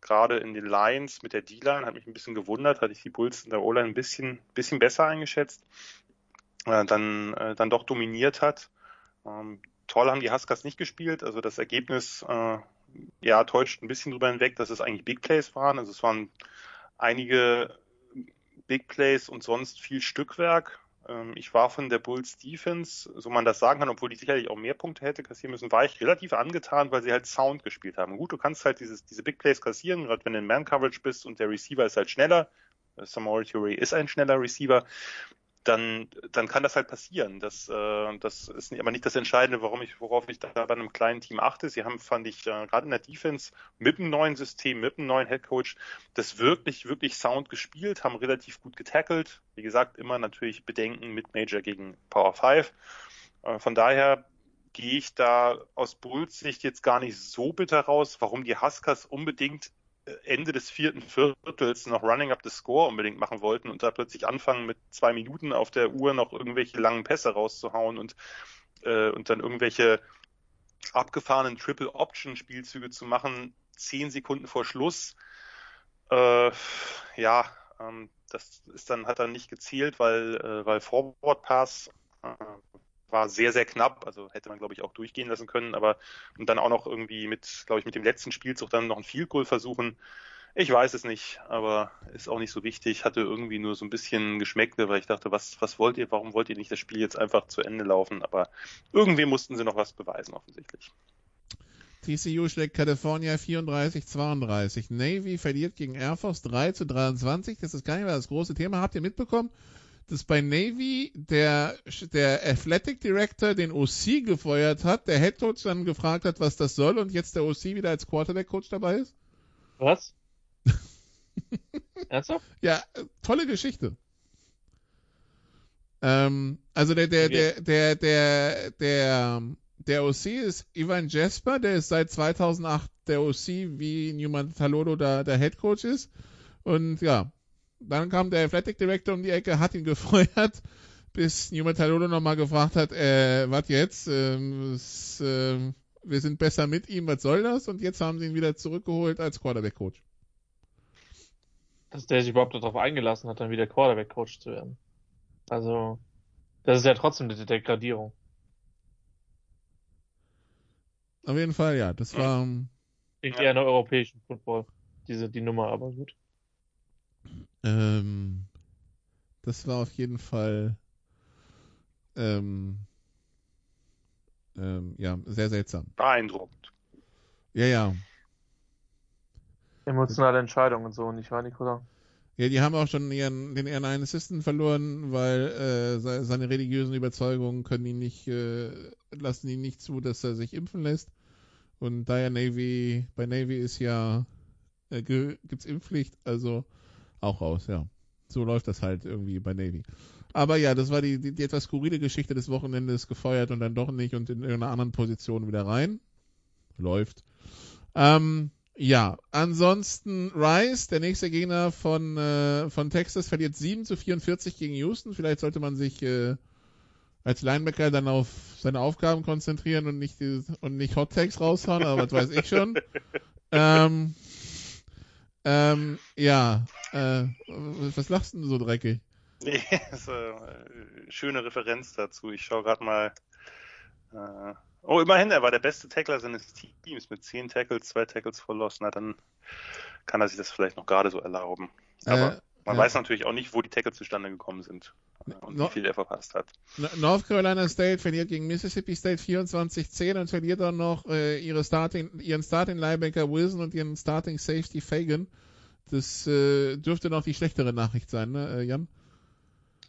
gerade in den Lines mit der D-Line hat mich ein bisschen gewundert, hatte ich die Bulls in der O-Line ein bisschen, bisschen besser eingeschätzt, äh, dann, äh, dann doch dominiert hat. Ähm, toll haben die Huskers nicht gespielt, also das Ergebnis äh, ja täuscht ein bisschen drüber hinweg, dass es eigentlich Big Plays waren. Also es waren einige Big Plays und sonst viel Stückwerk. Ähm, ich war von der Bulls Defense, so man das sagen kann, obwohl die sicherlich auch mehr Punkte hätte kassieren müssen, war ich relativ angetan, weil sie halt Sound gespielt haben. Gut, du kannst halt dieses, diese Big Plays kassieren, gerade wenn du in Man-Coverage bist und der Receiver ist halt schneller. Samori Touré ist ein schneller Receiver dann, dann kann das halt passieren. Das, äh, das ist aber nicht das Entscheidende, warum ich, worauf ich da bei einem kleinen Team achte. Sie haben, fand ich, äh, gerade in der Defense mit einem neuen System, mit einem neuen Headcoach, das wirklich, wirklich sound gespielt, haben relativ gut getackelt. Wie gesagt, immer natürlich Bedenken mit Major gegen Power 5. Äh, von daher gehe ich da aus Bulls Sicht jetzt gar nicht so bitter raus, warum die Huskers unbedingt Ende des vierten Viertels noch Running Up the Score unbedingt machen wollten und da plötzlich anfangen mit zwei Minuten auf der Uhr noch irgendwelche langen Pässe rauszuhauen und, äh, und dann irgendwelche abgefahrenen Triple Option Spielzüge zu machen, zehn Sekunden vor Schluss. Äh, ja, ähm, das ist dann, hat dann nicht gezielt, weil, äh, weil Forward Pass äh, war sehr, sehr knapp, also hätte man, glaube ich, auch durchgehen lassen können, aber und dann auch noch irgendwie mit, glaube ich, mit dem letzten Spielzug dann noch ein Field Goal versuchen. Ich weiß es nicht, aber ist auch nicht so wichtig. Hatte irgendwie nur so ein bisschen Geschmäckle, weil ich dachte, was, was wollt ihr, warum wollt ihr nicht das Spiel jetzt einfach zu Ende laufen? Aber irgendwie mussten sie noch was beweisen, offensichtlich. TCU schlägt California 34-32. Navy verliert gegen Air Force 3 zu 23. Das ist gar nicht mehr das große Thema. Habt ihr mitbekommen? Dass bei Navy der, der Athletic Director den OC gefeuert hat, der Head Coach dann gefragt hat, was das soll und jetzt der OC wieder als Quarterback Coach dabei ist? Was? Ernsthaft? Ja, tolle Geschichte. Ähm, also der, der, der, der, der, der, der OC ist Ivan Jesper, der ist seit 2008 der OC, wie Newman Talolo da der Head Coach ist. Und ja, dann kam der Athletic Director um die Ecke, hat ihn gefeuert, bis Newman Talolo nochmal gefragt hat, äh, was jetzt? Ähm, es, äh, wir sind besser mit ihm, was soll das? Und jetzt haben sie ihn wieder zurückgeholt als Quarterback-Coach. Dass der sich überhaupt darauf eingelassen hat, dann wieder Quarterback-Coach zu werden. Also, das ist ja trotzdem eine Degradierung. Auf jeden Fall, ja. Das war. Klingt ja. eher in der europäischen Football, diese, die Nummer, aber gut. Ähm, das war auf jeden Fall ähm, ähm, ja, sehr seltsam. Beeindruckend. Ja, ja. Emotionale Entscheidungen und so, nicht wahr, Nikola? Ja, die haben auch schon ihren, den ihren einen Assistant verloren, weil äh, seine religiösen Überzeugungen können ihn nicht, äh, lassen ihn nicht zu, dass er sich impfen lässt. Und da ja Navy, bei Navy ist ja, äh, gibt's Impfpflicht, also auch raus, ja. So läuft das halt irgendwie bei Navy. Aber ja, das war die, die, die etwas skurrile Geschichte des Wochenendes, gefeuert und dann doch nicht und in irgendeiner anderen Position wieder rein. Läuft. Ähm, ja, ansonsten Rice, der nächste Gegner von, äh, von Texas, verliert 7 zu 44 gegen Houston. Vielleicht sollte man sich äh, als Linebacker dann auf seine Aufgaben konzentrieren und nicht dieses, und nicht Hot Takes raushauen, aber was weiß ich schon. Ähm, ähm, ja, äh, was lachst du denn so dreckig? Nee, das ist äh, schöne Referenz dazu. Ich schaue gerade mal. Äh, oh, immerhin, er war der beste Tackler seines Teams mit 10 Tackles, 2 Tackles for Loss. Na, dann kann er sich das vielleicht noch gerade so erlauben. Aber Äh, man ja. weiß natürlich auch nicht, wo die Tackles zustande gekommen sind äh, und No- wie viel er verpasst hat. North Carolina State verliert gegen Mississippi State 24-10 und verliert dann noch äh, ihre Starting, ihren Starting Linebacker Wilson und ihren Starting Safety Fagan. Das äh, dürfte noch die schlechtere Nachricht sein, ne, äh, Jan?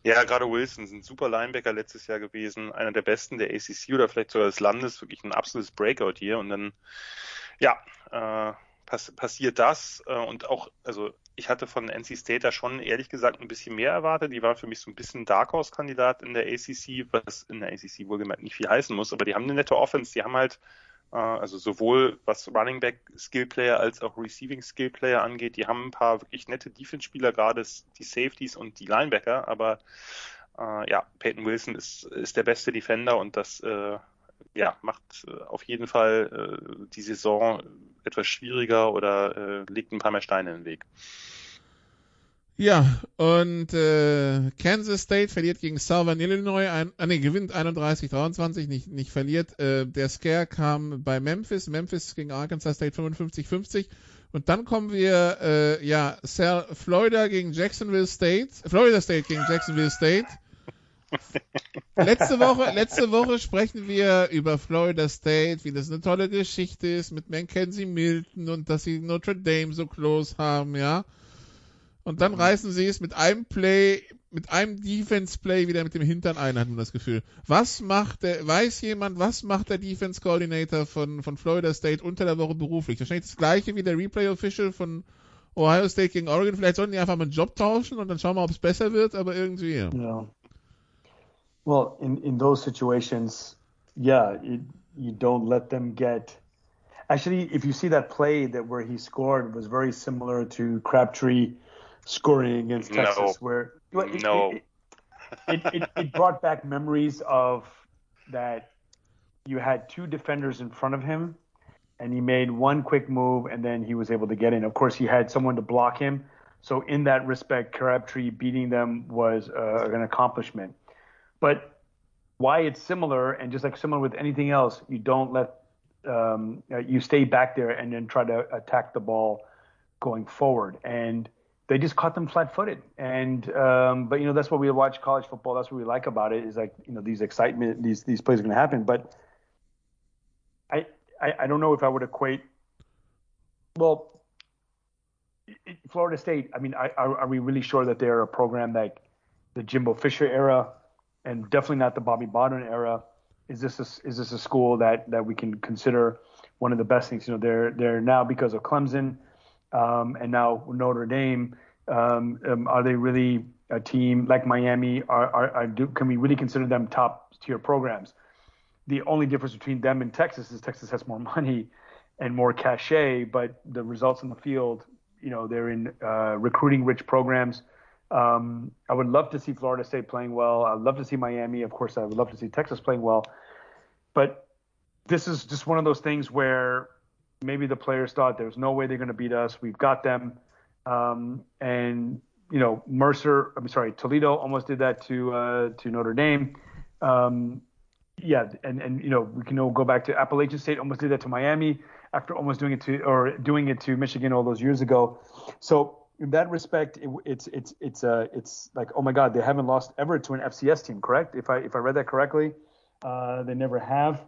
Ja, gerade Wilson ist ein super Linebacker letztes Jahr gewesen, einer der besten der ACC oder vielleicht sogar des Landes, wirklich ein absolutes Breakout hier und dann, ja, äh, pass passiert das äh, und auch, also ich hatte von NC State da schon ehrlich gesagt ein bisschen mehr erwartet. Die waren für mich so ein bisschen Dark Horse Kandidat in der ACC, was in der ACC wohlgemerkt nicht viel heißen muss, aber die haben eine nette Offense, die haben halt also sowohl was Running Back Skill Player als auch Receiving Skill Player angeht, die haben ein paar wirklich nette Defense Spieler, gerade die Safeties und die Linebacker, aber äh, ja, Peyton Wilson ist, ist der beste Defender und das äh, ja, macht äh, auf jeden Fall äh, die Saison etwas schwieriger oder äh, legt ein paar mehr Steine in den Weg. Ja, und äh, Kansas State verliert gegen Southern Illinois, ein, ah, nee, gewinnt 31-23, nicht, nicht verliert. Äh, der Scare kam bei Memphis, Memphis gegen Arkansas State 55-50. Und dann kommen wir, äh, ja, Sal Florida gegen Jacksonville State, Florida State gegen Jacksonville State. Letzte Woche, letzte Woche sprechen wir über Florida State, wie das eine tolle Geschichte ist mit Mackenzie Milton und dass sie Notre Dame so close haben, ja. Und dann reißen sie es mit einem Play, mit einem Defense-Play wieder mit dem Hintern ein, hat man das Gefühl. Was macht der, weiß jemand, was macht der Defense-Coordinator von, von Florida State unter der Woche beruflich? Wahrscheinlich das gleiche wie der Replay-Official von Ohio State gegen Oregon. Vielleicht sollten die einfach mal einen Job tauschen und dann schauen wir, ob es besser wird, aber irgendwie, ja. Yeah. Well, in, in those situations, yeah, it, you don't let them get. Actually, if you see that play that where he scored was very similar to Crabtree scoring against No. Texas, where well, it, No. it, it, it, it brought back memories of that you had two defenders in front of him and he made one quick move and then he was able to get in. Of course, he had someone to block him. So in that respect, Crabtree beating them was uh, an accomplishment. But why it's similar and just like similar with anything else, you don't let um, you stay back there and then try to attack the ball going forward. And they just caught them flat-footed. And um, but you know that's what we watch college football. That's what we like about it is like you know these excitement, these these plays are going to happen. But I, I I don't know if I would equate. Well, Florida State. I mean, I, are, are we really sure that they're a program like the Jimbo Fisher era, and definitely not the Bobby Bowden era? Is this a, is this a school that that we can consider one of the best things? You know, they're they're now because of Clemson, um, and now Notre Dame. Um, um, are they really a team like Miami? Are, are, are do, can we really consider them top tier programs? The only difference between them and Texas is Texas has more money and more cachet, but the results in the field, you know, they're in uh, recruiting rich programs. Um, I would love to see Florida State playing well. I'd love to see Miami. Of course, I would love to see Texas playing well. But this is just one of those things where maybe the players thought there's no way they're going to beat us. We've got them. Um, and you know, Mercer, I'm sorry, Toledo almost did that to uh, to Notre Dame. Um, yeah, and and you know, we can all go back to Appalachian State almost did that to Miami after almost doing it to or doing it to Michigan all those years ago. So in that respect, it, it's it's it's uh it's like oh my God, they haven't lost ever to an FCS team, correct? If I if I read that correctly, uh, they never have,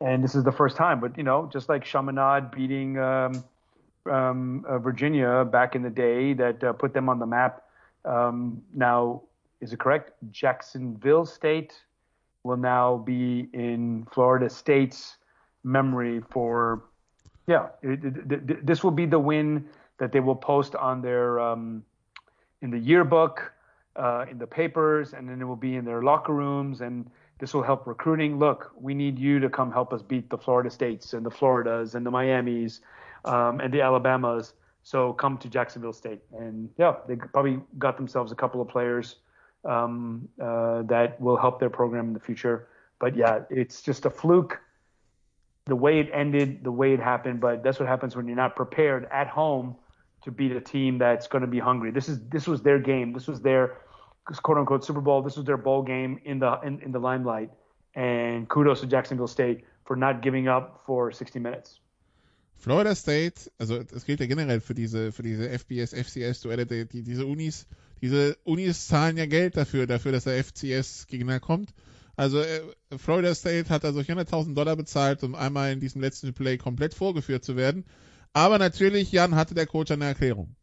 and this is the first time. But you know, just like Chaminade beating um, um, uh, Virginia back in the day, that uh, put them on the map. Um, now, is it correct? Jacksonville State will now be in Florida State's memory for, yeah, it, it, it, this will be the win that they will post on their um, in the yearbook, uh, in the papers, and then it will be in their locker rooms, and this will help recruiting. Look, we need you to come help us beat the Florida States and the Floridas and the Miamis um, and the Alabamas. So come to Jacksonville State, and yeah, they probably got themselves a couple of players um, uh, that will help their program in the future. But yeah, it's just a fluke. The way it ended, the way it happened, but that's what happens when you're not prepared at home to beat a team that's going to be hungry. This is this was their game. This was their quote unquote Super Bowl. This was their bowl game in the in, in the limelight. And kudos to Jacksonville State for not giving up for 60 minutes. Florida State, also es gilt ja generell für diese für diese FBS, FCS Duelle, die, die, diese Unis, diese Unis zahlen ja Geld dafür, dafür, dass der FCS Gegner kommt. Also äh, Florida State hat also 400.000 Dollar bezahlt, um einmal in diesem letzten Play komplett vorgeführt zu werden. Aber natürlich, Jan, hatte der Coach eine Erklärung.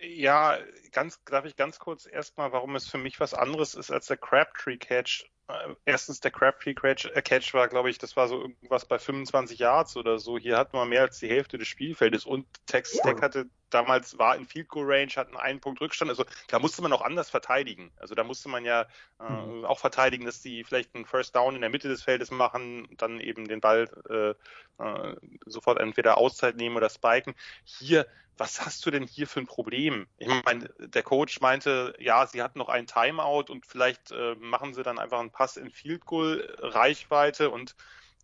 Ja, ganz, darf ich ganz kurz erstmal, warum es für mich was anderes ist als der Crabtree Catch. Äh, erstens, der Crabtree Catch, äh, Catch war, glaube ich, das war so irgendwas bei 25 Yards oder so. Hier hatten wir mehr als die Hälfte des Spielfeldes und Texas Tech hatte damals war in Field Goal Range, hatten einen Punkt Rückstand. Also da musste man auch anders verteidigen. Also da musste man ja äh, mhm. auch verteidigen, dass die vielleicht einen First Down in der Mitte des Feldes machen, dann eben den Ball äh, äh, sofort entweder Auszeit nehmen oder spiken. Hier was hast du denn hier für ein Problem? Ich meine, der Coach meinte, ja, sie hatten noch ein Timeout und vielleicht äh, machen sie dann einfach einen Pass in Field Goal Reichweite und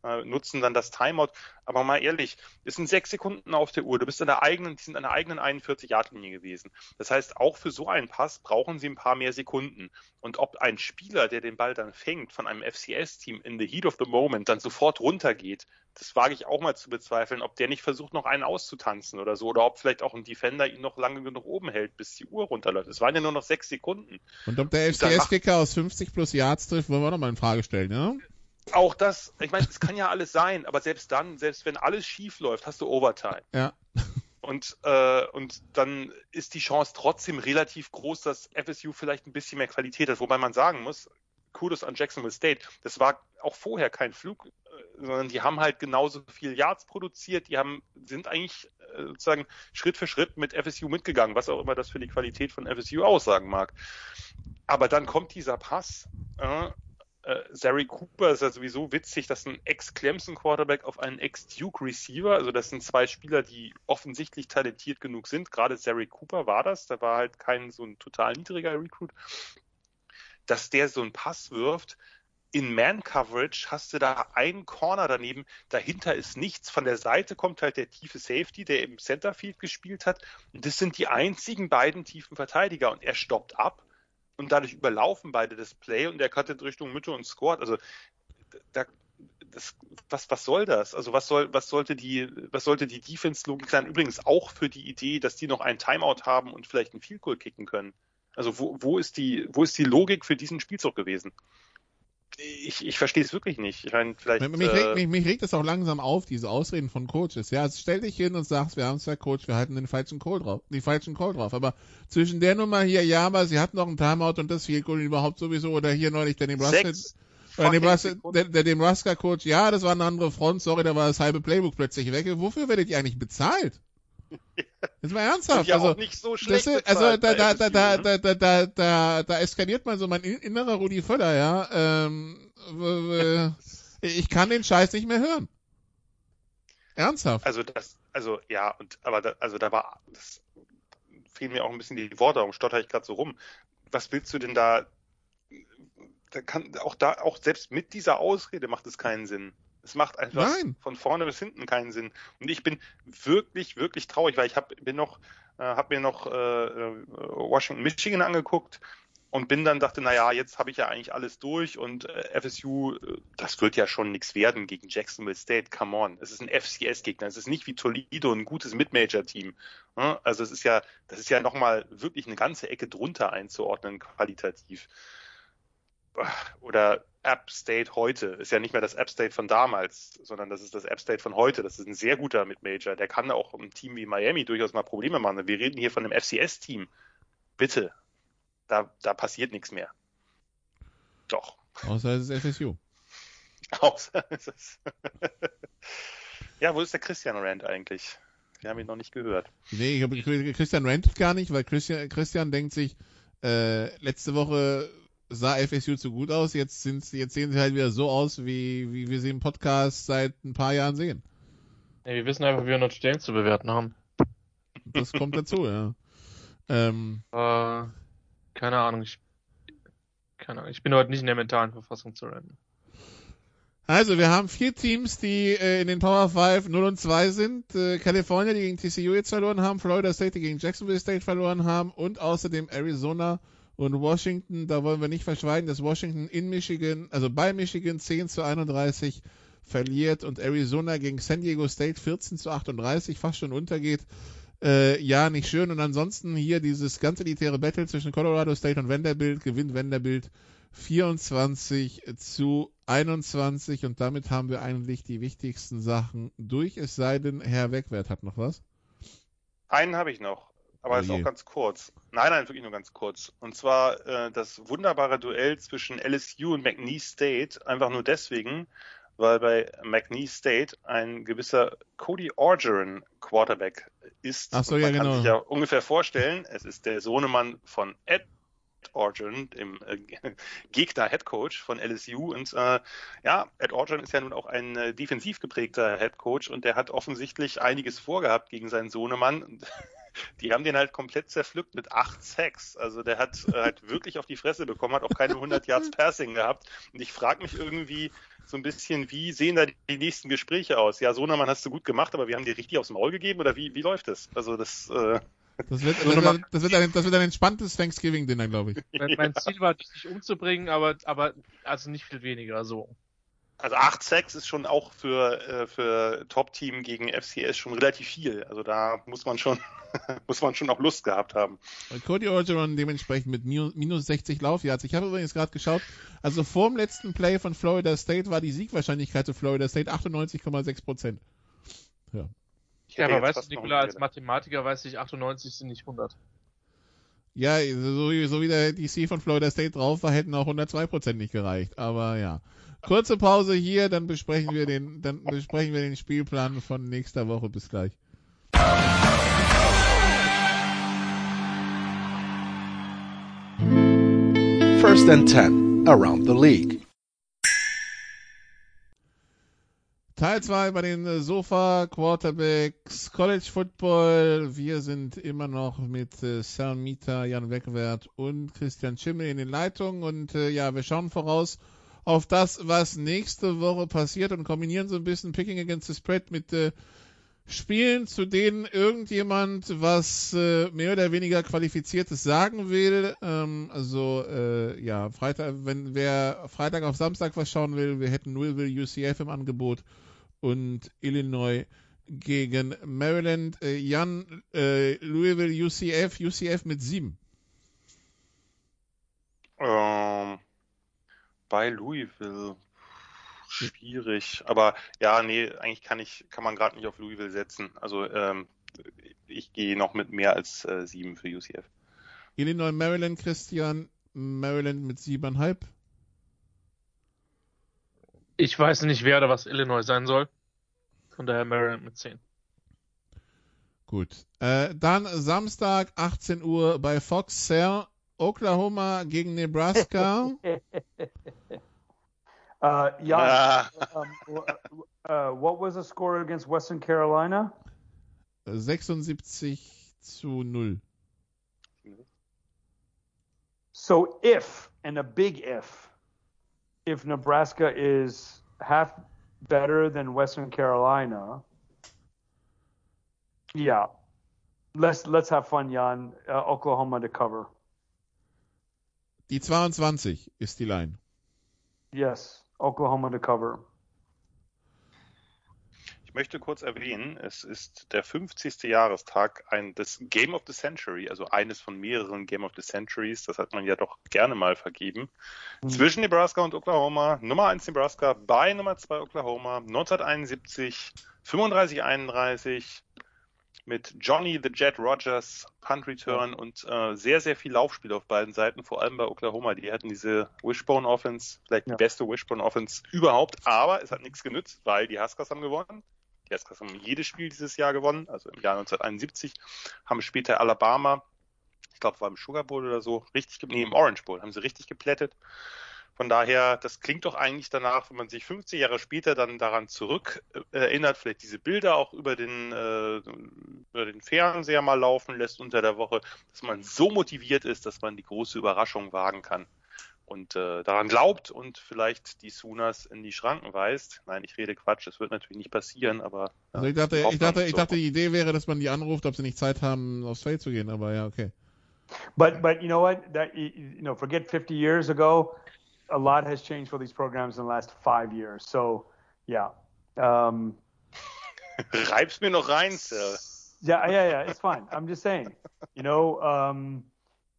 äh, nutzen dann das Timeout. Aber mal ehrlich, es sind sechs Sekunden auf der Uhr. Du bist an der eigenen, die sind an der eigenen 41-Yard-Linie gewesen. Das heißt, auch für so einen Pass brauchen sie ein paar mehr Sekunden. Und ob ein Spieler, der den Ball dann fängt, von einem FCS-Team in the heat of the moment dann sofort runtergeht, das wage ich auch mal zu bezweifeln, ob der nicht versucht, noch einen auszutanzen oder so, oder ob vielleicht auch ein Defender ihn noch lange genug oben hält, bis die Uhr runterläuft. Es waren ja nur noch sechs Sekunden. Und ob der FCS-Kicker aus 50 plus Yards trifft, wollen wir noch mal in Frage stellen, ja? Auch das, ich meine, es kann ja alles sein, aber selbst dann, selbst wenn alles schief läuft, hast du Overtime. Ja. Und, äh, und dann ist die Chance trotzdem relativ groß, dass FSU vielleicht ein bisschen mehr Qualität hat. Wobei man sagen muss, Kudos an Jacksonville State, das war auch vorher kein Flug, äh, sondern die haben halt genauso viel Yards produziert, die haben, sind eigentlich äh, sozusagen Schritt für Schritt mit FSU mitgegangen, was auch immer das für die Qualität von FSU aussagen mag. Aber dann kommt dieser Pass, äh, äh, Zary Cooper ist ja sowieso witzig, dass ein Ex-Clemson-Quarterback auf einen Ex-Duke-Receiver, also das sind zwei Spieler, die offensichtlich talentiert genug sind. Gerade Zary Cooper war das, da war halt kein so ein total niedriger Recruit, dass der so einen Pass wirft. In Man-Coverage hast du da einen Corner daneben, dahinter ist nichts. Von der Seite kommt halt der tiefe Safety, der im Centerfield gespielt hat. Und das sind die einzigen beiden tiefen Verteidiger. Und er stoppt ab und dadurch überlaufen beide das Play und der cuttet Richtung Mitte und scored. Also da, das, was, was soll das? Also was soll, was sollte die, was sollte die Defense-Logik sein? Übrigens auch für die Idee, dass die noch einen Timeout haben und vielleicht einen Field Goal kicken können. Also wo, wo ist die, wo ist die Logik für diesen Spielzug gewesen? Ich, ich verstehe es wirklich nicht. Ich meine, vielleicht. Mich, äh, regt, mich, mich regt es auch langsam auf, diese Ausreden von Coaches. Ja, also stell dich hin und sagst, wir haben zwar Coach, wir halten den falschen Call drauf, die falschen Call drauf. Aber zwischen der Nummer hier, ja, aber sie hatten noch einen Timeout und das Field Goal überhaupt sowieso, oder hier neulich der Nebraska, der Nebraska, der, der Nebraska Coach, ja, das war eine andere Front, sorry, da war das halbe Playbook plötzlich weg. Wofür werdet ihr eigentlich bezahlt? Jetzt mal ernsthaft. Ja also, auch nicht so schlecht ist, also da, da, da, da, da, da, da, da, da eskaliert man so mein innerer Rudi Völler, ja. Ähm, ich kann den Scheiß nicht mehr hören. Ernsthaft. Also das, also ja, und aber da, also da war, das fehlen mir auch ein bisschen die Worte, darum stotter ich gerade so rum. Was willst du denn da? Da kann auch da, auch selbst mit dieser Ausrede macht es keinen Sinn. Es macht einfach Nein. von vorne bis hinten keinen Sinn. Und ich bin wirklich, wirklich traurig, weil ich hab, bin noch, äh, habe mir noch äh, äh, Washington, Michigan angeguckt und bin dann dachte, naja, jetzt habe ich ja eigentlich alles durch und äh, FSU, äh, das wird ja schon nichts werden gegen Jacksonville State. Come on, es ist ein FCS-Gegner. Es ist nicht wie Toledo ein gutes Mid-Major-Team. Ne? Also es ist ja, das ist ja nochmal wirklich eine ganze Ecke drunter einzuordnen qualitativ. Oder App State heute ist ja nicht mehr das App State von damals, sondern das ist das App State von heute. Das ist ein sehr guter Mid-Major. Der kann auch einem Team wie Miami durchaus mal Probleme machen. Wir reden hier von einem FCS-Team. Bitte. Da, da passiert nichts mehr. Doch. Außer es ist FSU. Außer es ist. ja, wo ist der Christian Rand eigentlich? Wir haben ihn noch nicht gehört. Nee, ich habe Christian rantet gar nicht, weil Christian, Christian denkt sich, äh, letzte Woche sah FSU zu gut aus, jetzt, sind, jetzt sehen sie halt wieder so aus, wie, wie wir sie im Podcast seit ein paar Jahren sehen. Ja, wir wissen einfach, wie wir Notre Dame zu bewerten haben. Das kommt dazu, ja. Ähm, äh, keine Ahnung, ich, keine Ahnung, ich bin heute nicht in der mentalen Verfassung zu rennen. Also, wir haben vier Teams, die äh, in den Power 5 0 und 2 sind. Äh, California, die gegen TCU jetzt verloren haben, Florida State, die gegen Jacksonville State verloren haben und außerdem Arizona und Washington. Da wollen wir nicht verschweigen, dass Washington in Michigan, also bei Michigan 10 zu 31 verliert und Arizona gegen San Diego State 14 zu 38 fast schon untergeht. Äh, ja, nicht schön. Und ansonsten hier dieses ganz elitäre Battle zwischen Colorado State und Vanderbilt gewinnt Vanderbilt 24 zu 21 und damit haben wir eigentlich die wichtigsten Sachen durch, es sei denn, Herr Wegwert hat noch was. Einen habe ich noch, aber Oh ist auch ganz kurz. Nein, nein, wirklich nur ganz kurz. Und zwar äh, das wunderbare Duell zwischen LSU und McNeese State, einfach nur deswegen, weil bei McNeese State ein gewisser Cody Orgeron Quarterback ist. Ach so, Und ja, man kann genau. sich ja ungefähr vorstellen, es ist der Sohnemann von Ed Orgeron, dem äh, Gegner Head Coach von LSU. Und äh, ja, Ed Orgeron ist ja nun auch ein äh, defensiv geprägter Head Coach und der hat offensichtlich einiges vorgehabt gegen seinen Sohnemann. Die haben den halt komplett zerpflückt mit acht Sacks. Also der hat äh, halt wirklich auf die Fresse bekommen, hat auch keine 100 Yards Passing gehabt. Und ich frage mich irgendwie so ein bisschen, wie sehen da die nächsten Gespräche aus? Ja, Sohnemann hast du gut gemacht, aber wir haben dir richtig aufs Maul gegeben oder wie, wie läuft das? Also das, äh, Das wird, So das wird, das wird, ein, das wird ein entspanntes Thanksgiving-Dinner, glaube ich. Mein, mein Ziel war, dich nicht umzubringen, aber, aber, also nicht viel weniger, so. Also 8 Sacks ist schon auch für, äh, für Top-Team gegen FCS schon relativ viel. Also da muss man schon, muss man schon auch Lust gehabt haben. Und Cody Orgeron dementsprechend mit minus, minus 60 Laufyards. Ich habe übrigens gerade geschaut, also vor dem letzten Play von Florida State war die Siegwahrscheinlichkeit zu Florida State 98,6 Prozent. Ja. Ja, aber weißt du, Nikola, als. Mathematiker weiß ich, 98 sind nicht 100. Ja, so, wie- so wie der DC von Florida State drauf war, hätten auch 102 Prozent nicht gereicht. Aber ja. Kurze Pause hier, dann besprechen wir den, dann besprechen wir den Spielplan von nächster Woche. Bis gleich. First and 10 around the league. Teil 2 bei den Sofa Quarterbacks College Football. Wir sind immer noch mit äh, Sam Mieter, Jan Wegwert und Christian Schimmel in den Leitungen und äh, ja, wir schauen voraus auf das, was nächste Woche passiert und kombinieren so ein bisschen Picking against the Spread mit äh, Spielen, zu denen irgendjemand was äh, mehr oder weniger Qualifiziertes sagen will. Ähm, also äh, ja, Freitag, wenn wer Freitag auf Samstag was schauen will, wir hätten Louisville UCF im Angebot und Illinois gegen Maryland. Äh, Jan, äh, Louisville UCF, UCF mit sieben. Ähm, bei Louisville schwierig, aber ja, nee, eigentlich kann ich, kann man gerade nicht auf Louisville setzen. Also ähm, ich gehe noch mit mehr als äh, sieben für UCF. Illinois, Maryland, Christian, Maryland mit siebeneinhalb. Ich weiß nicht, wer oder was Illinois sein soll. Von daher Maryland mit 10. Gut. Äh, dann Samstag 18 Uhr bei Fox Sale, Oklahoma gegen Nebraska. Uh, yeah. Um, uh, what was the score against Western Carolina? 76 zu 0. So if, and a big if, if Nebraska is half better than Western Carolina, yeah, let's let's have fun, Jan. Uh, Oklahoma to cover. Die 22 ist die Line. Yes, Oklahoma to cover. ich möchte kurz erwähnen, es ist der 50. Jahrestag ein, des Game of the Century, also eines von mehreren Game of the Centuries, das hat man ja doch gerne mal vergeben, zwischen Nebraska und Oklahoma. Nummer 1 Nebraska bei Nummer 2 Oklahoma, 1971, 35-31 mit Johnny the Jet Rogers, Punt Return und äh, sehr, sehr viel Laufspiel auf beiden Seiten, vor allem bei Oklahoma. Die hatten diese Wishbone Offense, vielleicht Ja. die beste Wishbone Offense überhaupt, aber es hat nichts genützt, weil die Huskers haben gewonnen. Die Huskers haben jedes Spiel dieses Jahr gewonnen, also im Jahr 1971, haben später Alabama, ich glaube, war im Sugar Bowl oder so, richtig, nee, im Orange Bowl, haben sie richtig geplättet. Von daher, das klingt doch eigentlich danach, wenn man sich 50 Jahre später dann daran zurück äh, erinnert, vielleicht diese Bilder auch über den, äh, über den Fernseher mal laufen lässt unter der Woche, dass man so motiviert ist, dass man die große Überraschung wagen kann und äh, daran glaubt und vielleicht die Sooners in die Schranken weist. Nein, ich rede Quatsch, das wird natürlich nicht passieren, aber. Ja, also ich dachte, ich dachte, ich dachte, die Idee wäre, dass man die anruft, ob sie nicht Zeit haben, aufs Feld zu gehen, aber ja, okay. But but you know what? That you know, forget 50 years ago, a lot has changed for these programs in the last five years. So yeah. Um, Reib's mir noch rein, Sir. Yeah, yeah, yeah. It's fine. I'm just saying. You know, um,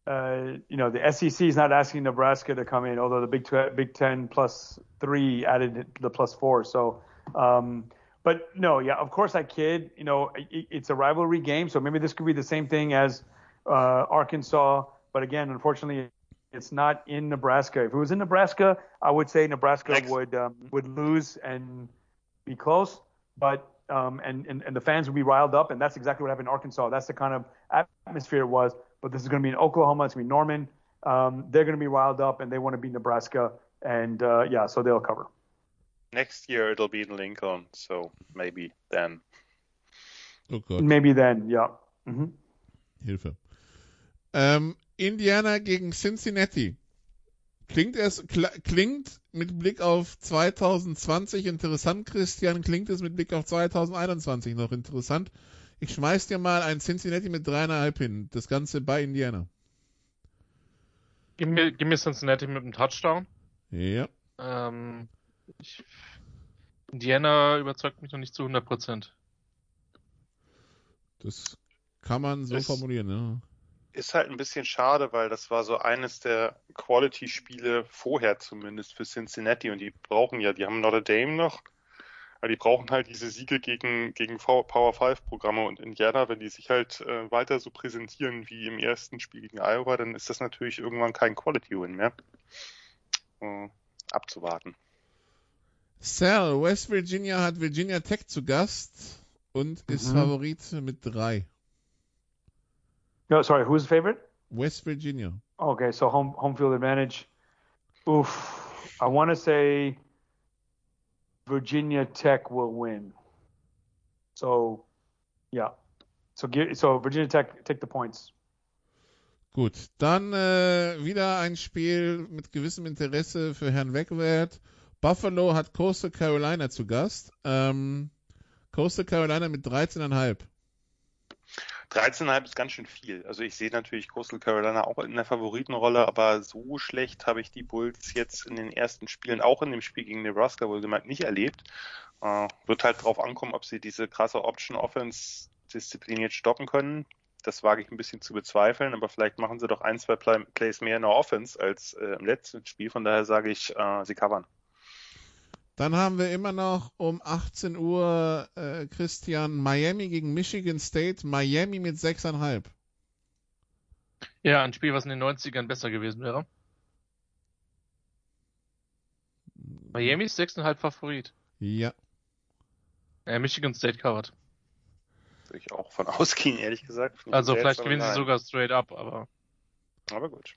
uh, you know, the SEC is not asking Nebraska to come in, although the Big Tw- Big Ten plus three added the plus four. So, um, but no, yeah, of course I kid. You know, it, it's a rivalry game, so maybe this could be the same thing as uh, Arkansas. But again, unfortunately, it's not in Nebraska. If it was in Nebraska, I would say Nebraska Next. would um, would lose and be close. But um, and, and and the fans would be riled up, and that's exactly what happened in Arkansas. That's the kind of atmosphere it was. But this is going to be in Oklahoma. It's going to be Norman. Um, they're going to be riled up, and they want to beat Nebraska. And uh, yeah, so they'll cover. Next year it'll be in Lincoln, so maybe then. Oh Gott. Maybe then, yeah. Mhm. Hilfe. Ähm, Indiana gegen Cincinnati. Klingt es kl klingt mit Blick auf 2020 interessant, Christian? Klingt es mit Blick auf 2021 noch interessant? Ich schmeiß dir mal ein Cincinnati mit dreieinhalb hin. Das Ganze bei Indiana. Gib mir, gib mir Cincinnati mit einem Touchdown. Ja. Ähm, ich, Indiana überzeugt mich noch nicht zu 100 Prozent. Das kann man so Es- formulieren, ja. Ist halt ein bisschen schade, weil das war so eines der Quality-Spiele vorher zumindest für Cincinnati und die brauchen ja, die haben Notre Dame noch, aber die brauchen halt diese Siege gegen, gegen Power 5 Programme und Indiana, wenn die sich halt äh, weiter so präsentieren wie im ersten Spiel gegen Iowa, dann ist das natürlich irgendwann kein Quality-Win mehr. Äh, abzuwarten. Sal, West Virginia hat Virginia Tech zu Gast und ist Mhm. Favorit mit drei. No, sorry, who's the favorite? West Virginia. Okay, so home home field advantage. Oof, I want to say Virginia Tech will win. So, yeah. So give, so Virginia Tech take the points. Gut, dann äh, wieder ein Spiel mit gewissem Interesse für Herrn Wegwert. Buffalo hat Coastal Carolina zu Gast. Ähm, Coastal Carolina mit 13,5. 13,5 ist ganz schön viel. Also ich sehe natürlich Coastal Carolina auch in der Favoritenrolle, aber so schlecht habe ich die Bulls jetzt in den ersten Spielen, auch in dem Spiel gegen Nebraska wohlgemerkt, nicht erlebt. Äh, wird halt drauf ankommen, ob sie diese krasse Option Offense diszipliniert stoppen können. Das wage ich ein bisschen zu bezweifeln, aber vielleicht machen sie doch ein, zwei Play Plays mehr in der Offense als äh, im letzten Spiel. Von daher sage ich, äh, sie covern. Dann haben wir immer noch um 18 Uhr äh, Christian Miami gegen Michigan State. Miami mit 6,5. Ja, ein Spiel, was in den 90ern besser gewesen wäre. Miami ist 6,5 Favorit. Ja. Äh, Michigan State covered. Würde ich auch von ausgehen, ehrlich gesagt. Ich Also vielleicht gewinnen sie sogar straight up, aber Aber gut.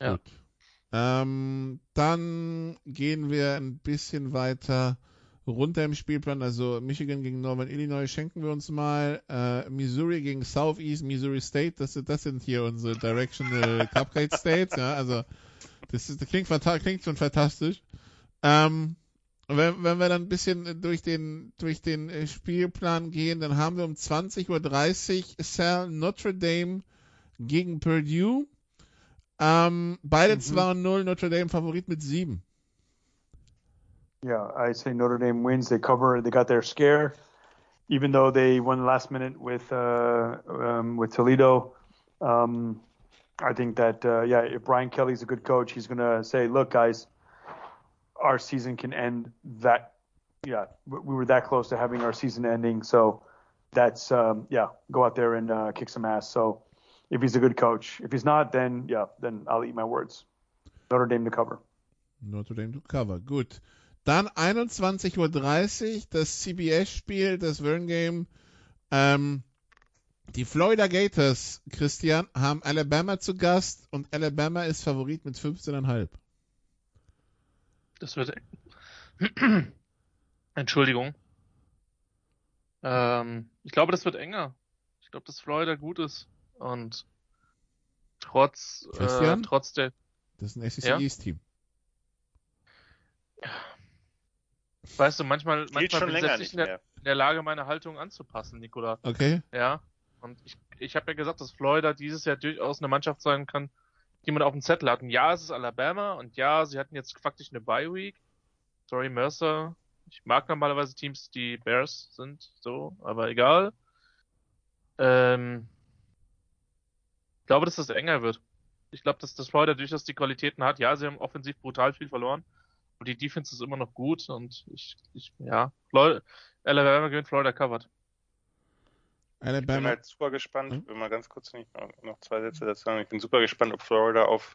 Ja. Gut. Ähm, dann gehen wir ein bisschen weiter runter im Spielplan. Also Michigan gegen Northern Illinois schenken wir uns mal. Äh, Missouri gegen Southeast Missouri State. Das, sind- das sind hier unsere Directional Cupcake States. Ja, also das, ist, das klingt, klingt schon fantastisch. Ähm, wenn, wenn wir dann ein bisschen durch den, durch den äh, Spielplan gehen, dann haben wir um 20.30 Uhr Sal Notre Dame gegen Purdue. Ähm, beide Mhm. 2-0, Notre Dame Favorit mit 7. Yeah, I say Notre Dame wins. They cover. They got their scare, even though they won last minute with uh, um, with Toledo. Um, I think that uh, yeah, if Brian Kelly's a good coach, he's gonna say, "Look, guys, our season can end that. Yeah, we we were that close to having our season ending. So that's um, yeah, go out there and uh, kick some ass. So if he's a good coach, if he's not, then yeah, then I'll eat my words. Notre Dame to cover. Notre Dame to cover. Gut. Dann 21.30 Uhr das CBS-Spiel, das Wern Game. Ähm, die Florida Gators, Christian, haben Alabama zu Gast und Alabama ist Favorit mit 15,5. Das wird. Entschuldigung. Ähm, ich glaube, das wird enger. Ich glaube, dass Florida gut ist. Und trotz, äh, trotz der. Das ist ein SEC Ja? East Team. Weißt du, manchmal, manchmal bin ich in der, in der Lage, meine Haltung anzupassen, Nikola. Okay. Ja. Und ich, ich habe ja gesagt, dass Florida dieses Jahr durchaus eine Mannschaft sein kann, die man auf dem Zettel hat. Und ja, es ist Alabama und ja, sie hatten jetzt faktisch eine Bye Week. Sorry, Mercer. Ich mag normalerweise Teams, die Bears sind, so, aber egal. Ähm, ich glaube, dass das enger wird. Ich glaube, dass das Florida durchaus die Qualitäten hat. Ja, sie haben offensiv brutal viel verloren. Und die Defense ist immer noch gut und ich, ich ja, Florida, Alabama gewinnt Florida covered. Ich bin Alabama. halt super gespannt, Hm? wenn mal ganz kurz nicht noch, zwei Sätze dazu sagen. Ich bin super gespannt, ob Florida auf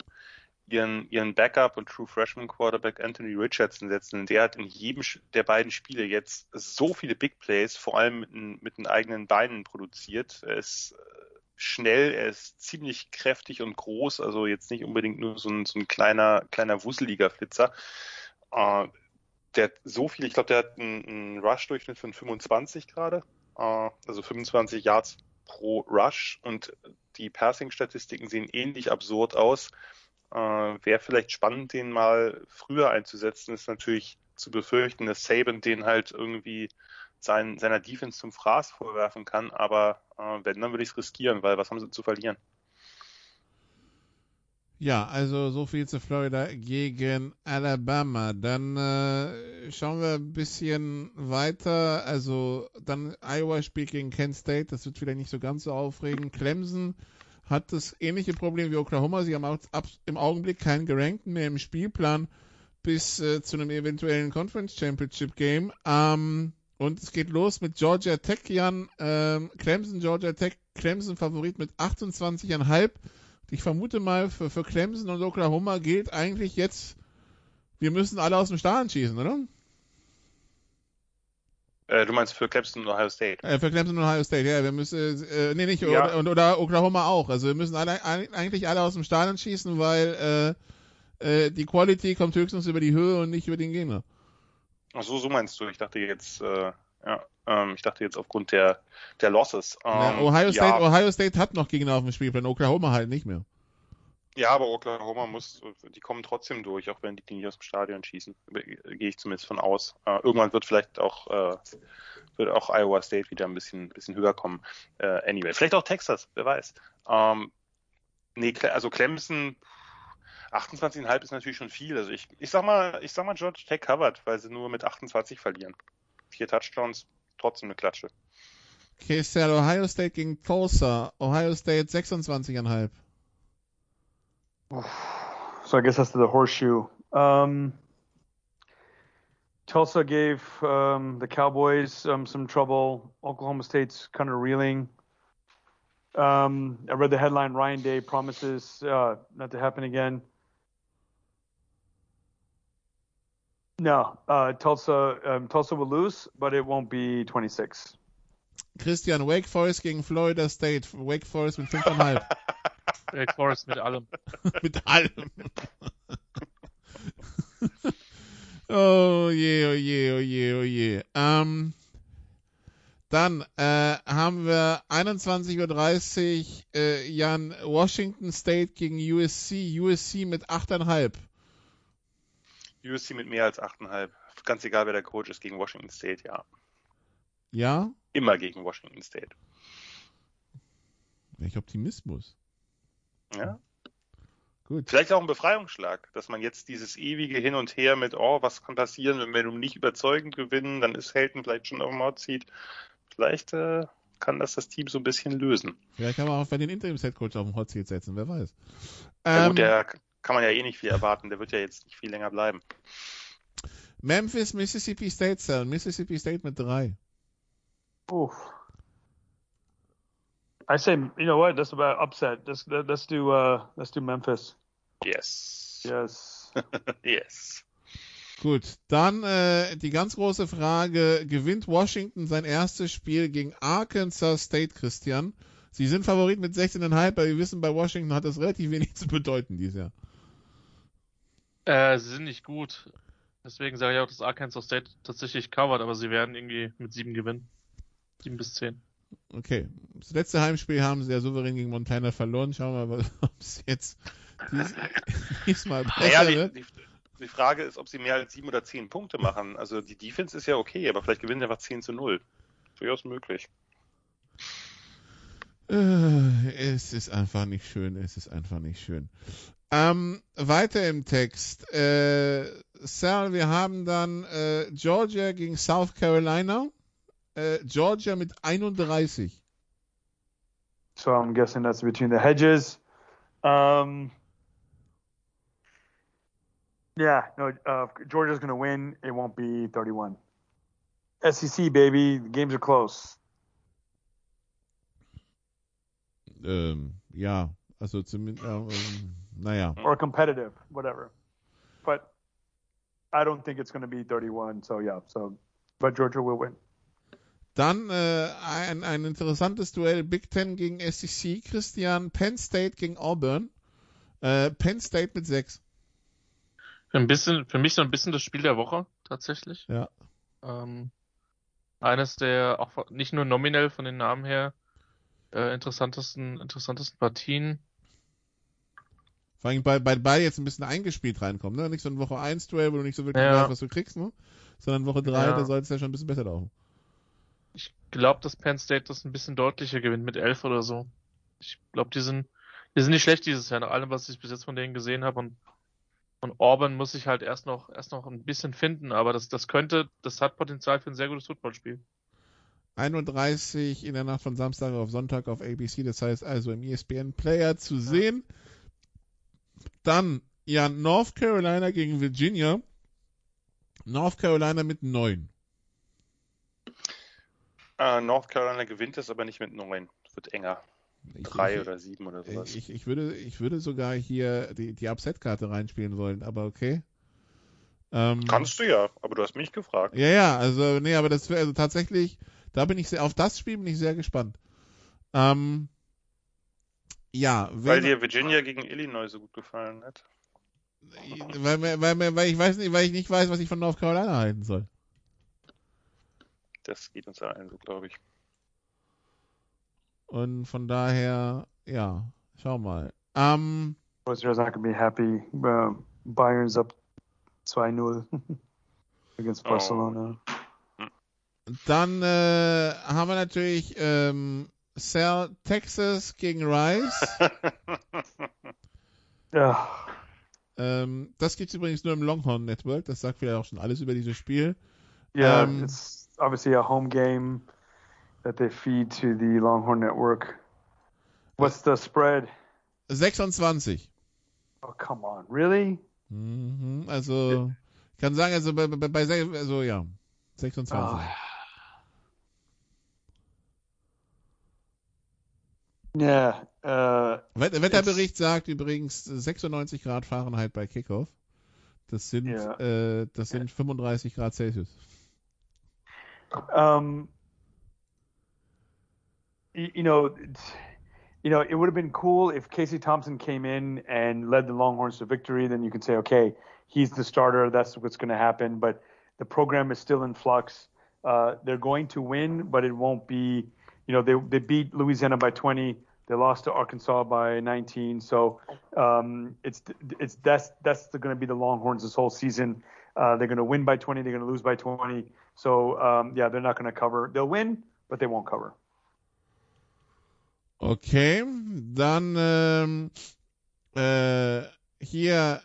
ihren, ihren Backup und True Freshman Quarterback Anthony Richardson setzen. Der hat in jedem der beiden Spiele jetzt so viele Big Plays, vor allem mit, den- mit den eigenen Beinen produziert. Er ist äh, schnell, er ist ziemlich kräftig und groß, also jetzt nicht unbedingt nur so ein, so ein kleiner, kleiner wusseliger Flitzer. Äh, der hat so viel, ich glaube, der hat einen, einen Rush-Durchschnitt von 25 gerade, äh, also 25 Yards pro Rush und die Passing-Statistiken sehen ähnlich absurd aus. Äh, Wäre vielleicht spannend, den mal früher einzusetzen, ist natürlich zu befürchten, dass Saban den halt irgendwie sein, seiner Defense zum Fraß vorwerfen kann, aber äh, wenn, dann würde ich es riskieren, weil was haben sie zu verlieren? Ja, also so viel zu Florida gegen Alabama. Dann äh, schauen wir ein bisschen weiter. Also dann Iowa spielt gegen Kent State. Das wird vielleicht nicht so ganz so aufregend. Clemson hat das ähnliche Problem wie Oklahoma. Sie haben auch ab, im Augenblick keinen Gerankten mehr im Spielplan bis äh, zu einem eventuellen Conference Championship Game. Ähm, und es geht los mit Georgia Tech, Jan. Ähm, Clemson, Georgia Tech, Clemson Favorit mit 28,5. Ich vermute mal, für, für Clemson und Oklahoma gilt eigentlich jetzt, wir müssen alle aus dem Stadion schießen, oder? Äh, du meinst für Clemson und Ohio State? Äh, für Clemson und Ohio State, ja, wir müssen, äh, nee, nicht, Ja. oder, und- oder Oklahoma auch. Also wir müssen alle, eigentlich alle aus dem Stadion schießen, weil äh, äh, die Quality kommt höchstens über die Höhe und nicht über den Gegner. Ach so, so meinst du. Ich dachte jetzt, äh, ja, ähm, ich dachte jetzt aufgrund der, der Losses. Ähm, Ja, Ohio, State, ja, Ohio State hat noch Gegner auf dem Spielplan, Oklahoma halt nicht mehr. Ja, aber Oklahoma muss, die kommen trotzdem durch, auch wenn die die nicht aus dem Stadion schießen. Gehe ich zumindest von aus. Äh, irgendwann wird vielleicht auch, äh, wird auch Iowa State wieder ein bisschen, bisschen höher kommen. Äh, anyway, vielleicht auch Texas, wer weiß. Ähm, nee, also Clemson, 28,5 ist natürlich schon viel. Also ich, ich sag mal, ich sag mal George Tech covered, weil sie nur mit 28 verlieren. Vier Touchdowns, trotzdem eine Klatsche. KSL Ohio State gegen Tulsa. Ohio State 26,5. So I guess that's the horseshoe. Um, Tulsa gave um, the Cowboys um, some trouble. Oklahoma State's kind of reeling. Um, I read the headline: Ryan Day promises uh, not to happen again. No, uh, Tulsa um, Tulsa will lose, but it won't be 26. Christian, Wake Forest gegen Florida State. Wake Forest mit 5,5. Wake Forest mit allem. mit allem. oh je, oh je, oh je, oh je. Ähm, dann äh, haben wir 21.30 Uhr äh, Jan Washington State gegen USC. USC mit 8,5. USC mit mehr als 8,5. Ganz egal, wer der Coach ist gegen Washington State, ja. Ja? Immer gegen Washington State. Welch Optimismus. Ja. Gut. Vielleicht auch ein Befreiungsschlag, dass man jetzt dieses ewige Hin und Her mit, oh, was kann passieren, wenn wir nun nicht überzeugend gewinnen, dann ist Helton vielleicht schon auf dem Hot Seat. Vielleicht äh, kann das das Team so ein bisschen lösen. Vielleicht kann man auch bei den Interims-Headcoach auf den Hot Seat setzen, wer weiß. Ja, Ähm, gut, der kann man ja eh nicht viel erwarten, der wird ja jetzt nicht viel länger bleiben. Memphis, Mississippi State Cell. Mississippi State mit 3. Oof. I say, you know what? That's about upset. Let's let's do uh let's do Memphis. Yes. Yes. yes. Gut, dann äh, die ganz große Frage, gewinnt Washington sein erstes Spiel gegen Arkansas State, Christian? Sie sind Favorit mit 16,5, aber wir wissen, bei Washington hat das relativ wenig zu bedeuten dieses Jahr. Äh, sie sind nicht gut. Deswegen sage ich auch, dass Arkansas State tatsächlich covert, aber sie werden irgendwie mit sieben gewinnen. Sieben bis zehn. Okay. Das letzte Heimspiel haben sie ja souverän gegen Montana verloren. Schauen wir mal, ob es jetzt dies, diesmal besser Naja, die, wird. die, die Frage ist, ob sie mehr als sieben oder zehn Punkte machen. Also die Defense ist ja okay, aber vielleicht gewinnen sie einfach 10 zu 0. Durchaus möglich. Äh, Es ist einfach nicht schön, es ist einfach nicht schön. Ähm, weiter im Text. Äh, Sal, wir haben dann äh, Georgia gegen South Carolina. Äh, Georgia mit 31. So I'm guessing that's between the hedges. Um, yeah, no, uh, Georgia's going to win. It won't be 31. SEC, baby. The games are close. Ähm, ja, also zumindest, äh, ähm, naja. or competitive, whatever. But I don't think it's going to be 31. So yeah, so but Georgia will win. Dann äh, ein, ein interessantes Duell Big Ten gegen SEC. Christian, Penn State gegen Auburn. Äh, Penn State mit 6. Ein bisschen, für mich so ein bisschen das Spiel der Woche, tatsächlich. Ja. Ähm, eines der auch nicht nur nominell von den Namen her äh, interessantesten, interessantesten Partien. Vor allem, bei, bei beide jetzt ein bisschen eingespielt reinkommen, ne? Nicht so ein Woche 1 Duell, wo du nicht so wirklich Ja. weißt, was du kriegst, ne? Sondern Woche 3, Ja. da soll es ja schon ein bisschen besser laufen. Ich glaube, dass Penn State das ein bisschen deutlicher gewinnt mit 11 oder so. Ich glaube, die sind, die sind nicht schlecht dieses Jahr, nach allem, was ich bis jetzt von denen gesehen habe. Und, und Auburn muss sich halt erst noch, erst noch ein bisschen finden, aber das, das könnte, das hat Potenzial für ein sehr gutes Footballspiel. 31 in der Nacht von Samstag auf Sonntag auf ABC, das heißt also im ESPN Player zu sehen. Dann, ja, North Carolina gegen Virginia. North Carolina mit 9. Äh, North Carolina gewinnt es, aber nicht mit 9. Es wird enger. Ich, Drei ich, oder sieben oder sowas. ich, ich, würde, ich würde sogar hier die, die Upset-Karte reinspielen wollen, aber okay. Ähm, Kannst du ja, aber du hast mich gefragt. Ja, ja, also, nee, aber das wäre also tatsächlich, da bin ich sehr, auf das Spiel bin ich sehr gespannt. Ähm, ja, Weil dir Virginia gegen Illinois so gut gefallen hat. weil, weil, mir- weil ich weiß nicht, weil ich nicht weiß, was ich von North Carolina halten soll. Das geht uns allen so, glaube ich. Und von daher, ja, schau mal. Ähm, Wizards not going to be happy. Uh, Bayern's up 2-0 against Oh. Barcelona. dann äh, haben wir natürlich ähm, Sal Texas gegen Rice. Yeah. ähm, das gibt's übrigens nur im Longhorn Network. Das sagt vielleicht auch schon alles über dieses Spiel. Yeah, Um, it's obviously a home game that they feed to the Longhorn Network. What's the spread? 26. Oh, come on. Really? Mhm, also, ich kann sagen, also bei, bei, bei also ja, 26. Oh. Yeah. Uh, Wet- Wetterbericht sagt übrigens 96 Grad Fahrenheit bei Kickoff. Das sind, Ja. äh, das sind 35 Grad Celsius. um, you, you know, you know, it would have been cool if Casey Thompson came in and led the Longhorns to victory. Then you could say, okay, he's the starter. That's what's going to happen. But the program is still in flux. Uh, they're going to win, but it won't be. You know, they they beat Louisiana by 20. They lost to Arkansas by 19. So um, it's it's that's that's going to be the Longhorns this whole season. Uh, they're going to win by 20. They're going to lose by 20. So um, yeah, they're not going to cover. They'll win, but they won't cover. Okay, dann ähm, äh, hier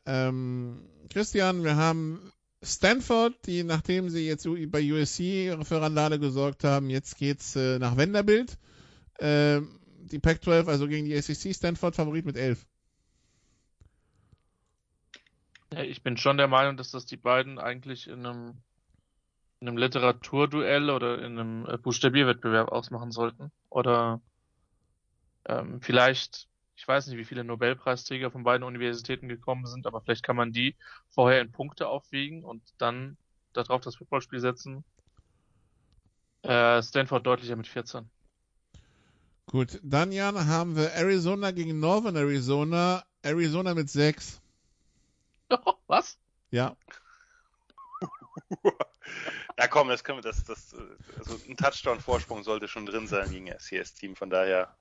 Christian, wir haben Stanford, die nachdem sie jetzt bei USC für Randale gesorgt haben, jetzt geht's äh, nach Vanderbilt. Ähm, die Pac-12, also gegen die SEC, Stanford Favorit mit 11. Ja, ich bin schon der Meinung, dass das die beiden eigentlich in einem, in einem Literaturduell oder in einem äh, Buchstabierwettbewerb ausmachen sollten. Oder ähm, vielleicht, ich weiß nicht, wie viele Nobelpreisträger von beiden Universitäten gekommen sind, aber vielleicht kann man die vorher in Punkte aufwiegen und dann darauf das Footballspiel setzen. Äh, Stanford deutlicher mit 14. Gut, dann Jan haben wir Arizona gegen Northern Arizona. Arizona mit 6. Was? Ja. Ja, komm, das können wir, das, das, also ein Touchdown-Vorsprung sollte schon drin sein gegen das CS-Team, von daher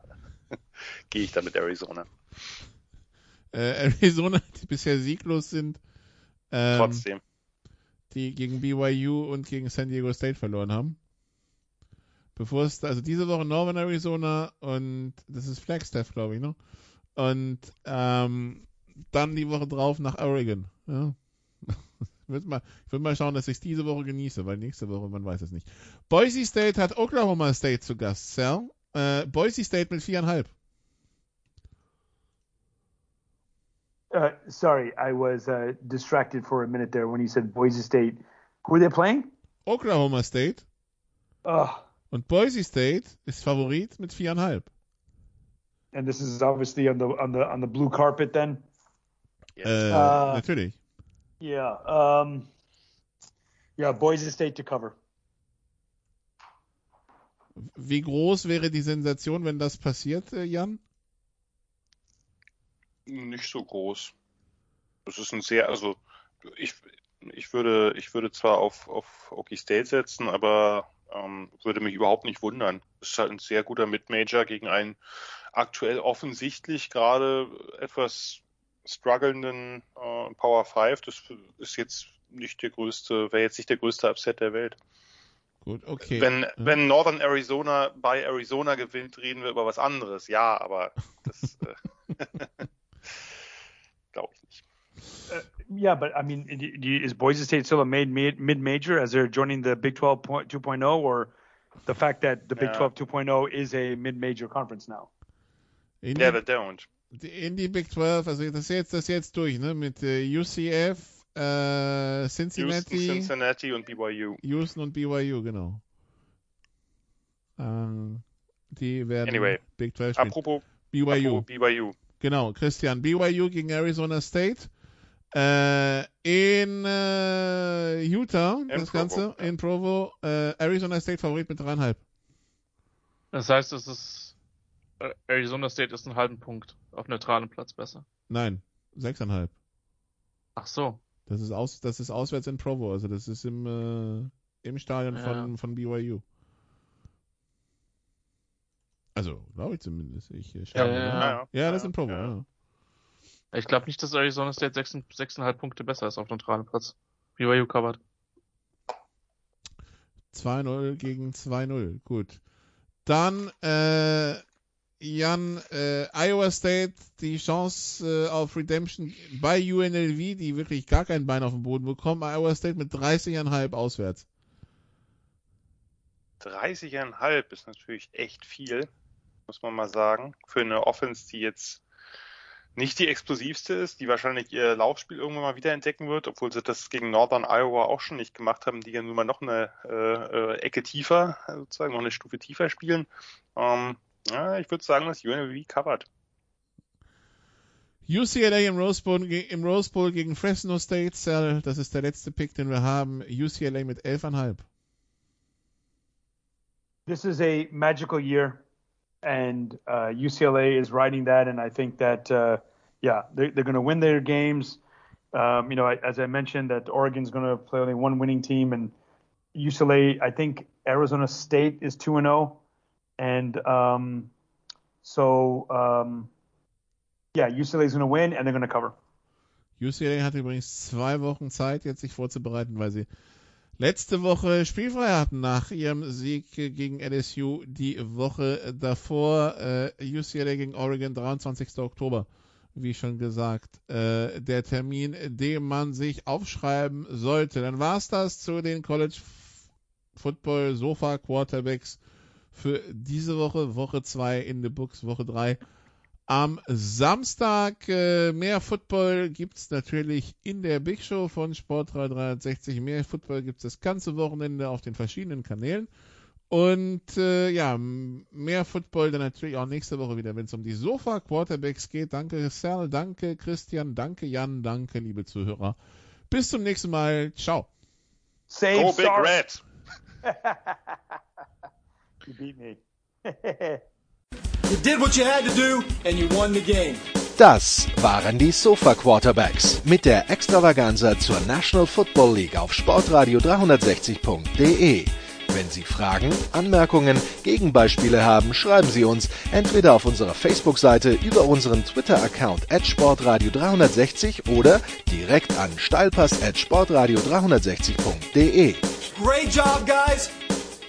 gehe ich da mit Arizona. Äh, Arizona, die bisher sieglos sind. Ähm, Trotzdem. Die gegen BYU und gegen San Diego State verloren haben. Bevor es, also diese Woche Northern Arizona und das ist Flagstaff, glaube ich, ne? Und ähm, dann die Woche drauf nach Oregon. Ja. Ich würde mal, würd mal schauen, dass ich es diese Woche genieße, weil nächste Woche, man weiß es nicht. Boise State hat Oklahoma State zu Gast, Sal. Äh, Boise State mit viereinhalb. Uh, sorry, I was uh, distracted for a minute there when you said Boise State. Who are they playing? Oklahoma State. Oh, Und Boise State ist Favorit mit viereinhalb. and this is obviously on the on the on the blue carpet then. Yes. Ah. natürlich. Yeah. Um, yeah, Boise State to cover. Wie groß wäre die Sensation, wenn das passiert, äh, Jan? Nicht so groß. Das ist ein sehr, also ich, ich würde, ich würde zwar auf, auf Okie State setzen, aber ähm, würde mich überhaupt nicht wundern. Es ist halt ein sehr guter Mid-Major gegen einen aktuell offensichtlich gerade etwas strugglenden äh, Power 5. Das ist jetzt nicht der größte, wäre jetzt nicht der größte Upset der Welt. Gut, okay. Wenn, Ja. wenn Northern Arizona bei Arizona gewinnt, reden wir über was anderes. Ja, aber das äh, glaube ich nicht. Yeah, but I mean, is Boise State still a mid mid mid major as they're joining the Big 12 point, 2.0, or the fact that the Big Yeah. 12 2.0 is a mid major conference now? in, Yeah, they don't. in die Big 12, also das ist jetzt, das ist jetzt durch, ne? Mit äh, UCF, äh, Houston, Cincinnati, Cincinnati und BYU. Houston und BYU, genau. Ähm, die werden Anyway. Big 12 spielen. Apropos, BYU. apropos BYU. Genau, Christian. BYU gegen Arizona State. Äh, in äh, Utah, das Provo, Ganze, ja. in Provo. Äh, Arizona State Favorit mit dreieinhalb. Das heißt, es ist äh, Arizona State ist einen halben Punkt auf neutralem Platz besser. Nein, sechseinhalb. Ach so. Das ist aus, das ist auswärts in Provo, also das ist im, äh, im Stadion von, von BYU. Also, glaube ich zumindest. Ich äh, Ja, ja, ja. ja, das ist Ja, in Provo, ja. ja. Ich glaube nicht, dass Arizona State sechs- 6,5 Punkte besser ist auf neutralem Platz. BYU covered. 2-0 gegen 2-0. Gut. Dann, äh, Jan, äh, Iowa State, die Chance äh, auf Redemption bei UNLV, die wirklich gar kein Bein auf dem Boden bekommen. Iowa State mit 30,5 auswärts. 30,5 ist natürlich echt viel, muss man mal sagen. Für eine Offense, die jetzt nicht die explosivste ist, die wahrscheinlich ihr Laufspiel irgendwann mal wieder entdecken wird, obwohl sie das gegen Northern Iowa auch schon nicht gemacht haben, die ja nun mal noch eine äh, äh, Ecke tiefer, sozusagen noch eine Stufe tiefer spielen. Ähm, ja, ich würde sagen, dass UNLV covert. UCLA im Rose Bowl, ge- im Rose Bowl gegen Fresno State. Sal, das ist der letzte Pick, den wir haben. UCLA mit 11,5. This is a magical year, and uh, UCLA is riding that. And I think that, uh, yeah, they're, they're going to win their games. Um, you know, I- as I mentioned, that Oregon's going to play only one winning team, and UCLA, I think Arizona State is 2 and 0. And um, so, um, yeah, UCLA is going to win, and they're going to cover. UCLA hat übrigens zwei Wochen Zeit, jetzt sich vorzubereiten, weil sie letzte Woche spielfrei hatten nach ihrem Sieg gegen LSU. Die Woche davor äh, UCLA gegen Oregon, 23. Oktober, wie schon gesagt, äh, der Termin, den man sich aufschreiben sollte. Dann war's das zu den College Football Sofa Quarterbacks für diese Woche, Woche 2 in the Books, Woche 3. Am Samstag äh, mehr Football gibt's natürlich in der Big Show von Sport 360. Mehr Football gibt's das ganze Wochenende auf den verschiedenen Kanälen. Und äh, ja, mehr Football dann natürlich auch nächste Woche wieder, wenn es um die Sofa Quarterbacks geht. Danke Sal, danke Christian, danke Jan, danke liebe Zuhörer. Bis zum nächsten Mal. Ciao. Save Go Big. Red! you beat me. You did what you had to do, and you won the game. Das waren die Sofa Quarterbacks mit der Extravaganza zur National Football League auf Sportradio 360.de. Wenn Sie Fragen, Anmerkungen, Gegenbeispiele haben, schreiben Sie uns entweder auf unserer Facebook-Seite über unseren Twitter-Account at Sportradio 360 oder direkt an steilpass at Sportradio 360.de. Great job, guys.